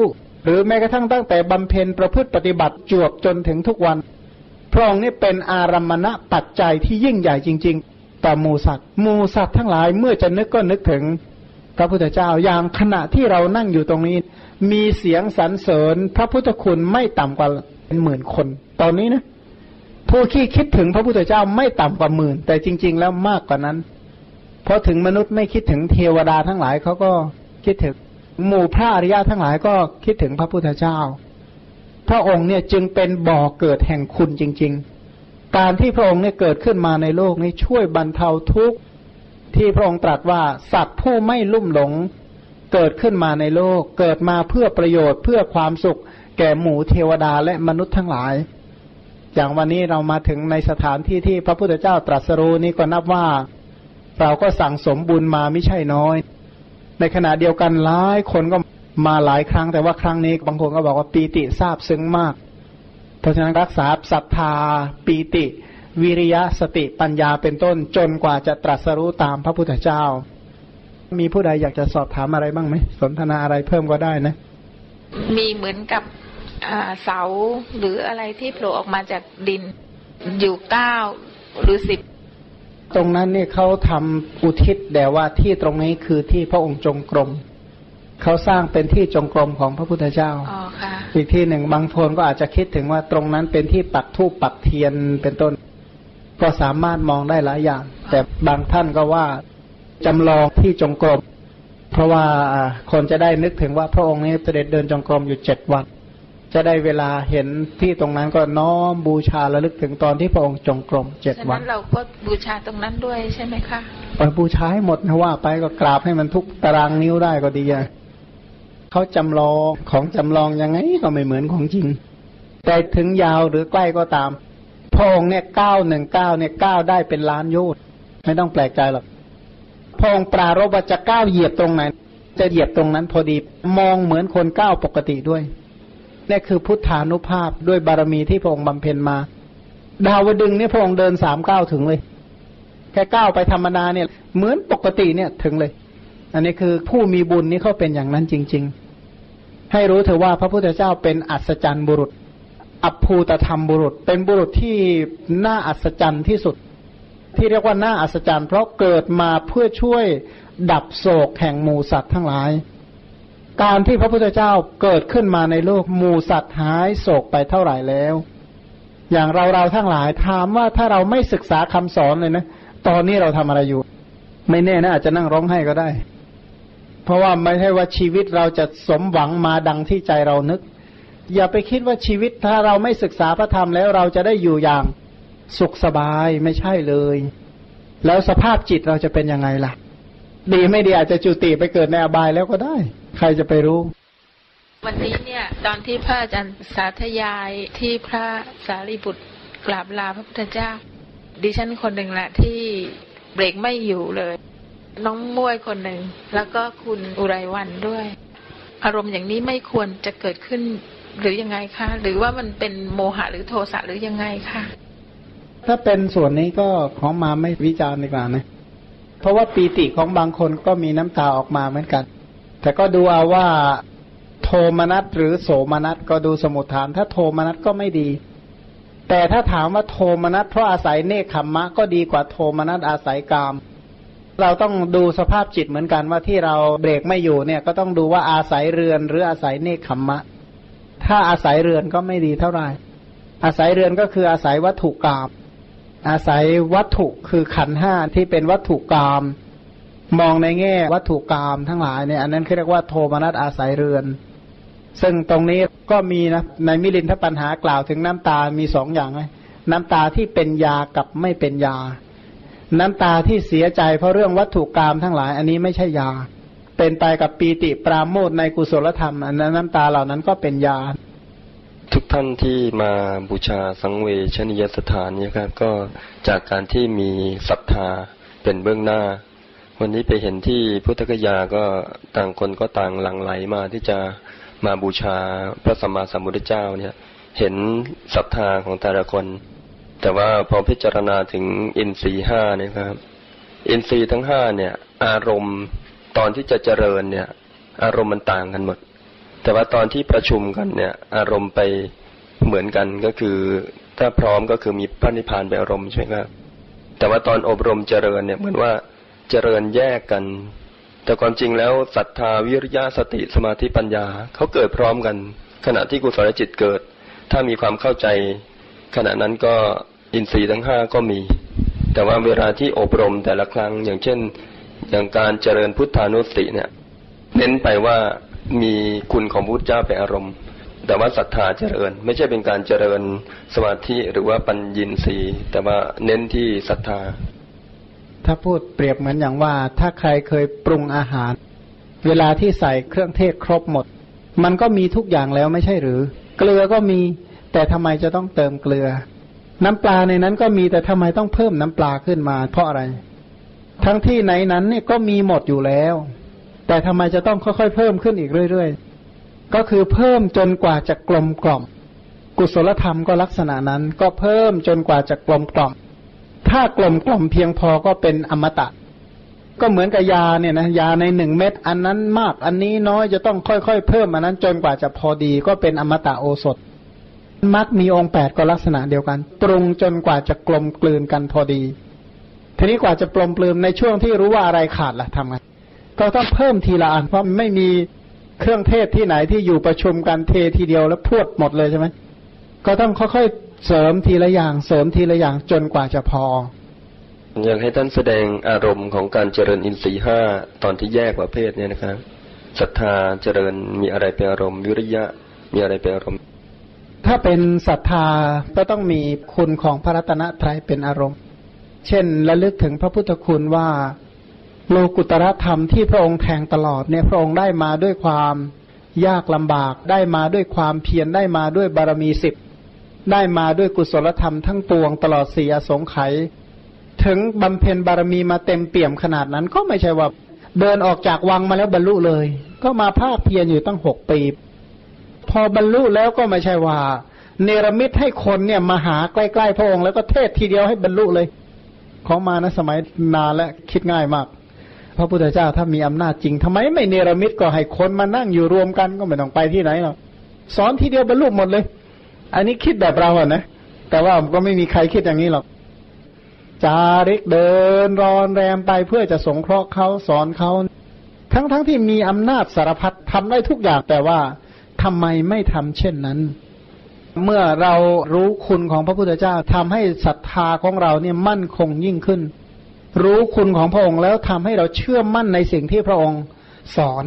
หรือแม้กระทั่งตั้งแต่บำเพ็ญประพฤติปฏิบัติจวบจนถึงทุกวัน พระองค์นี่เป็นอารมณะปัจจัยที่ยิ่งใหญ่จริง ๆ ต่อหมูสัตว์หมูสัตว์ทั้งหลายเมื่อจะนึกก็นึกถึงพระพุทธเจ้าอย่างขณะที่เรานั่งอยู่ตรงนี้ มีเสียงสรรเสริญพระพุทธคุณไม่ต่ำกว่าเป็นหมื่นคน ตอนนี้นะผู้ที่คิดถึงพระพุทธเจ้าไม่ต่ำกว่าหมื่น แต่จริง ๆ แล้วมากกว่านั้น เพราะถึงมนุษย์ไม่คิดถึงเทวดาทั้งหลายเขาก็คิดถึงหมู่พระอริยะทั้งหลายก็คิดถึงพระพุทธเจ้า พระองค์เนี่ยจึงเป็นบ่อเกิดแห่งคุณจริง ๆ การที่พระองค์เนี่ยเกิดขึ้นมาในโลกนี้ช่วยบรรเทาทุกข์ที่พระองค์ตรัสว่าสัตว์ผู้ไม่ลุ่มหลงเกิดขึ้นมาในโลก เกิดมาเพื่อประโยชน์เพื่อความสุข แก่หมู่เทวดาและมนุษย์ทั้งหลาย อย่างวันนี้เรามาถึงในสถานที่ที่พระพุทธเจ้าตรัสรู้นี้ก็นับว่า เราก็สั่งสมบุญมาไม่ใช่น้อย ในขณะเดียวกันหลายคนก็ มาหลายครั้งแต่ว่าครั้งนี้บางคนก็บอกว่าปีติทราบซึ้งมาก เพราะฉะนั้นรักษาศรัทธาปีติ วิริยะสติปัญญาเป็นต้นจนกว่าจะตรัสรู้ตามพระพุทธเจ้า มีผู้ใดอยากจะสอบถามอะไรบ้างไหมสนทนาอะไรเพิ่มก็ได้นะ มีเหมือนกับอ่าเสาหรืออะไรที่โผล่ออกมาจากดินอยู่เก้าหรือสิบตรงนั้นเนี่ยเขาทำอุทิศแต่ว่าที่ตรงนี้คือที่พระองค์จงกรม เขาสร้างเป็นที่จงกรมของพระพุทธเจ้าอ๋อค่ะอีกที่หนึ่งบางคนก็อาจจะคิดถึงว่าตรงนั้นเป็นที่ปักธูปปักเทียนเป็นต้น ก็สามารถมองได้หลายอย่าง แต่บางท่านก็ว่าจำลองที่จงกรม เพราะว่าอ่าคนจะได้นึกถึงว่าพระองค์นี้เสด็จเดินจงกรมอยู่เจ็ดวัน จะได้เวลาเห็นที่ตรงนั้นก็น้อมบูชาระลึกถึงตอนที่พระองค์จงกรมเจ็ดฉะวันั้นนเราก็บูชาตรงนั้นด้วยใช่ไหมคะไปบูชาให้หมดนะว่าไปก็กราบให้มันทุกตารางนิ้วได้ก็ดีอะ เขาจำลองของจำลองยังไงก็ไม่เหมือนของจริง แต่ถึงยาวหรือใกล้ก็ตามพระองค์เนี่ยเก้าหนึ่งเก้าเนี่ยเก้าได้เป็นล้านโยชน์ไม่ต้องแปลกใจหรอกพระองค์ปรารบว่าจะก้าวเหยียบตรงไหน จะเหยียบตรงนั้นพอดีมองเหมือนคนก้าวปกติด้วยนี่คือพุทธานุภาพด้วยบารมีที่พระองค์บำเพ็ญมา ดาวดึงเนี่ยพระองค์เดินสามก้าวถึงเลย แค่ก้าวไปธรรมดาเนี่ย เหมือนปกติเนี่ยถึงเลย อันนี้คือผู้มีบุญนี่เขาเป็นอย่างนั้นจริง ๆ ให้รู้เถอะว่าพระพุทธเจ้าเป็นอัศจรรย์บุรุษ อัภูตธรรมบุรุษ เป็นบุรุษที่น่าอัศจรรย์ที่สุด ที่เรียกว่าน่าอัศจรรย์ เพราะเกิดมาเพื่อช่วยดับโศกแห่งหมูสัตว์ทั้งหลาย การที่พระพุทธเจ้าเกิดขึ้นมาในโลกหมูสัตว์หายโศกไปเท่าไหร่แล้ว อย่างเราเราทั้งหลายถามว่าถ้าเราไม่ศึกษาคำสอนเลยนะ ตอนนี้เราทำอะไรอยู่ ไม่แน่นะอาจจะนั่งร้องไห้ก็ได้ เพราะว่าไม่ใช่ว่าชีวิตเราจะสมหวังมาดังที่ใจเรานึก อย่าไปคิดว่าชีวิตถ้าเราไม่ศึกษาพระธรรมแล้วเราจะได้อยู่อย่างสุขสบายไม่ใช่เลย แล้วสภาพจิตเราจะเป็นยังไงล่ะ ดีไม่ดีอาจจะจุติไปเกิดในอบายแล้วก็ได้ ใครจะไปรู้ วันนี้เนี่ย ตอนที่พระอาจารย์สาธยายที่พระสารีบุตรกราบลาพระพุทธเจ้า ดิฉันคนหนึ่งแหละที่เบรกไม่อยู่เลย น้องม้วยคนหนึ่ง แล้วก็คุณอุไรวันด้วย อารมณ์อย่างนี้ไม่ควรจะเกิดขึ้นหรือยังไงคะ หรือว่ามันเป็นโมหะหรือโทสะหรือยังไงคะถ้าเป็นส่วนนี้ก็ของมาไม่วิจารณ์ดีกว่านะเพราะว่าปีติของบางคนก็มีน้ำตาออกมาเหมือนกัน แต่ก็ดูเอาว่าโทมนัสหรือโสมนัสก็ดูสมุทฐาน ถ้าโทมนัสก็ไม่ดี แต่ถ้าถามว่าโทมนัสเพราะอาศัยเนคขมมะก็ดีกว่าโทมนัสอาศัยกาม เราต้องดูสภาพจิตเหมือนกันว่าที่เราเบรกไม่อยู่เนี่ยก็ต้องดูว่าอาศัยเรือนหรืออาศัยเนคขมมะ ถ้าอาศัยเรือนก็ไม่ดีเท่าไหร่ อาศัยเรือนก็คืออาศัยวัตถุกรรมอาศัยวัตถุคือขันห้าที่เป็นวัตถุกรรมมองในแง่วัตถุกรรมทั้งหลายเนี่ยอันนั้นเรียกว่าโทมนัสอาศัยเรือน ซึ่งตรงนี้ก็มีนะในมิลินทปัญหากล่าวถึงน้ำตา มีสองอย่างเลยน้ำตาที่เป็นยากับไม่เป็นยา น้ำตาที่เสียใจเพราะเรื่องวัตถุกรรมทั้งหลาย อันนี้ไม่ใช่ยา เป็นไปกับปีติปราโมทในกุศลธรรมอันนั้นน้ำตาเหล่านั้นก็เป็นยา ทุกท่านที่มาบูชาสังเวชนียสถานนี่ครับก็จากการที่มีศรัทธาเป็นเบื้องหน้า วันนี้ไปเห็นที่พุทธกยาก็ต่างคนก็ต่างหลั่งไหลมาที่จะมาบูชาพระสัมมาสัมพุทธเจ้าเนี่ย เห็นศรัทธาของแต่ละคน แต่ว่าพอพิจารณาถึงอินทรีห้าเนี่ยครับ อินทรีทั้งห้าเนี่ย อารมณ์ตอนที่จะเจริญเนี่ย อารมณ์มันต่างกันหมด แต่ว่าตอนที่ประชุมกันเนี่ย อารมณ์ไปเหมือนกันก็คือ ถ้าพร้อมก็คือมีพระนิพพานเป็นอารมณ์ใช่ไหมครับแต่ว่าตอนอบรมเจริญเนี่ยเหมือนว่าเจริญแยกกัน แต่ความจริงแล้วศรัทธาวิริยะสติสมาธิปัญญาเขาเกิดพร้อมกัน ขณะที่กุศลจิตเกิด ถ้ามีความเข้าใจ ขณะนั้นก็อินทรีย์ทั้งห้าก็มี แต่ว่าเวลาที่อบรมแต่ละครั้ง อย่างเช่น อย่างการเจริญพุทธานุสติเนี่ย เน้นไปว่ามีคุณของพุทธเจ้าเป็นอารมณ์ แต่ว่าศรัทธาเจริญ ไม่ใช่เป็นการเจริญสมาธิหรือว่าปัญญินทรีย์แต่ว่าเน้นที่ศรัทธา ถ้าพูดเปรียบเหมือนอย่างว่า ถ้าใครเคยปรุงอาหาร เวลาที่ใส่เครื่องเทศครบหมด มันก็มีทุกอย่างแล้วไม่ใช่หรือ เกลือก็มี แต่ทำไมจะต้องเติมเกลือ น้ำปลาในนั้นก็มีแต่ทำไมต้องเพิ่มน้ำปลาขึ้นมา เพราะอะไร ทั้งที่ไหนนั้นเนี่ยก็มีหมดอยู่แล้ว แต่ทำไมจะต้องค่อยๆเพิ่มขึ้นอีกเรื่อยๆ ก็คือเพิ่มจนกว่าจะกลมกล่อม กุศลธรรมก็ลักษณะนั้นก็เพิ่มจนกว่าจะกลมกล่อม ถ้ากลมกล่อมเพียงพอก็เป็นอมตะก็เหมือนกับยาเนี่ยนะยาในหนึ่งเม็ดอันนั้นมากอันนี้น้อยจะต้องค่อยๆ เพิ่มอันนั้นจนกว่าจะพอดีก็เป็นอมตะโอสถ มักมีองค์แปดก็ลักษณะเดียวกัน ปรุงจนกว่าจะกลมกลืนกันพอดี ทีนี้กว่าจะปลมปลืมในช่วงที่รู้ว่าอะไรขาดล่ะทำไงก็ต้องเพิ่มทีละอันเพราะไม่มีเครื่องเทศที่ไหนที่อยู่ประชุมกันเททีเดียวแล้วพรวดหมดเลยใช่ไหมก็ต้องค่อยๆเสริมทีละอย่างเสริมทีละอย่างจนกว่าจะพอ อยากให้ท่านแสดงอารมณ์ของการเจริญอินทรีย์ห้าตอนที่แยกประเภทเนี่ยนะครับศรัทธาเจริญมีอะไรเป็นอารมณ์วิริยะมีอะไรเป็นอารมณ์ ถ้าเป็นศรัทธาก็ต้องมีคุณของพระรัตนตรัยเป็นอารมณ์ เช่นระลึกถึงพระพุทธคุณว่าโลกุตรธรรมที่พระองค์แทงตลอดเนี่ยพระองค์ได้มาด้วยความยากลำบากได้มาด้วยความเพียรได้มาด้วยบารมีสิบได้มาด้วยกุศลธรรมทั้งปวงตลอดสี่อสงไขยถึงบำเพ็ญบารมีมาเต็มเปี่ยมขนาดนั้นก็ไม่ใช่ว่า เดินออกจากวังมาแล้วบรรลุเลย ก็มาภาคเพียรอยู่ตั้งหกปี พอบรรลุแล้วก็ไม่ใช่ว่า เนรมิตให้คนเนี่ยมาหาใกล้ๆพระองค์แล้วก็เทศทีเดียวให้บรรลุเลย ของมานะสมัยนานและคิดง่ายมาก พระพุทธเจ้าถ้ามีอำนาจจริงทำไมไม่เนรมิตก็ให้คนมานั่งอยู่รวมกันก็ไม่ต้องไปที่ไหนหรอกสอนทีเดียวบรรลุหมดเลย อันนี้คิดแบบเราอะนะแต่ว่าก็ไม่มีใครคิดอย่างนี้หรอกจาริกเดินรอนแรมไปเพื่อจะสงเคราะห์เขาสอนเขาทั้งๆทที่มีอำนาจสารพัดทำได้ทุกอย่างแต่ว่า ทำไมไม่ทำเช่นนั้น เมื่อเรารู้คุณของพระพุทธเจ้าทำให้ศรัทธาของเราเนี่ยมั่นคงยิ่งขึ้น รู้คุณของพระองค์แล้วทำให้เราเชื่อมั่นในสิ่งที่พระองค์สอน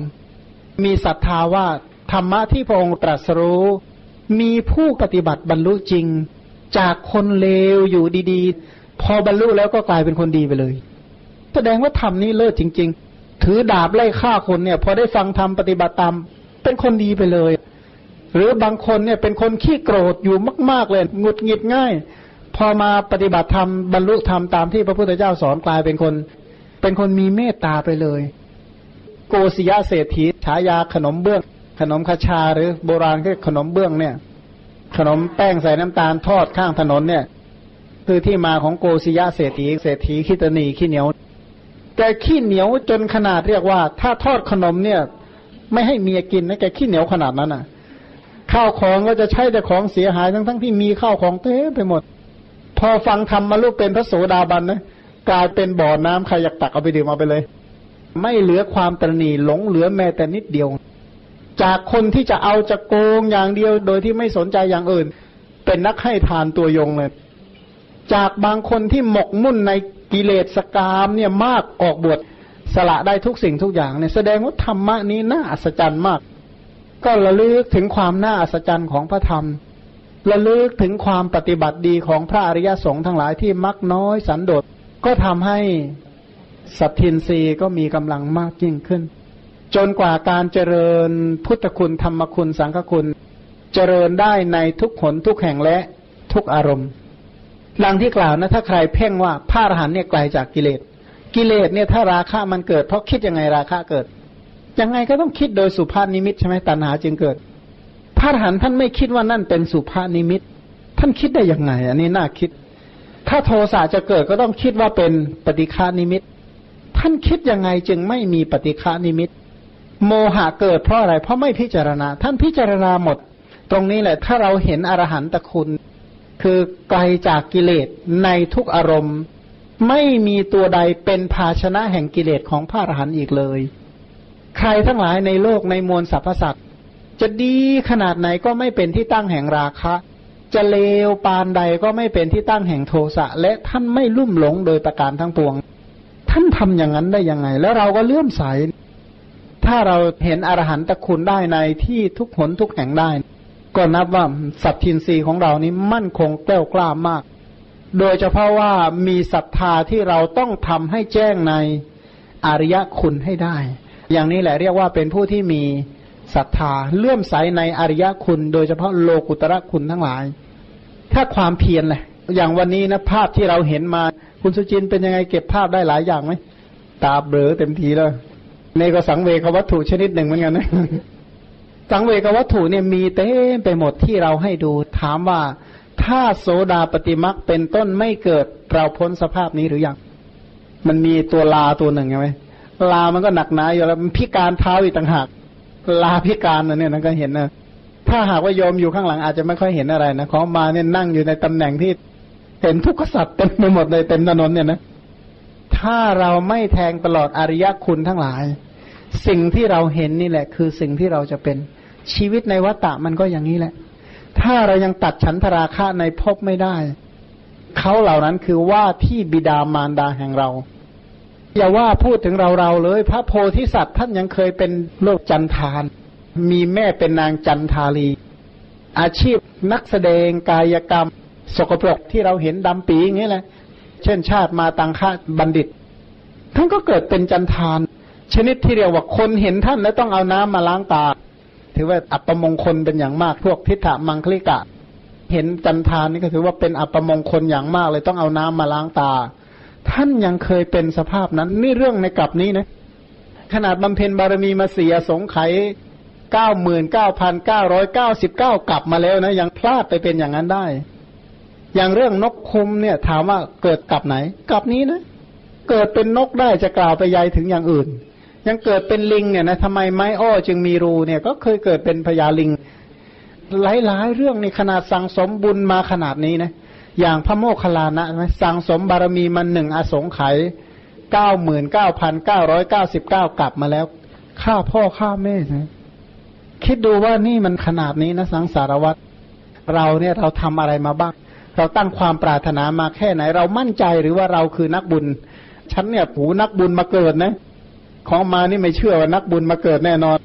มีศรัทธาว่าธรรมะที่พระองค์ตรัสรู้ มีผู้ปฏิบัติบรรลุจริง จากคนเลวอยู่ดีๆ พอบรรลุแล้วก็กลายเป็นคนดีไปเลย แสดงว่าธรรมนี้เลิศจริง ๆ ถือดาบไล่ฆ่าคนเนี่ย พอได้ฟังธรรมปฏิบัติตามเป็นคนดีไปเลย หรือบางคนเนี่ยเป็นคนขี้โกรธอยู่มาก ๆ เลยหงุดหงิดง่าย พอมาปฏิบัติธรรมบรรลุธรรมตามที่พระพุทธเจ้าสอนกลายเป็นคน เป็นคนมีเมตตาไปเลย โกศิยะเศรษฐีฉายาขนมเบื้อง ขนมคาชาหรือโบราณก็ขนมเบื้องเนี่ย ขนมแป้งใส่น้ำตาลทอดข้างถนนเนี่ยคือที่มาของโกศิยะเศรษฐีเศรษฐีขี้ตนีขี้เหนียวแกขี้เหนียวจนขนาดเรียกว่า ถ้าทอดขนมเนี่ย ไม่ให้เมียกินนะแกขี้เหนียวขนาดนั้นอะ ข้าวของก็จะใช้แต่ของเสียหายทั้งทั้งที่มีข้าวของเต็มไปหมด พอฟังธรรมมาลูกเป็นพระโสดาบันนะกลายเป็นบ่อน้ำใครอยากตักเอาไปดื่มเอาไปเลย ไม่เหลือความตรณีหลงเหลือแม้แต่นิดเดียว จากคนที่จะเอาจะโกงอย่างเดียว โดยที่ไม่สนใจอย่างอื่น เป็นนักให้ทานตัวยงเลย จากบางคนที่หมกมุ่นในกิเลสกามเนี่ยมากออกบวชสละได้ทุกสิ่งทุกอย่างเนี่ยแสดงว่าธรรมะนี้น่าอัศจรรย์มาก ก็ระลึกถึงความน่าอัศจรรย์ของพระธรรมระลึกถึงความปฏิบัติดีของพระอริยสงฆ์ทั้งหลายที่มักน้อยสันโดษก็ทำให้สัตทินรีก็มีกำลังมากยิ่งขึ้น จนกว่าการเจริญพุทธคุณธรรมคุณสังฆคุณ เจริญได้ในทุกหนทุกแห่งและทุกอารมณ์ดังที่กล่าวนะถ้าใครเพ่งว่าพระอรหันต์เนี่ยไกลจากกิเลส กิเลสเนี่ยถ้าราคะมันเกิด เพราะคิดยังไงราคะเกิด ยังไงก็ต้องคิดโดยสุภาพนิมิตใช่ไหมตัณหาจึงเกิด พระอรหันต์ท่านไม่คิดว่านั่นเป็นสุภาพนิมิต ท่านคิดได้ยังไง อันนี้น่าคิด ถ้าโทสะจะเกิดก็ต้องคิดว่าเป็นปฏิฆนิมิต ท่านคิดยังไงจึงไม่มีปฏิฆนิมิต โมหะเกิดเพราะอะไร เพราะไม่พิจารณา ท่านพิจารณาหมด ตรงนี้แหละ ถ้าเราเห็นอรหันตคุณ คือไกลจากกิเลสในทุกอารมณ์ ไม่มีตัวใดเป็นภาชนะแห่งกิเลสของพระอรหันต์อีกเลย ใครทั้งหลายในโลกในมวลสรรพสัตว์จะดีขนาดไหนก็ไม่เป็นที่ตั้งแห่งราคะ จะเลวปานใดก็ไม่เป็นที่ตั้งแห่งโทสะ และท่านไม่ลุ่มหลงโดยประการทั้งปวง ท่านทำอย่างนั้นได้ยังไง แล้วเราก็เลื่อมใส ถ้าเราเห็นอรหันตคุณได้ในที่ทุกหนทุกแห่งได้ ก็นับว่าสัตทินรีของเรานี้มั่นคงแกล้วกล้ามาก โดยเฉพาะว่ามีศรัทธาที่เราต้องทำให้แจ้งในอริยคุณให้ได้ อย่างนี้แหละเรียกว่าเป็นผู้ที่มีศรัทธาเลื่อมใสในอริยคุณ โดยเฉพาะโลกุตระคุณทั้งหลาย ถ้าความเพียรแหละอย่างวันนี้นะภาพที่เราเห็นมา คุณสุจินเป็นยังไงเก็บภาพได้หลายอย่างไหมตาเบลอเต็มทีแล้วนี่ก็สังเวกวัตถุชนิดหนึ่งเหมือนกันนะสังเวกวัตถุเนี่ยมีเต็มไปหมดที่เราให้ดู ถามว่าถ้าโสดาปฏิมักเป็นต้นไม่เกิดเราพ้นสภาพนี้หรือยังมันมีตัวลาตัวหนึ่งใช่ไหม ลามันก็หนักหนาอยู่แล้วมันพิการเท้าอีกต่างหากลาพิการนะเนี่ยนะก็เห็นนะถ้าหากว่าโยมอยู่ข้างหลังอาจจะไม่ค่อยเห็นอะไรนะของมาเนี่ยนั่งอยู่ในตำแหน่งที่เห็นทุกขสัตว์เต็มไปหมดเลยเต็มถนนเนี่ยนะถ้าเราไม่แทงตลอดอริยคุณทั้งหลาย สิ่งที่เราเห็นนี่แหละ คือสิ่งที่เราจะเป็นชีวิตในวัฏฏะมันก็อย่างนี้แหละ ถ้าเรายังตัดฉันทราคะในภพไม่ได้เขาเหล่านั้นคือว่าที่บิดามารดาแห่งเรา อย่าว่าพูดถึงเราเราเลย พระโพธิสัตว์ท่านยังเคยเป็นโลกจันทาน มีแม่เป็นนางจันทาลี อาชีพนักแสดงกายกรรม สกปรกที่เราเห็นดำปีอย่างนี้แหละ เช่นชาติมาตังค่าบัณฑิต ท่านก็เกิดเป็นจันทาน ชนิดที่เรียกว่าคนเห็นท่านแล้วต้องเอาน้ำมาล้างตา ถือว่าอัปมงคลเป็นอย่างมากพวกทิฏฐมังคลิกะ เห็นจันทานนี่ก็ถือว่าเป็นอัปมงคลอย่างมากเลยต้องเอาน้ำมาล้างตา ท่านยังเคยเป็นสภาพนั้น นี่เรื่องในกลับนี้นะ ขนาดบำเพ็ญบารมีมาเสียสงไขเก้าหมื่นเก้าพันเก้าร้อยเก้าสิบเก้ากลับมาแล้วนะ ยังพลาดไปเป็นอย่างนั้นได้ อย่างเรื่องนกคุมเนี่ย ถามว่าเกิดกลับไหนกลับนี้นะ เกิดเป็นนกได้จะกล่าวไปยายถึงอย่างอื่น ยังเกิดเป็นลิงเนี่ยนะทำไมไม้อ้อจึงมีรูเนี่ย ก็เคยเกิดเป็นพญาลิง หลายๆเรื่องในขนาดสั่งสมบุญมาขนาดนี้นะ อย่างพระโมคคัลลานะไหมสั่งสมบารมีมันหนึ่งอสงไขยเก้าหมื่นเก้าพันเก้าร้อยเก้าสิบเก้ากลับมาแล้วฆ่าพ่อฆ่าแม่นะคิดดูว่านี่มันขนาดนี้นะสังสารวัตรเราเนี่ยเราทำอะไรมาบ้าง เราตั้งความปรารถนามาแค่ไหน เรามั่นใจหรือว่าเราคือนักบุญฉันเนี่ยผูนักบุญมาเกิดนะ ของมานี่ไม่เชื่อว่านักบุญมาเกิดแน่นอน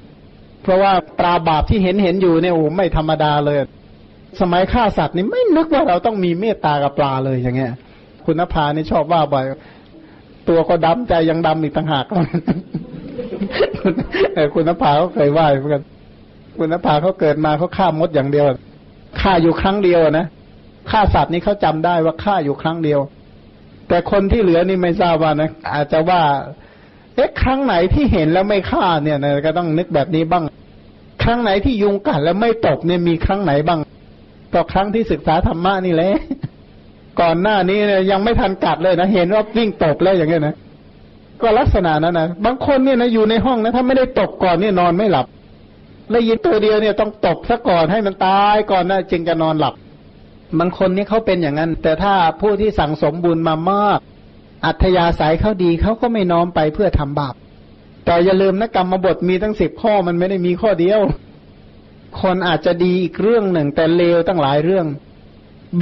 เพราะว่าปราบาปที่เห็นเห็นอยู่เนี่ยโอ้ไม่ธรรมดาเลย สมัยฆ่าสัตว์นี่ไม่นึกว่าเราต้องมีเมตตากับปลาเลยอย่างเงี้ย คุณนภานี่ชอบว่าบ่อยตัวก็ดำใจยังดำอีกต่างหากแต่คุณนภาเขาเคยว่าเหมือนกันคุณนภาเขาเกิดมาเขาฆ่ามดอย่างเดียวฆ่าอยู่ครั้งเดียวนะฆ่าสัตว์นี่เขาจำได้ว่าฆ่าอยู่ครั้งเดียว แต่คนที่เหลือนี่ไม่ทราบว่านะ อาจจะว่า เอ๊ะครั้งไหนที่เห็นแล้วไม่ฆ่าเนี่ยนะก็ต้องนึกแบบนี้บ้าง ครั้งไหนที่ยุงกัดแล้วไม่ตบเนี่ยมีครั้งไหนบ้าง ก็ครั้งที่ศึกษาธรรมะนี่แหละก่อนหน้านี้เนี่ยยังไม่ทันกัดเลยนะเห็นว่าวิ่งตบแล้วอย่างเงี้ยนะก็ลักษณะนั้นนะบางคนเนี่ยนะอยู่ในห้องนะถ้าไม่ได้ตบก่อนเนี่ยนอนไม่หลับได้ยินตัวเดียวเนี่ยต้องตบซะก่อนให้มันตายก่อนนะจึงจะนอนหลับบางคนนี่เขาเป็นอย่างนั้น แต่ถ้าผู้ที่สั่งสมบุญมามาก อัธยาศัยเขาดีเขาก็ไม่น้อมไปเพื่อทำบาปแต่อย่าลืมนะกรรมบทมีตั้งสิบข้อมันไม่ได้มีข้อเดียว คนอาจจะดีอีกเรื่องหนึ่ง แต่เลวตั้งหลายเรื่อง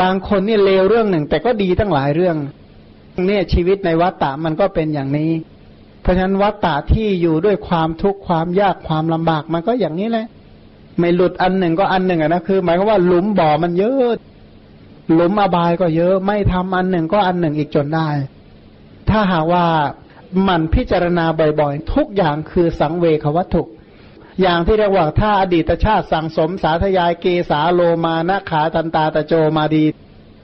บางคนนี่เลวเรื่องหนึ่ง แต่ก็ดีตั้งหลายเรื่อง เนี่ยชีวิตในวัฏฏะมันก็เป็นอย่างนี้ เพราะฉะนั้นวัฏฏะที่อยู่ด้วยความทุกข์ความยากความลำบากมันก็อย่างนี้แหละ ไม่หลุดอันหนึ่งก็อันหนึ่งอะนะคือ หมายความว่าหลุมบ่อมันเยอะหลุมอบายก็เยอะ ไม่ทำอันหนึ่งก็อันหนึ่งอีกจนได้ ถ้าหากว่ามันพิจารณาบ่อยๆ ทุกอย่างคือสังเวควัตถุ อย่างที่เรียกว่าถ้าอดีตชาติสั่งสมสาธยายเกสาโลมานะขาตันตาตะโจมาดี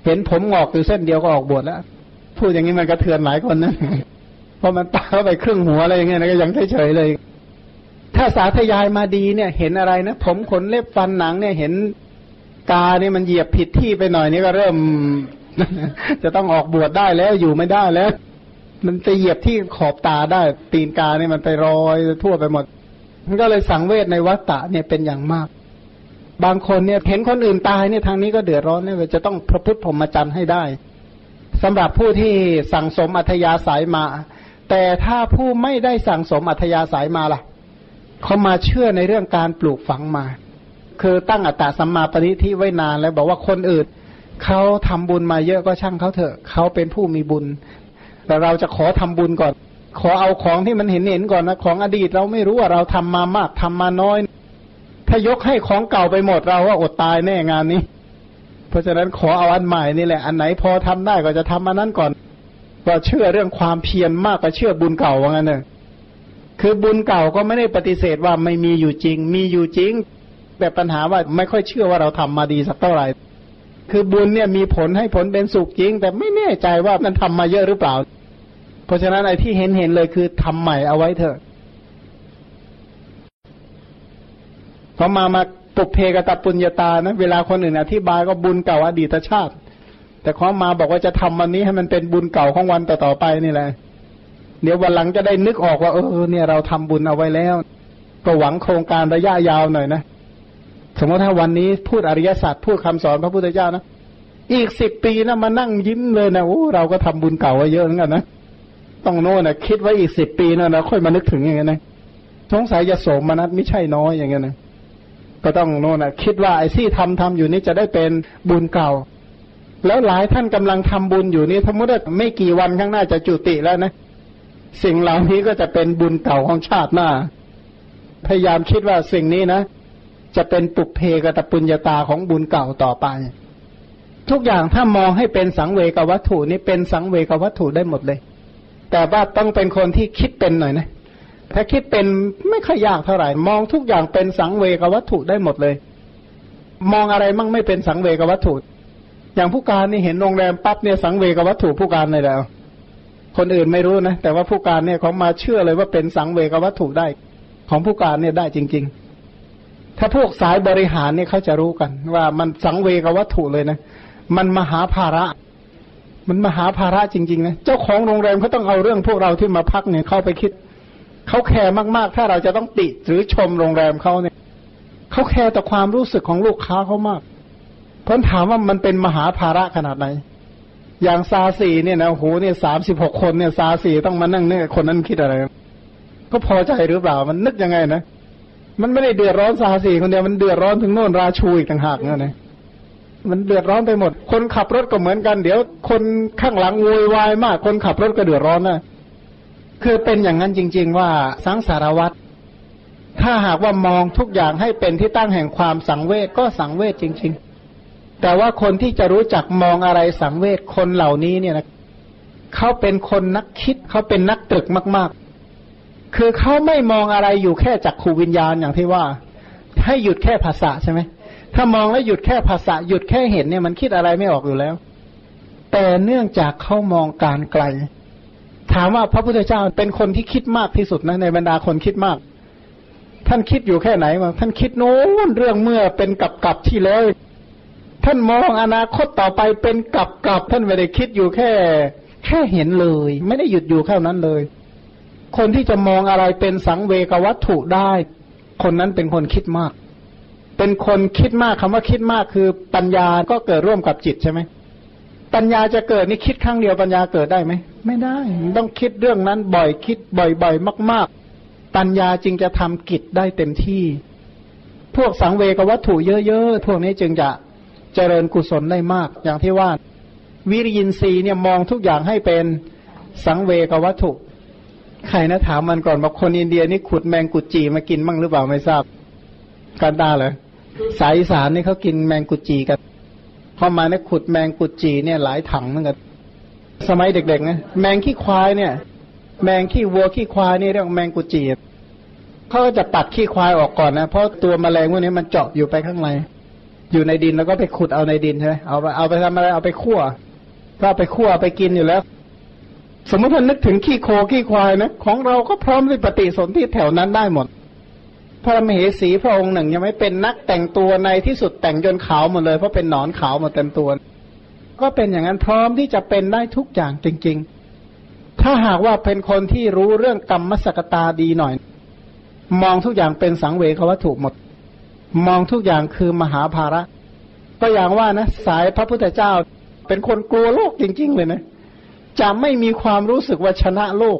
เห็นผมงอกอยู่เส้นเดียวก็ออกบวชแล้ว พูดอย่างนี้มันกระเทือนหลายคนนะเพราะมันตาเข้าไปครึ่งหัวอะไรอย่างเงี้ยนะก็ยังเฉยเลย ถ้าสาธยายมาดีเนี่ย เห็นอะไรนะผมขนเล็บฟันหนังเนี่ยเห็นกาเนี่ยมันเหยียบผิดที่ไปหน่อยนี่ก็เริ่ม จะต้องออกบวชได้แล้วอยู่ไม่ได้แล้ว มันไปเหยียบที่ขอบตาได้ ตีนกาเนี่ยมันไปรอยทั่วไปหมด ก็เลยสังเวชในวัฏฏะเนี่ยเป็นอย่างมาก บางคนเนี่ยเห็นคนอื่นตายเนี่ยทางนี้ก็เดือดร้อนเนี่ยจะต้องพระพุทธพรหมจรรย์ให้ได้สำหรับผู้ที่สั่งสมอัธยาศัยมา แต่ถ้าผู้ไม่ได้สั่งสมอัธยาศัยมาล่ะเขามาเชื่อในเรื่องการปลูกฝังมา คือตั้งอัตตาสัมมาปณิที่ไว้นานแล้วบอกว่าคนอื่นเขาทำบุญมาเยอะก็ช่างเขาเถอะเขาเป็นผู้มีบุญ แต่เราจะขอทำบุญก่อน ขอเอาของที่มันเห็นเห็นก่อนนะของอดีตเราไม่รู้ว่าเราทำมามากทำมาน้อย ถ้ายกให้ของเก่าไปหมดเราว่าอดตายแน่งานนี้ เพราะฉะนั้นขอเอาอันใหม่นี่แหละ อันไหนพอทำได้ก็จะทำอันนั้นก่อน ก็เชื่อเรื่องความเพียรมากกว่าเชื่อบุญเก่าว่างั้นเนอะคือบุญเก่าก็ไม่ได้ปฏิเสธว่าไม่มีอยู่จริง มีอยู่จริง แต่ปัญหาว่าไม่ค่อยเชื่อว่าเราทำมาดีสักเท่าไหร่คือบุญเนี่ยมีผลให้ผลเป็นสุขจริง แต่ไม่แน่ใจว่ามันทำมาเยอะหรือเปล่า เพราะฉะนั้นไอ้ที่เห็นเห็นเลยคือทำใหม่เอาไว้เถอะพอมามาปุกเพกตปุญญาตานะเวลาคนอื่นอธิบายก็บุญเก่าอดีตชาติ แต่ข้อมาบอกว่าจะทำวันนี้ให้มันเป็นบุญเก่าของวันต่อๆไปนี่แหละ เดี๋ยววันหลังจะได้นึกออกว่าเออเนี่ยเราทำบุญเอาไว้แล้ว ก็หวังโครงการระยะยาวหน่อยนะสมมติถ้าวันนี้พูดอริยสัจพูดคำสอนพระพุทธเจ้านะอีกสิบปีนะมานั่งยิ้มเลยนะโอ้เราก็ทำบุญเก่าไว้เยอะเหมือนกันนะ ต้องโน่นนะคิดไว้อีกสิบปีนะนะค่อยมานึกถึงอย่างเงี้ยนะสงสัยจะโสมนัสไม่ใช่น้อยอย่างเงี้ยนะก็ต้องโน่นนะคิดว่าไอ้ที่ทำทำอยู่นี้จะได้เป็นบุญเก่า แล้วหลายท่านกำลังทำบุญอยู่นี่สมมติว่าไม่กี่วันข้างหน้าจะจุติแล้วนะ สิ่งเหล่านี้ก็จะเป็นบุญเก่าของชาติหน้า พยายามคิดว่าสิ่งนี้นะ จะเป็นปุกเพกตปุญญาตาของบุญเก่าต่อไป ทุกอย่างถ้ามองให้เป็นสังเวกวัตถุนี่เป็นสังเวกวัตถุได้หมดเลย แต่ว่าต้องเป็นคนที่คิดเป็นหน่อยนะ ถ้าคิดเป็นไม่ค่อยยากเท่าไหร่ มองทุกอย่างเป็นสังเวกวัตถุได้หมดเลย มองอะไรมั่งไม่เป็นสังเวกวัตถุ อย่างผู้การนี่เห็นโรงแรมปั๊บเนี่ยสังเวกวัตถุผู้การเลยแล้ว คนอื่นไม่รู้นะ แต่ว่าผู้การเนี่ยเขามาเชื่อเลยว่าเป็นสังเวกวัตถุได้ ของผู้การเนี่ยได้จริง ๆ ถ้าพวกสายบริหารเนี่ยเขาจะรู้กัน ว่ามันสังเวกวัตถุเลยนะ มันมหาภาระ มันมหาภาระจริงๆนะเจ้าของโรงแรมเขาต้องเอาเรื่องพวกเราที่มาพักเนี่ยเข้าไปคิดเขาแคร์มากๆ ถ้าเราจะต้องติหรือชมโรงแรมเขาเนี่ยเขาแคร์ต่อความรู้สึกของลูกค้าเขามากเพราะถามว่ามันเป็นมหาภาระขนาดไหน อย่างซาสีเนี่ยนะโอ้โหเนี่ยสามสิบหกคนเนี่ยซาสีต้องมานั่งเนี่ยคนนั้นคิดอะไร ก็พอใจหรือเปล่ามันนึกยังไงนะมันไม่ได้เดือดร้อนซาสีคนเดียวมันเดือดร้อนถึงโน่นราชูอีกต่างหากเนี่ยนะ มันเดือดร้อนไปหมด คนขับรถก็เหมือนกัน เดี๋ยว คนข้างหลังโวยวายมาก คนขับรถก็เดือดร้อนนะคือเป็นอย่างนั้นจริง ๆ ว่าสังสารวัตรถ้าหากว่ามองทุกอย่างให้เป็นที่ตั้งแห่งความสังเวชก็สังเวชจริง ๆ แต่ว่าคนที่จะรู้จักมองอะไรสังเวชคนเหล่านี้เนี่ยนะเขาเป็นคนนักคิดเขาเป็นนักตรึกมาก ๆ คือเขาไม่มองอะไรอยู่แค่จักขูวิญญาณอย่างที่ว่า ให้หยุดแค่ภาษาใช่ไหม ถ้ามองแล้วหยุดแค่ภาษาหยุดแค่เห็นเนี่ยมันคิดอะไรไม่ออกอยู่แล้ว แต่เนื่องจากเขามองการไกล ถามว่าพระพุทธเจ้าเป็นคนที่คิดมากที่สุดนะในบรรดาคนคิดมาก ท่านคิดอยู่แค่ไหนมาท่านคิดโน้นเรื่องเมื่อเป็นกับกับที่แล้วท่านมองอนาคตต่อไปเป็นกับกับท่านไม่ได้คิดอยู่แค่ แค่เห็นเลย ไม่ได้หยุดอยู่แค่นั้นเลย คนที่จะมองอะไรเป็นสังเวกวัตถุได้ คนนั้นเป็นคนคิดมาก เป็นคนคิดมากคำว่าคิดมากคือปัญญาก็เกิดร่วมกับจิตใช่ไหมปัญญาจะเกิดนี่คิดครั้งเดียวปัญญาเกิดได้ไหมไม่ได้ต้องคิดเรื่องนั้นบ่อยคิดบ่อยๆมาก ๆ ปัญญาจึงจะทำกิจได้เต็มที่ พวกสังเวกวัตถุเยอะๆพวกนี้จึงจะเจริญกุศลได้มาก อย่างที่ว่า วิริยินทรีย์เนี่ยมองทุกอย่างให้เป็นสังเวกวัตถุใครนะถามมันก่อนบอกคนอินเดียนี่ขุดแมงกุจีมากินบ้างหรือเปล่าไม่ทราบกันตาเลย สายสานนี่เขากินแมงกุจีกันพอมาเนี่ยขุดแมงกุจีเนี่ยหลายถังเหมือนกันสมัยเด็กๆนะแมงขี้ควายเนี่ย แมงขี้วัวขี้ควายนี่เรียกแมงกุจีเขาก็จะปัดขี้ควายออกก่อนนะเพราะตัวแมลงพวกนี้มันเจาะอยู่ไปข้างในอยู่ในดินแล้วก็ไปขุดเอาในดินใช่ไหมเอาไปเอาไปทำอะไรเอาไปคั่วก็เอไปคั่วไปกินอยู่แล้ว สมมติท่านนึกถึงขี้โคขี้ควายนะของเราก็พร้อมที่ปฏิสนธิแถวนั้นได้หมด พระมเหสีพระองค์หนึ่งยังไม่เป็นนักแต่งตัวในที่สุดแต่งจนขาวหมดเลย เพราะเป็นหนอนขาวหมดเต็มตัว ก็เป็นอย่างนั้นพร้อมที่จะเป็นได้ทุกอย่างจริง ๆ ถ้าหากว่าเป็นคนที่รู้เรื่องกรรมสกตาดีหน่อย มองทุกอย่างเป็นสังเวชวัตถุหมด มองทุกอย่างคือมหาภาระ ก็อย่างว่านะ สายพระพุทธเจ้า เป็นคนกลัวโลกจริง ๆ เลยนะจะไม่มีความรู้สึกว่าชนะโลก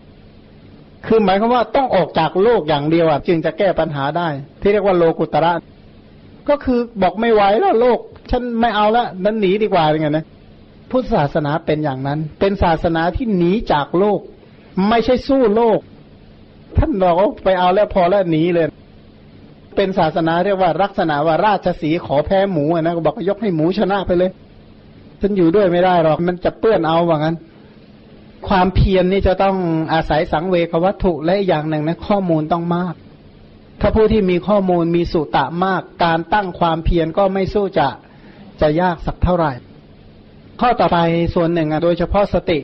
คือหมายความว่าต้องออกจากโลกอย่างเดียวอะจึงจะแก้ปัญหาได้ ที่เรียกว่าโลกุตระ ก็คือบอกไม่ไหวแล้วโลก ฉันไม่เอาละนั้นหนีดีกว่าอย่างเงี้ยนะพุทธศาสนาเป็นอย่างนั้น เป็นศาสนาที่หนีจากโลก ไม่ใช่สู้โลก ท่านบอกว่าไปเอาแล้วพอแล้วหนีเลย เป็นศาสนาเรียกว่าลักษณะว่าราชสีขอแพ้หมูนะก็บอกยกให้หมูชนะไปเลยฉันอยู่ด้วยไม่ได้หรอก มันจะเปื้อนเอาว่างั้น ความเพียรนนี่จะต้องอาศัยสังเวกวัตถุและอย่างหนึ่งนะข้อมูลต้องมาก ถ้าผู้ที่มีข้อมูลมีสุตะมาก การตั้งความเพียรก็ไม่สู้จะจะยากสักเท่าไหร่ ข้อต่อไปส่วนหนึ่งอะโดยเฉพาะสติ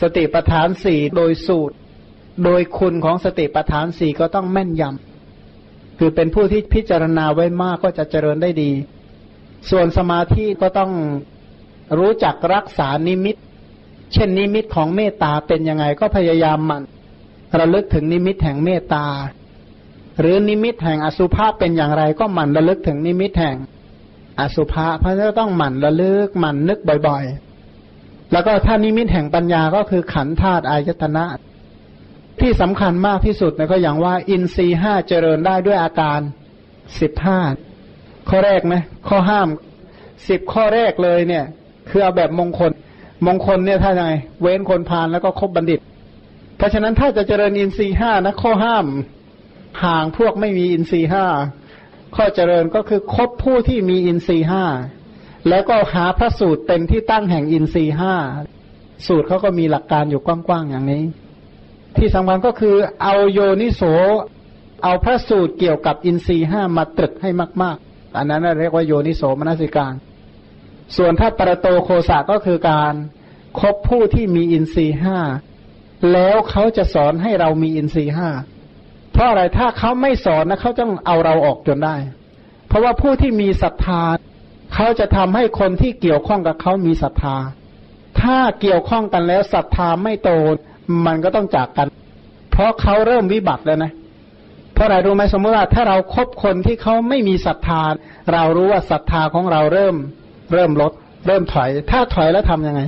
สติปัฏฐานสี่โดยสูตร โดยคุณของสติปัฏฐานสี่ก็ต้องแม่นยำคือเป็นผู้ที่พิจารณาไว้มากก็จะเจริญได้ดี ส่วนสมาธิก็ต้องรู้จักรักษานิมิต เช่นนิมิตของเมตตาเป็นยังไงก็พยายามมันระลึกถึงนิมิตแห่งเมตตา หรือนิมิตแห่งอสุภะเป็นอย่างไรก็หมั่นระลึกถึงนิมิตแห่งอสุภะเพราะจะต้องหมั่นระลึกหมั่นนึกบ่อยๆ แล้วก็ถ้านิมิตแห่งปัญญาก็คือขันธ์ธาตุอายตนะที่สำคัญมากที่สุดนะก็อย่างว่า อินทรีห้าเจริญได้ด้วยอาการสิบห้าข้อแรกไหมข้อห้ามสิบข้อแรกเลยเนี่ย คือเอาแบบมงคล มงคลเนี่ยถ้าไง เว้นคนพาลแล้วก็คบบัณฑิต เพราะฉะนั้นถ้าจะเจริญอินทรีห้านะข้อห้ามห่างพวกไม่มีอินทรีห้าข้อเจริญก็คือคบผู้ที่มีอินทรีห้าแล้วก็หาพระสูตรเป็นที่ตั้งแห่งอินทรีห้าสูตรเขาก็มีหลักการอยู่กว้างๆอย่างนี้ ที่สำคัญก็คือเอาโยนิโสเอาพระสูตรเกี่ยวกับอินทรีห้ามาตรึกให้มาก ๆ อันนั้นเรียกว่าโยนิโสมนสิการ ส่วนถ้าปรโตโคสะก็คือการคบผู้ที่มีอินทรีห้าแล้วเขาจะสอนให้เรามีอินทรีห้าเพราะอะไรถ้าเขาไม่สอนนะเขาต้องเอาเราออกจนได้ เพราะว่าผู้ที่มีศรัทธาเขาจะทำให้คนที่เกี่ยวข้องกับเขามีศรัทธา ถ้าเกี่ยวข้องกันแล้วศรัทธาไม่โตมันก็ต้องจากกัน เพราะเขาเริ่มวิบัติแล้วนะเพราะอะไรรู้ไหมสมมติว่าถ้าเราครบคนที่เขาไม่มีศรัทธา เรารู้ว่าศรัทธาของเราเริ่ม เริ่มลด เริ่มถอย ถ้าถอยแล้วทํำยังไง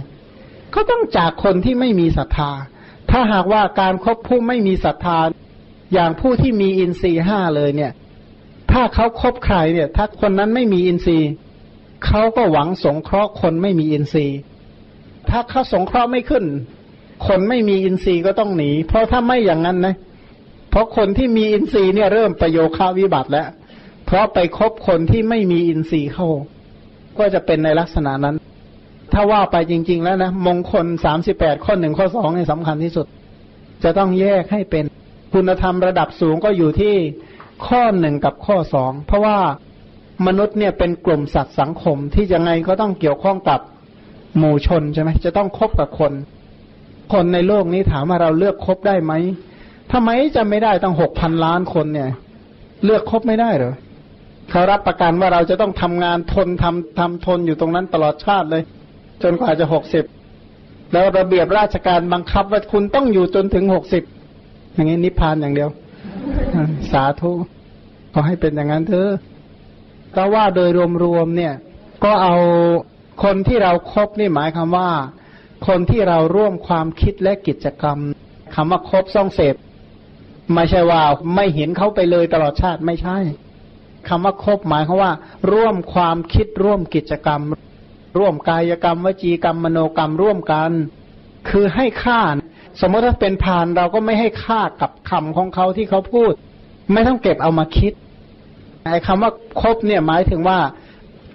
ก็ต้องจากคนที่ไม่มีศรัทธา ถ้าหากว่าการครบผู้ไม่มีศรัทธา อย่างผู้ที่มีอินทรีห้าเลยเนี่ย ถ้าเขาคบใครเนี่ย ถ้าคนนั้นไม่มีอินทรีย์เขาก็หวังสงเคราะห์คนไม่มีอินทรีย์ ถ้าเขาสงเคราะห์ไม่ขึ้น คนไม่มีอินทรีย์ก็ต้องหนี เพราะถ้าไม่อย่างนั้นนะ เพราะคนที่มีอินทรีย์เนี่ยเริ่มประโยคาวิบัติแล้ว เพราะไปคบคนที่ไม่มีอินทรีย์เข้า ก็จะเป็นในลักษณะนั้น ถ้าว่าไปจริง ๆ แล้วนะมงคลสามสิบแปดข้อหนึ่งข้อสองนี่สำคัญที่สุด จะต้องแยกให้เป็นคุณธรรมระดับสูงก็อยู่ที่ข้อหนึ่งกับข้อสองเพราะว่ามนุษย์เนี่ยเป็นกลุ่มสัตว์สังคมที่ยังไงก็ต้องเกี่ยวข้องกับหมู่ชนใช่ไหมจะต้องคบกับคน คนในโลกนี้ถามว่าเราเลือกคบได้ไหมทำไมจะไม่ได้ตั้งหกพันล้านคนเนี่ย เลือกคบไม่ได้เหรอ เขารับประกันว่าเราจะต้องทำงานทนทำทำทนอยู่ตรงนั้นตลอดชาติเลย จนกว่าจะหกสิบแล้วระเบียบราชการบังคับว่าคุณต้องอยู่จนถึงหกสิบอย่างนี้นิพพานอย่างเดียว สาธุขอให้เป็นอย่างนั้นเถอะก็ว่าโดยรวมๆเนี่ย ก็เอาคนที่เราครบนี่หมายคำว่า คนที่เราร่วมความคิดและกิจกรรมคำว่าครบซ่องเสพไม่ใช่ว่าไม่เห็นเขาไปเลยตลอดชาติไม่ใช่ คำว่าคบหมายความว่า ร่วมความคิดร่วมกิจกรรม ร่วมกายกรรม วจีกรรมมโนกรรมร่วมกัน คือให้ค่า สมมติถ้าเป็นพานเราก็ไม่ให้ค่ากับคำของเขาที่เขาพูด ไม่ต้องเก็บเอามาคิดไอ้คำว่าคบเนี่ยหมายถึงว่า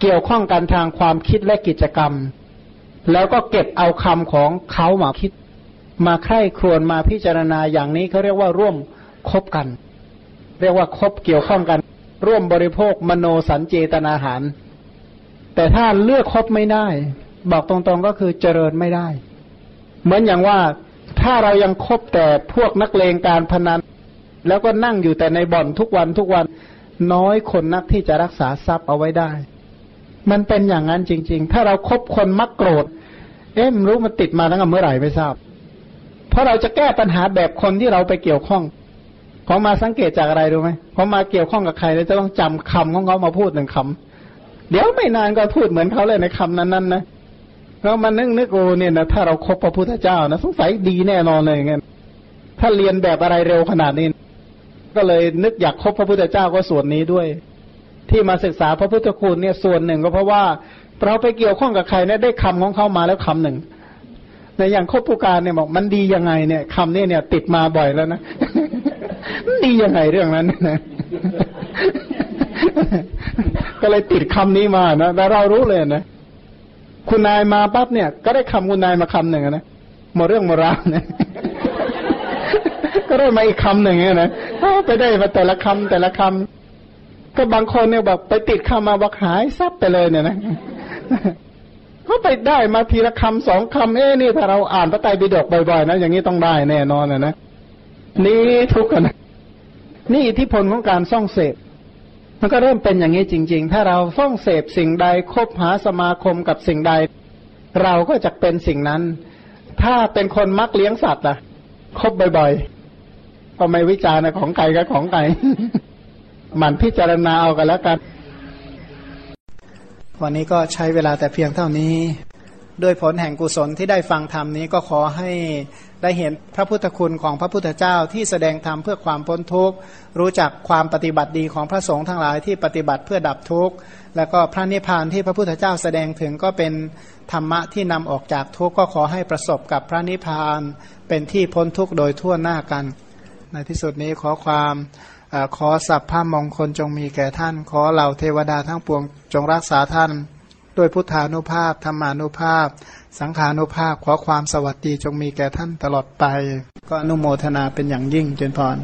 เกี่ยวข้องกันทางความคิดและกิจกรรม แล้วก็เก็บเอาคำของเขามาคิด มาใคร่ครวญมาพิจารณาอย่างนี้เขาเรียกว่าร่วมคบกัน เรียกว่าคบเกี่ยวข้องกัน ร่วมบริโภคมโนสัญเจตนาหาร แต่ถ้าเลือกครบไม่ได้ บอกตรงๆก็คือเจริญไม่ได้ เหมือนอย่างว่าถ้าเรายังคบแต่พวกนักเลงการพนัน แล้วก็นั่งอยู่แต่ในบ่อนทุกวันทุกวันน้อยคนนักที่จะรักษาทรัพย์เอาไว้ได้ มันเป็นอย่างนั้นจริง ๆ ถ้าเราครบคนมักโกรธ เอ๊ะมรู้มันติดมาตั้งแต่เมื่อไหร่ไม่ทราบ เพราะเราจะแก้ปัญหาแบบคนที่เราไปเกี่ยวข้อง เขามาสังเกตจากอะไรรู้ไหมเขามาเกี่ยวข้องกับใครแล้วจะต้องจำคำของเขามาพูดหนึ่งคำเดี๋ยวไม่นานก็พูดเหมือนเขาเลยในคำนั้นๆนะแล้วมันนึกนึกโอ้เนี่ยนะถ้าเราครบพระพุทธเจ้านะสงสัยดีแน่นอนเลยงเงี้ยถ้าเรียนแบบอะไรเร็วขนาดนี้ ก็เลยนึกอยากคบพระพุทธเจ้าก็ส่วนนี้ด้วย ที่มาศึกษาพระพุทธคุณเนี่ยส่วนหนึ่งก็เพราะว่าเราไปเกี่ยวข้องกับใครเนี่ยได้คำของเขามาแล้วคำหนึ่งในอย่างคบผู้การเนี่ยบอกมันดียังไงเนี่ยคำนี้เนี่ย ติดมาบ่อยแล้วนะ ดียังไงเรื่องนั้นนะก็เลยติดคำนี้มานะแต่เรารู้เลยนะคุณนายมาปั๊บเนี่ย ก็ได้คำคุณนายมาคำหนึ่งนะหมดเรื่องหมดราวนี่ยก็ได้มาอีกคำหนึ่งนะไปได้มาแต่ละคำแต่ละคำก็บางคนเนี่ยแบอกไปติดคำมาบอกหายซับไปเลยเนี่ยนะเขาไปได้มาทีละคำสองคำเอ้นี่ถ้าเราอ่านพระไตรปิฎกบ่อยๆนะอย่างนี้ต้องได้แน่นอนนะนะ นี่ทุกข์นะนี่อิทธิพลของการส่องเสพ มันก็เริ่มเป็นอย่างนี้จริง ๆ ถ้าเราส่องเสพสิ่งใดคบหาสมาคมกับสิ่งใด เราก็จะเป็นสิ่งนั้น ถ้าเป็นคนมักเลี้ยงสัตว์อะ คบบ่อยๆก็ไม่วิจารณ์ของไก่กับของไก่หมั่นพิจารณาเอากันแล้วกัน วันนี้ก็ใช้เวลาแต่เพียงเท่านี้ ด้วยผลแห่งกุศลที่ได้ฟังธรรมนี้ก็ขอให้ ได้เห็นพระพุทธคุณของพระพุทธเจ้าที่แสดงธรรมเพื่อความพ้นทุกข์ รู้จักความปฏิบัติดีของพระสงฆ์ทั้งหลายที่ปฏิบัติเพื่อดับทุกข์ แล้วก็พระนิพพานที่พระพุทธเจ้าแสดงถึงก็เป็นธรรมะที่นำออกจากทุกข์ก็ขอให้ประสบกับพระนิพพานเป็นที่พ้นทุกข์โดยทั่วหน้ากัน ในที่สุดนี้ขอความอขอสัพพะมงคลจงมีแก่ท่าน ขอเหล่าเทวดาทั้งปวงจงรักษาท่าน ด้วยพุทธานุภาพธรรมานุภาพ สังขานุภาพขอความสวัสดีจงมีแก่ท่านตลอดไป ก็อนุโมทนาเป็นอย่างยิ่งเจนพร